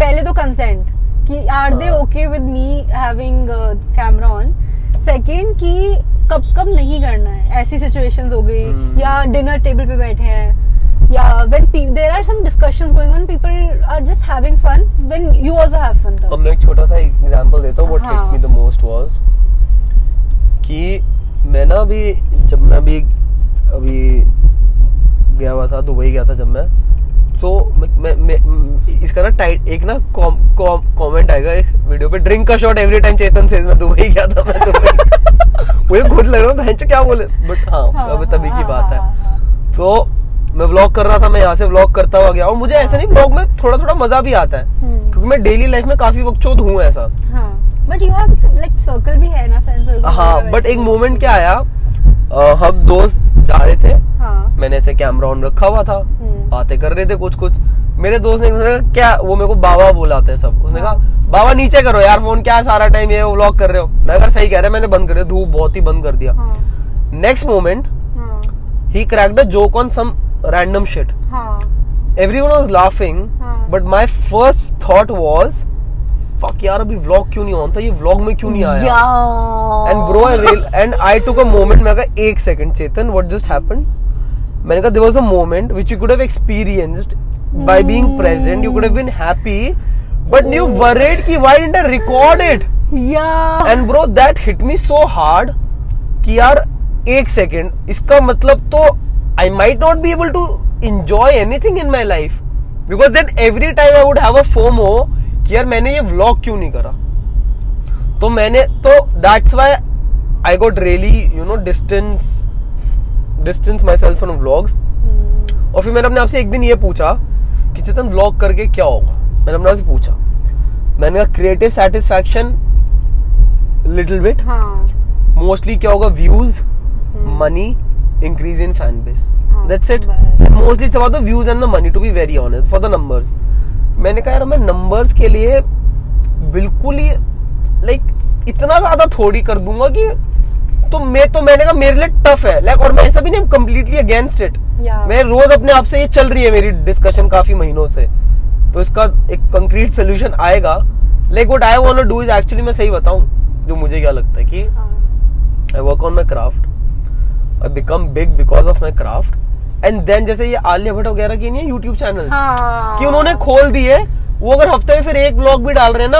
पहले तो कंसेंट कि are they. Okay with me having camera on second कि कब कब नहीं करना है ऐसी सिचुएशंस हो गई हम्म। या डिनर टेबल पे बैठे हैं या when there are some discussions going on people are just having fun when you also have fun अब तब मैं एक छोटा सा एग्जांपल देता हूँ व्हाट हाँ। Hit me the most was कि मैं ना अभी जब मैं अभी अभी गया हुआ था दुबई गया था जब मैं तो मैं, मैं, इसका ना टाइट एक ना कमेंट आएगा इस वीडियो पे ड्रिंक का शॉट एवरी टाइम चेतन से मैं दुबई गया था मैं दुबई [LAUGHS] मुझे खुद लग रहा है बहन क्या बोले? बट हाँ हाँ, अब तभी की हाँ, बात है। हाँ, हाँ। तो मैं व्लॉग कर रहा था मैं यहाँ से व्लॉग करता हुआ गया। और मुझे ऐसा नहीं व्लॉग में थोड़ा थोड़ा मज़ा भी आता है हम्म। क्योंकि मैं डेली लाइफ में काफ़ी वक्चोद हूँ ऐसा। हाँ but you have like circle भी है ना फ्रेंड सर्कल हाँ बट एक मोमेंट क्या आया? हम दोस्त जा रहे थे। हाँ। मैंने ऐसे कैमरा ऑन रखा हुआ था। हम्म। बातें कर रहे थे कुछ कुछ मेरे दोस्त ने कहा, क्या वो मेरे को बाबा बुलाते हैं सब? उसने कहा बाबा नीचे करो यार फ़ोन क्या सारा टाइम ये व्लॉग कर रहे हो? मैं कहा सही कह रहे मैंने बंद कर दिया धूप बहुत ही बंद कर दिया। हाँ। नेक्स्ट मोमेंट हाँ। He cracked a joke on some random shit everyone was laughing but my first thought was fuck यार अभी व्लॉग क्यों नहीं ऑन था ये व्लॉग में क्यों नहीं आया? And bro I real and I took a moment मैं कहा एक second Chetan what just happened मैंने कहा there was a moment which you could have experienced by being present you could have been happy but you worried कि why didn't I record it yeah and bro that hit me so hard कि यार एक second इसका मतलब तो I might not be able to enjoy anything in my life because then every time I would have a FOMO कि यार मैंने ये व्लॉग क्यों नहीं करा? तो मैंने तो that's why I got really you know distance distance myself from vlogs और फिर मैंने अपने आप से एक दिन ये पूछा कि चेतन व्लॉग करके क्या होगा? मैंने अपने आप से पूछा। मैंने कहा creative satisfaction little bit mostly क्या होगा? Views money increase in fan base हाँ, दैट्स इट बस। Mostly it's about the views and the money to be very honest for the numbers मैंने कहा यार मैं नंबर्स के लिए बिल्कुल ही लाइक इतना ज़्यादा थोड़ी कर दूँगा कि तो मैं तो मैंने कहा मेरे लिए टफ है। लाइक और मैं ऐसा भी नहीं कंप्लीटली अगेंस्ट इट मैं रोज अपने आप से ये चल रही है मेरी डिस्कशन काफ़ी महीनों से। तो इसका एक कंक्रीट सोल्यूशन आएगा। Like what I want to do is actually मैं सही बताऊँ जो मुझे क्या लगता है कि हाँ। I work on my I become big because of my craft. And then जैसे ये आलिया भट्ट वगैरह की नहीं है यूट्यूब चैनल हाँ। कि उन्होंने खोल दिए वो अगर हफ़्ते में फिर एक ब्लॉग भी डाल रहे हैं ना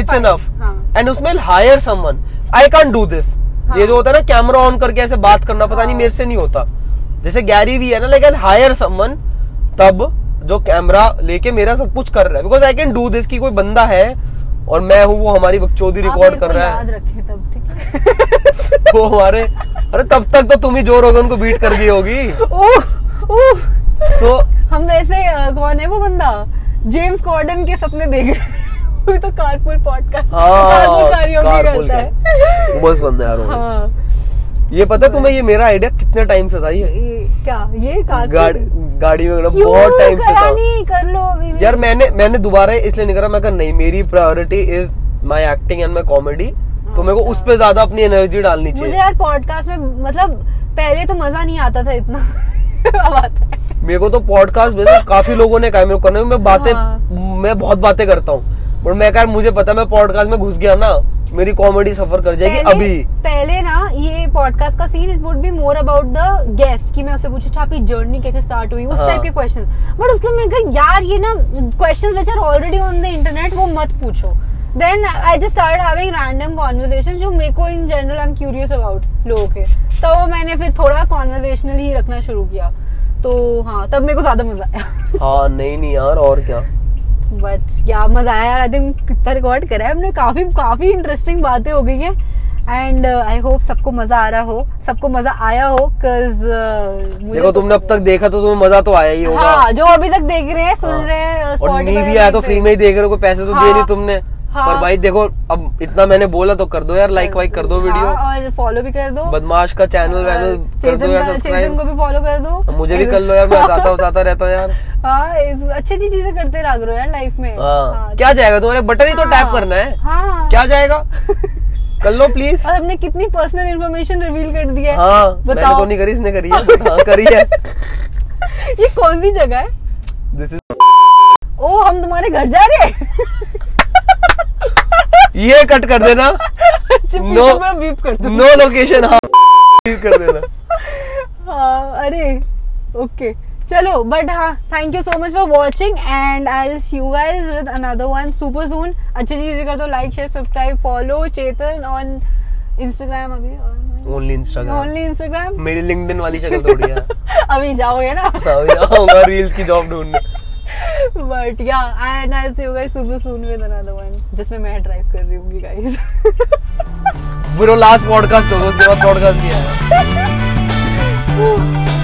इट्स इनफ हाँ. एंड उसमें hire someone I can't do this हाँ. ये जो होता है ना कैमरा ऑन करके ऐसे बात करना पता नहीं हाँ. मेरे से नहीं होता। जैसे गैरी भी है ना लेकिन हायर समवन तब जो कैमरा लेके मेरा सब कुछ कर रहा है। Because I can do this कि कोई बंदा है और मैं हूँ वो हमारी बकचोदी रिकॉर्ड कर रहा है। है। [LAUGHS] वो हमारे अरे तब तक तो तुम ही ज़ोर होगा उनको बीट कर दी होगी। ओह ओह। तो हम वैसे कौन है वो बंदा? जेम्स कॉर्डन के सपने देख रहे। तो कारपूल पॉडकास्ट कारपूल करता है बस बंदा यार। हाँ ये पता है तुम्हें ये मेरा आइडिया कितने टाइम से था ये? ये क्या? ये गाड़ी गाड़ी में क्यों बहुत टाइम से था। कर लो अभी यार मैंने मैंने दोबारा इसलिए नहीं करा मैं कहा नहीं मेरी priority is my acting and my comedy तो मेरे को उस पे ज़्यादा अपनी एनर्जी डालनी मुझे चाहिए। यार पॉडकास्ट में मतलब पहले तो मज़ा नहीं आता था इतना। [LAUGHS] अब आता है। मेरे को तो पॉडकास्ट में काफ़ी लोगों ने कहा मेरे को करने मैं बातें हाँ। मैं बहुत बातें करता हूँ। बट मैं कहा मुझे पता मैं पॉडकास्ट में घुस गया ना मेरी कॉमेडी सफ़र कर जाएगी पहले- अभी। पहले ना ये पॉडकास्ट का scene it would be more about the guest कि मैं उससे पूछूँ अच्छा आपकी जर्नी कैसे स्टार्ट हुई? उस हाँ। टाइप के क्वेश्चन बट उसके मैं कहा यार ये ना questions which are already on the internet वो मत पूछो। Then I just start having random conversation जो मेरे को in general I am curious about लोगों के। तो मैंने फिर थोड़ा कॉन्वर्सेशनल ही रखना शुरू किया। तो हाँ तब मेरे को ज़्यादा मज़ा आया। हाँ नहीं नहीं यार और क्या? बट क्या मज़ा आया यार आई थिंक कितना रिकॉर्ड करा है हमने। काफ़ी काफ़ी इंटरेस्टिंग बातें हो गई है। एंड आई होप सबको मज़ा आ रहा हो सबको मज़ा आया हो बिकॉज़ देखो तुमने अब तक देखा तो तुम्हें मज़ा तो आया ही होगा। हाँ जो अभी तक देख रहे हैं सुन हाँ। रहे हैं और नहीं भी आया तो फ्री में ही देख रहे हो कोई पैसे तो हाँ। नहीं तुमने। हाँ। पर भाई देखो अब इतना मैंने बोला तो कर दो यार लाइक वाइक कर दो वीडियो हाँ, और फॉलो भी कर दो। बदमाश का चैनल वैनल कर दो यार सब्सक्राइब को भी फॉलो कर दो। मुझे भी कर लो यार मैं हंसाता हंसाता रहता हूँ यार। [LAUGHS] हाँ अच्छी अच्छी चीज़ें करते रह करो यार लाइफ में। हाँ। क्या जाएगा तुम्हारे? बटन ही तो हाँ। टैप करना है। हाँ। क्या जाएगा? [LAUGHS] कर लो प्लीज़ और हमने कितनी पर्सनल इंफॉर्मेशन रिवील कर दी है। हाँ बताओ तो नहीं करी इसने करी है। हाँ करी है। [LAUGHS] ये कौन सी जगह है? दिस इज़ ओ हम तुम्हारे घर जा रहे हैं। ये कट कर देना। नो बीप कर दूँ। नो लोकेशन हाँ। कर देना। हाँ अरे ओके चलो बट हाँ thank you so much for watching and I see you guys with another one super soon अच्छी चीज़ें कर दो like share subscribe follow Chetan on Instagram अभी ओनली इंस्टाग्राम ओनली इंस्टाग्राम मेरी लिंक्डइन वाली शक्ल थोड़ी है। [LAUGHS] अभी जाओगे ना? अभी आऊँगा रील्स की जॉब ढूँढने। But yeah I and I see you guys super soon with another one जिसमें मैं ड्राइव कर रही हूँ गाइस ब्रो लास्ट पॉडकास्ट होगा उसके बाद पॉडकास्ट है. [LAUGHS]